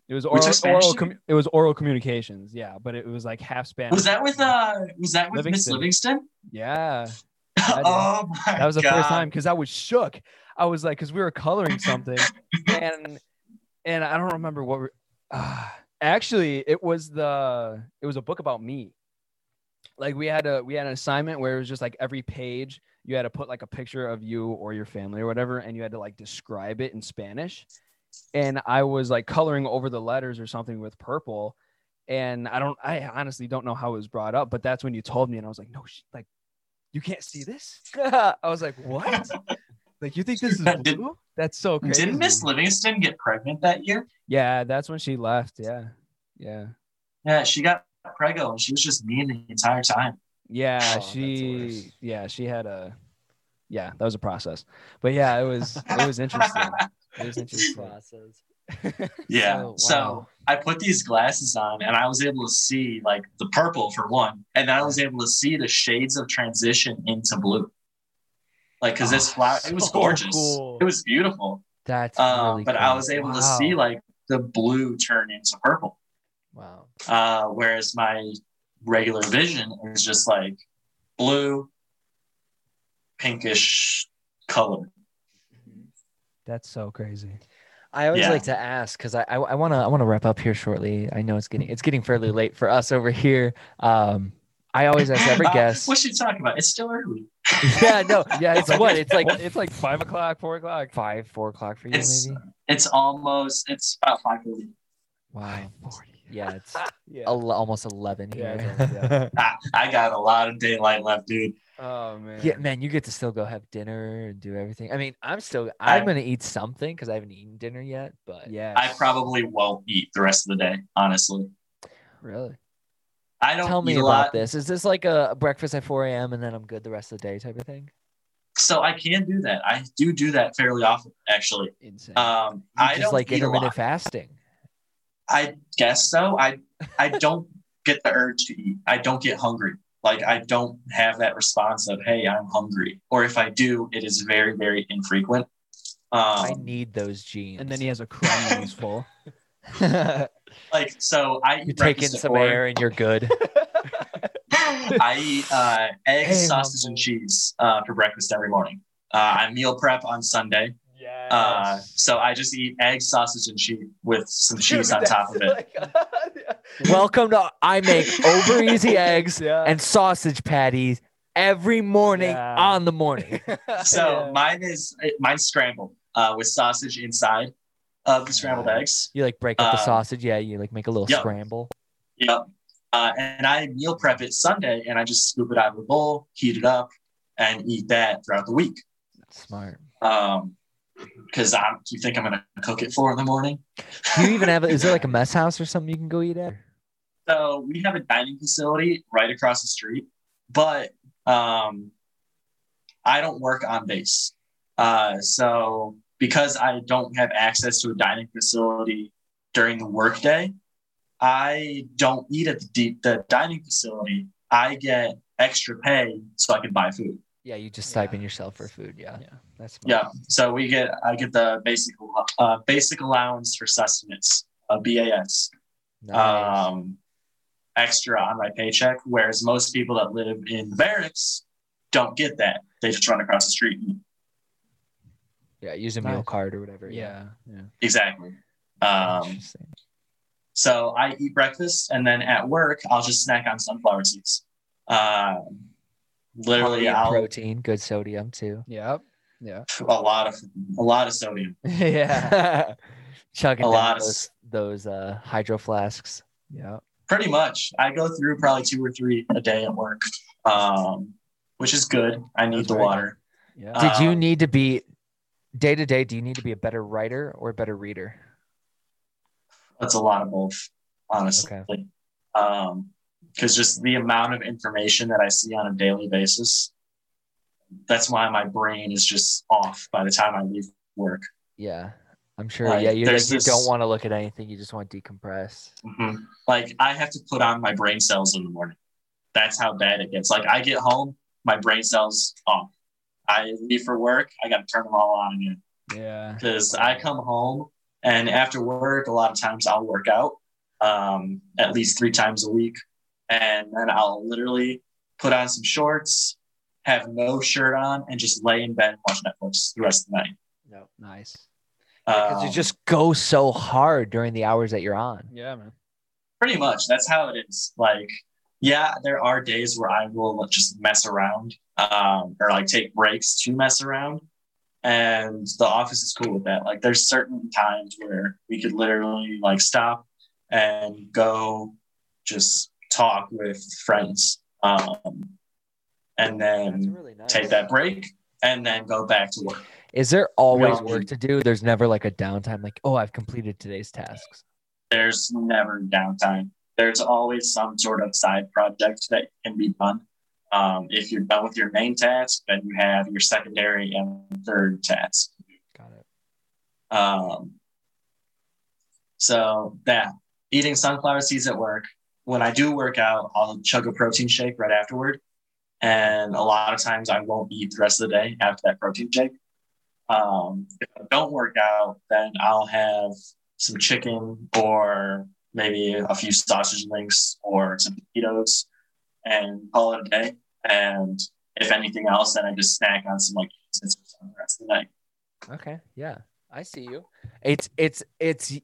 It was oral, oral com- it was oral communications, yeah, but it was like half Spanish. Was that with uh was that with Miss Livingston. Livingston? Yeah, oh my that was the God. first time because I was shook. I was like, because we were coloring something, and and I don't remember what. We're, uh, actually, it was the it was a book about me. Like we had a we had an assignment where it was just like every page you had to put like a picture of you or your family or whatever, and you had to like describe it in Spanish. And I was like coloring over the letters or something with purple. And I don't, I honestly don't know how it was brought up, but that's when you told me, and I was like, no, sh- like, you can't see this. I was like, what? like, you think this is Did- blue? That's so crazy. Didn't Miss Livingston get pregnant that year? Yeah, that's when she left. Yeah, yeah, Yeah, she got prego and she was just mean the entire time. yeah. Oh, she, yeah, she had a, yeah, that was a process. But yeah, it was, it was interesting. It was interesting. process. Yeah. Oh, So. I put these glasses on and I was able to see like the purple for one, and then I was able to see the shades of transition into blue. Like, because this Oh, flower, it was so gorgeous. cool. It was beautiful. That's Um, really but cool. I was able to see like the blue turn into purple. Wow. Uh, whereas my regular vision is just like blue, pinkish color. That's so crazy. I always Yeah. like to ask because I I want to I want to wrap up here shortly. I know it's getting it's getting fairly late for us over here. Um, I always ask every Uh, guest. what should you talk about? It's still early. yeah, no, yeah, it's what? It's like it's like five o'clock, four o'clock. five, four o'clock for you, It's maybe. it's almost it's about five forty. Wow. Yeah, it's Yeah. el- almost eleven Yeah, here. it's almost- I, I got a lot of daylight left, dude. Oh man. Yeah, man, you get to still go have dinner and do everything. I mean, I'm still I- I'm gonna eat something because I haven't eaten dinner yet. But Yeah. I probably won't eat the rest of the day, honestly. really, I don't tell me eat a about lot, this. Is this like a breakfast at 4 a.m. and then I'm good the rest of the day type of thing? so I can do that. I do do that fairly often, actually. Insane. Um, I just don't like eat a intermittent lot. fasting. I guess so. I I don't get the urge to eat. I don't get hungry. Like I don't have that response of "Hey, I'm hungry," or if I do, it is very very infrequent. I Um, need those genes. and then he has a crumb when he's full. like so, I you take in breakfast some air and you're good. I eat uh, eggs, Hey, sausage, Mom. and cheese uh, for breakfast every morning. Uh, I meal prep on Sunday, Yeah. uh, so I just eat eggs, sausage, and cheese with some cheese on top of it. Welcome to I make over easy eggs Yeah. and sausage patties every morning Yeah. on the morning. So Yeah. mine is mine scrambled uh, with sausage inside of the scrambled eggs. You like break up the Um, sausage, yeah. You like make a little yep. scramble. Yep. Uh, and I meal prep it Sunday, and I just scoop it out of a bowl, heat it up, and eat that throughout the week. Smart. Um, because I'm, you think I'm gonna cook it four in the morning? Do you even have? A, is there like a mess house or something you can go eat at? So we have a dining facility right across the street, but um, I don't work on base. Uh, so because I don't have access to a dining facility during the workday, I don't eat at the, deep, the dining facility. I get extra pay so I can buy food. Yeah, you just Yeah. stipend yourself for food. Yeah, Yeah. That's smart. Yeah, so we get I get the basic uh, basic allowance for sustenance, uh, BAS. Nice. um, extra on my paycheck, whereas most people that live in the barracks don't get that. They just run across the street. and yeah, use a meal Nice. card or whatever. yeah. Yeah. Exactly. Um, so I eat breakfast, and then at work, I'll just snack on sunflower seeds. Um, literally, I'll protein, good sodium too. Yep. Yeah. a lot of a lot of sodium. yeah, chugging A lot of those, s- those uh, hydro flasks. Yeah. Pretty much, I go through probably two or three a day at work, um, which is good. I need That's the very water. Yeah. Did you Um, need to be day to day? Do you need to be a better writer or a better reader? That's a lot of both, honestly. Um, because just the amount of information that I see on a daily basis, that's why my brain is just off by the time I leave work. Yeah, I'm sure. Like, yeah, you like, there's you don't want to look at anything. You just want to decompress. Mhm. Like I have to put on my brain cells in the morning. That's how bad it gets. Like I get home, my brain cells off. I leave for work, I got to turn them all on again Yeah. because I come home and after work, a lot of times I'll work out um, at least three times a week. And then I'll literally put on some shorts, have no shirt on, and just lay in bed and watch Netflix the rest of the night. No, Nice. because you Um, just go so hard during the hours that you're on. Yeah, man. pretty much that's how it is. Like, yeah, there are days where I will just mess around um, or like take breaks to mess around. And the office is cool with that. Like, there's certain times where we could literally like stop and go just talk with friends. Um, and then really nice. take that break and then go back to work. Is there always work to do? There's never like a downtime. Like, oh, I've completed today's tasks. There's never downtime. There's always some sort of side project that can be done. Um, if you're done with your main task, then you have your secondary and third task. Got it. Um, so that eating sunflower seeds at work. When I do work out, I'll chug a protein shake right afterward. And a lot of times I won't eat the rest of the day after that protein shake. Um, if I don't work out, then I'll have some chicken or maybe a few sausage links or some potatoes and call it a day. And if anything else, then I just snack on some like the rest of the night. Okay. Yeah. I see you. It's it's it's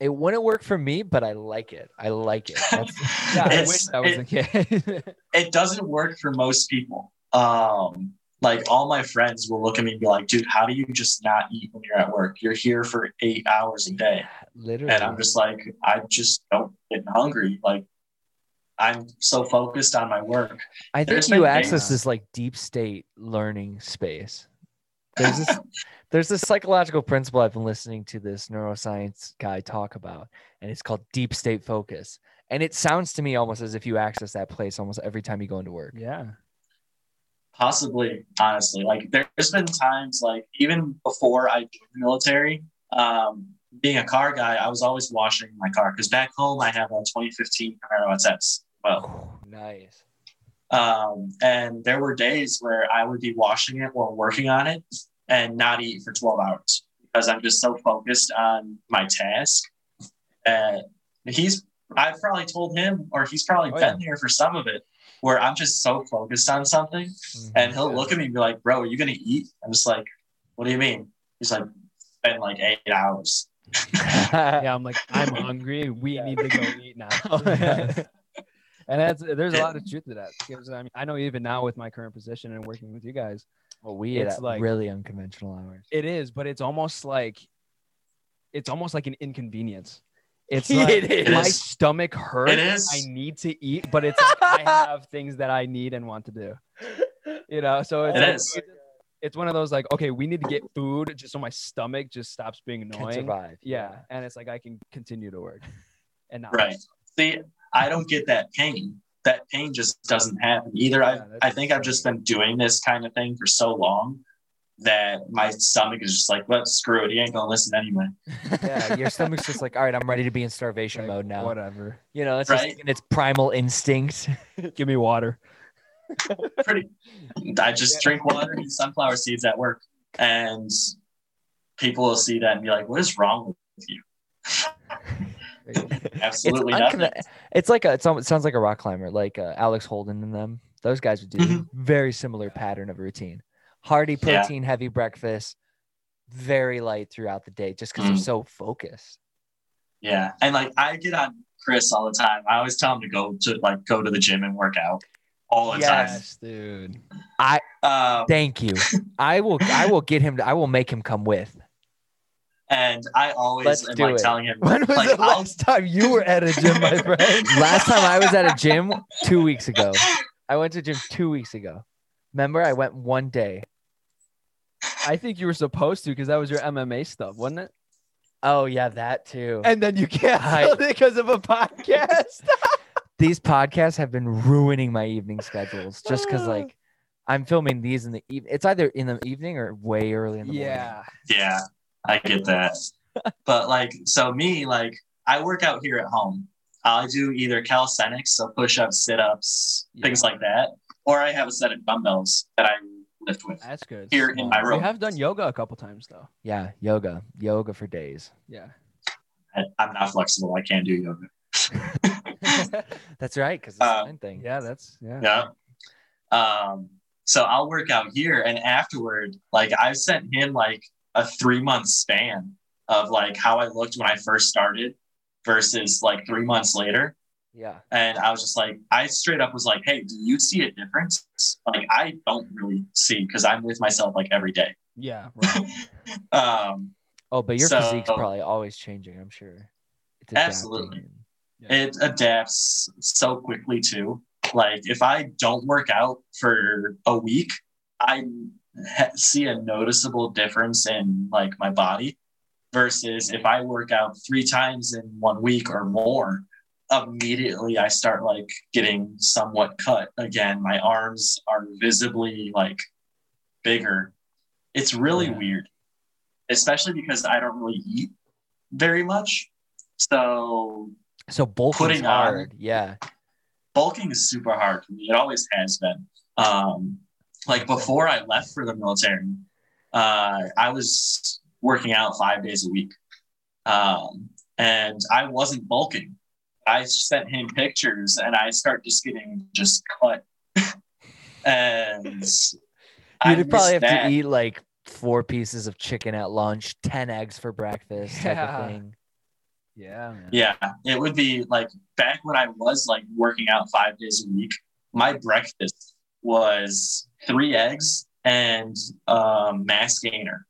It wouldn't work for me, but I like it. I like it. That's, Yeah, I wish that was it- the case. it doesn't work for most people. Um, like all my friends will look at me and be like, dude, how do you just not eat when you're at work? You're here for eight hours a day. literally. And I'm just like, I just don't get hungry. Like I'm so focused on my work. I think there's you access this like deep state learning space. There's this there's this psychological principle I've been listening to this neuroscience guy talk about, and it's called deep state focus. And it sounds to me almost as if you access that place almost every time you go into work. yeah. Possibly, honestly. Like there's been times like even before I joined the military, um, being a car guy, I was always washing my car because back home I have a 2015 Camaro SS. Well, nice. Um, and there were days where I would be washing it while working on it and not eat for 12 hours because I'm just so focused on my task. And he's, I've probably told him, or he's probably Oh, been here for some of it, where I'm just so focused on something. Mhm. And he'll look at me and be like, bro, are you going to eat? I'm just like, what do you mean? He's like, spend like eight hours. Yeah, I'm like, I'm hungry. We need to go eat now. and that's there's a lot of truth to that. Because I mean, I know even now with my current position and working with you guys, well, we It's like- really unconventional hours. it is, but it's almost like it's almost like an inconvenience. It's like is. my stomach hurts. It is. I need to eat, but it's like I have things that I need and want to do. You know, so it's It like, is. it's one of those like, okay, we need to get food just so my stomach just stops being Can annoying. survive. Yeah, and it's like I can continue to work, and not Right. See, I don't get that pain. That pain just doesn't happen. Either I, Yeah, that's I think I've just been doing this kind of thing for so long that my stomach is just like, what, screw it. He ain't going to listen anyway. yeah, your stomach's just like, all right, I'm ready to be in starvation like, mode now. Whatever. You know, it's Right. just in its primal instinct. Give me water. Pretty. I just drink water and sunflower seeds at work. And people will see that and be like, what is wrong with you? Absolutely it's, nothing. uncon- it's like a, it's, it sounds like a rock climber, like uh, Alex Honnold and them. Those guys would do Mhm. very similar pattern of routine. Hearty Yeah. protein, heavy breakfast, very light throughout the day, just because they're Mhm. so focused. Yeah. And like, I get on Chris all the time. I always tell him to go to like, go to the gym and work out all the time. Yes, dude. I Um, Thank you. I will. I will get him. To, I will make him come with. And I always Let's am do like it. telling him, When was like, the I'll- last time you were at a gym, my friend? Last time I was at a gym two weeks ago. I went to gym two weeks ago. Remember, I went one day. I think you were supposed to because that was your MMA stuff, wasn't it? Oh yeah, that too. And then you canceled it because of a podcast. these podcasts have been ruining my evening schedules just because like I'm filming these in the evening. It's either in the evening or way early in the morning. yeah. Yeah, I get that. but like, so me, like, I work out here at home. I do either calisthenics, so push ups, sit ups, things like that, or I have a set of dumbbells that I lift with That's good. here in my We room. have done yoga a couple times though. Yeah, yoga, yoga for days. Yeah. I- I'm not flexible. I can't do yoga. That's right, because it's Uh, a thing. yeah, that's yeah. Yeah. Um, so I'll work out here, and afterward, like I've sent him like a three month span of like how I looked when I first started versus like three months later. Yeah. And I was just like, I straight up was like, hey, do you see a difference? Like, I don't really see because I'm with myself like every day. Yeah. Right. Um, Oh, but your So- physique's probably always changing. I'm sure. It's Absolutely. Yeah. it adapts so quickly too. Like, if I don't work out for a week, I ha- see a noticeable difference in like my body versus if I work out three times in one week or more, immediately I start like getting somewhat cut again. My arms are visibly like bigger. It's really Yeah. weird, especially because I don't really eat very much. So So bulking's Putting on- hard. Yeah. bulking is super hard for me. It always has been. Um, like before I left for the military, uh, I was working out five days a week, um, and I wasn't bulking. I sent him pictures, and I start just getting just cut. and I You'd probably have that. to eat like four pieces of chicken at lunch, ten eggs for breakfast, type Yeah. of thing. Yeah, man. Yeah, it would be like back when I was like working out five days a week. My breakfast was three eggs and um, mass gainer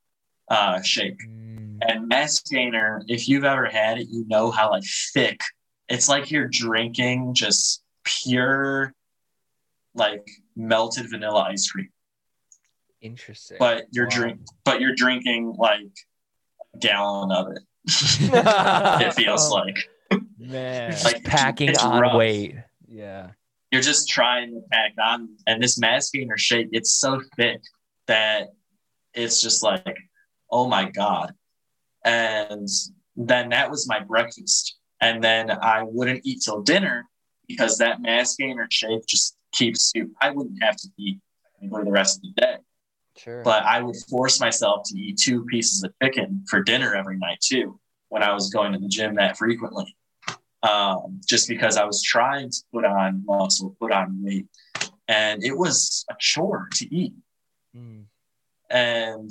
uh, shake. Mm, And mass gainer, if you've ever had it, you know how like thick. It's like you're drinking just pure, like melted vanilla ice cream. Interesting. But you're Wow. drink, but you're drinking like a gallon of it. It feels like Man. Like, packing on rough. weight. yeah. You're just trying to pack on. And this mass gainer shake, it's so thick that it's just like, oh my God. And then that was my breakfast. And then I wouldn't eat till dinner because that mass gainer shake just keeps you, I wouldn't have to eat for the rest of the day, Sure. but I would force myself to eat two pieces of chicken for dinner every night too when I was going to the gym that frequently. Um, just because I was trying to put on muscle, put on weight, and it was a chore to eat. Mm, And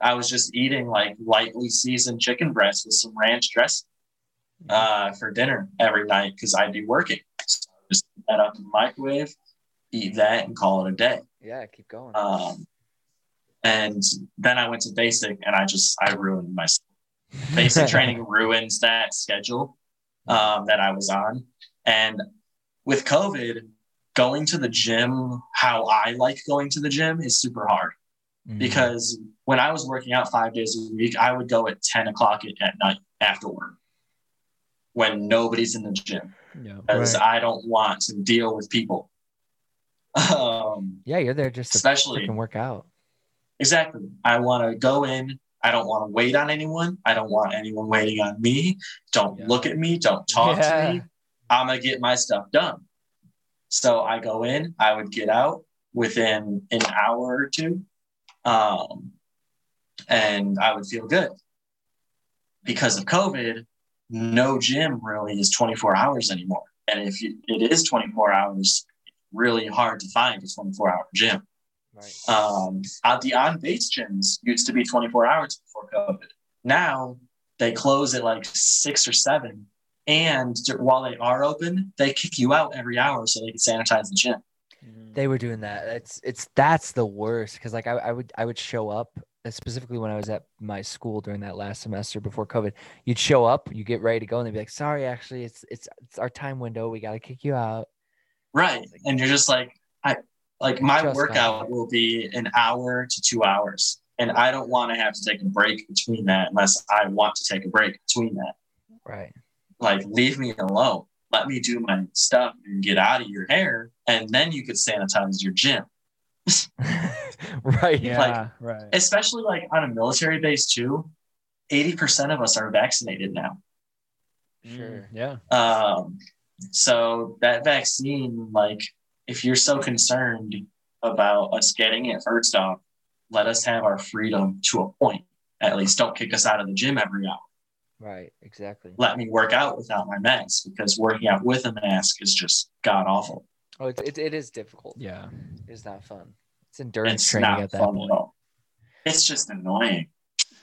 I was just eating like lightly seasoned chicken breast with some ranch dressing uh, for dinner every night because I'd be working. So I just put that up in the microwave, eat that, and call it a day. yeah, keep going. Um, and then I went to basic, and I just I ruined my basic training ruins that schedule um, that I was on. And with COVID, going to the gym, how I like going to the gym is super hard Mm, because when I was working out five days a week, I would go at 10 o'clock at, at night after work when nobody's in the gym Yeah. because Right. I don't want to deal with people. Um, yeah, you're there just to especially freaking work out. Exactly. I want to go in. I don't want to wait on anyone. I don't want anyone waiting on me. Don't Yeah. look at me. Don't talk Yeah. to me. I'm going to get my stuff done. So I go in, I would get out within an hour or two. Um, and I would feel good. Because of COVID, no gym really is 24 hours anymore. And if you, it is 24 hours, really hard to find a 24 hour gym. Right. Um, uh, the on base gyms used to be 24 hours before COVID. Now they close at like six or seven. And while they are open, they kick you out every hour so they can sanitize the gym. They were doing that. It's it's that's the worst because like I, I would I would show up uh, specifically when I was at my school during that last semester before COVID. You'd show up, you get ready to go, and they'd be like, "Sorry, actually, it's it's it's our time window. We got to kick you out." Right. And you're just like, I like my Just workout will be an hour to two hours. And I don't want to have to take a break between that unless I want to take a break between that. Right. Like, leave me alone. Let me do my stuff and get out of your hair. And then you could sanitize your gym. right. Yeah. Like- right. especially like on a military base too 80% of us are vaccinated now Sure. Yeah. um, so that vaccine like if you're so concerned about us getting it first off let us have our freedom to a point at least don't kick us out of the gym every hour Right. Exactly. let me work out without my mask because working out with a mask is just god awful Oh, it, it, it is difficult. Yeah. It's not fun. It's endurance it's training not at that fun point. at all it's just annoying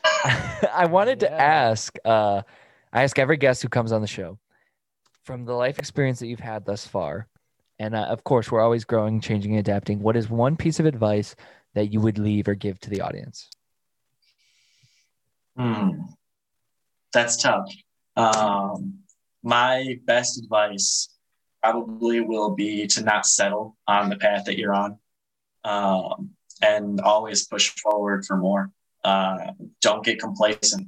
I wanted to ask. Uh, I ask every guest who comes on the show from the life experience that you've had thus far, and uh, of course, we're always growing, changing, and adapting. What is one piece of advice that you would leave or give to the audience? Hmm. That's tough. Um, my best advice probably will be to not settle on the path that you're on um, and always push forward for more. Uh, don't get complacent.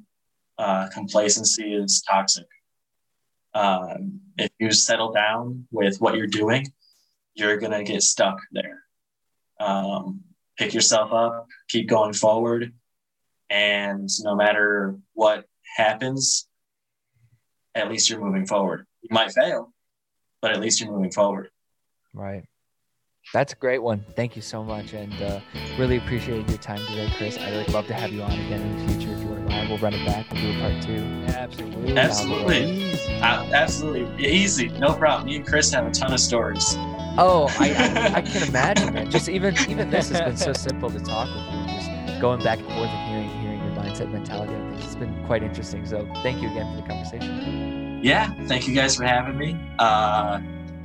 Uh, complacency is toxic. Um, if you settle down with what you're doing, you're going to get stuck there. Um, pick yourself up, keep going forward, and no matter what happens, at least you're moving forward. You might fail, but at least you're moving forward. Right. That's a great one. Thank you so much, and uh, really appreciated your time today, Chris. I would love to have you on again in the future if you wouldn't mind. We'll run it back. We'll do a part two. Absolutely. Absolutely. Uh, absolutely. Easy. No problem. Me and Chris have a ton of stories. Oh, I, I, I can imagine, man. Just even even this has been so simple to talk with you. Just going back and forth and hearing hearing your mindset mentality. I think it's been quite interesting. So thank you again for the conversation. Yeah, thank you guys for having me. Uh,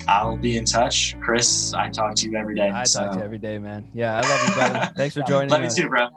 I'll be in touch. Chris, I talk to you every day. I so. talk to you every day, man. Yeah, I love you, brother. Thanks for joining Love you us. too, bro.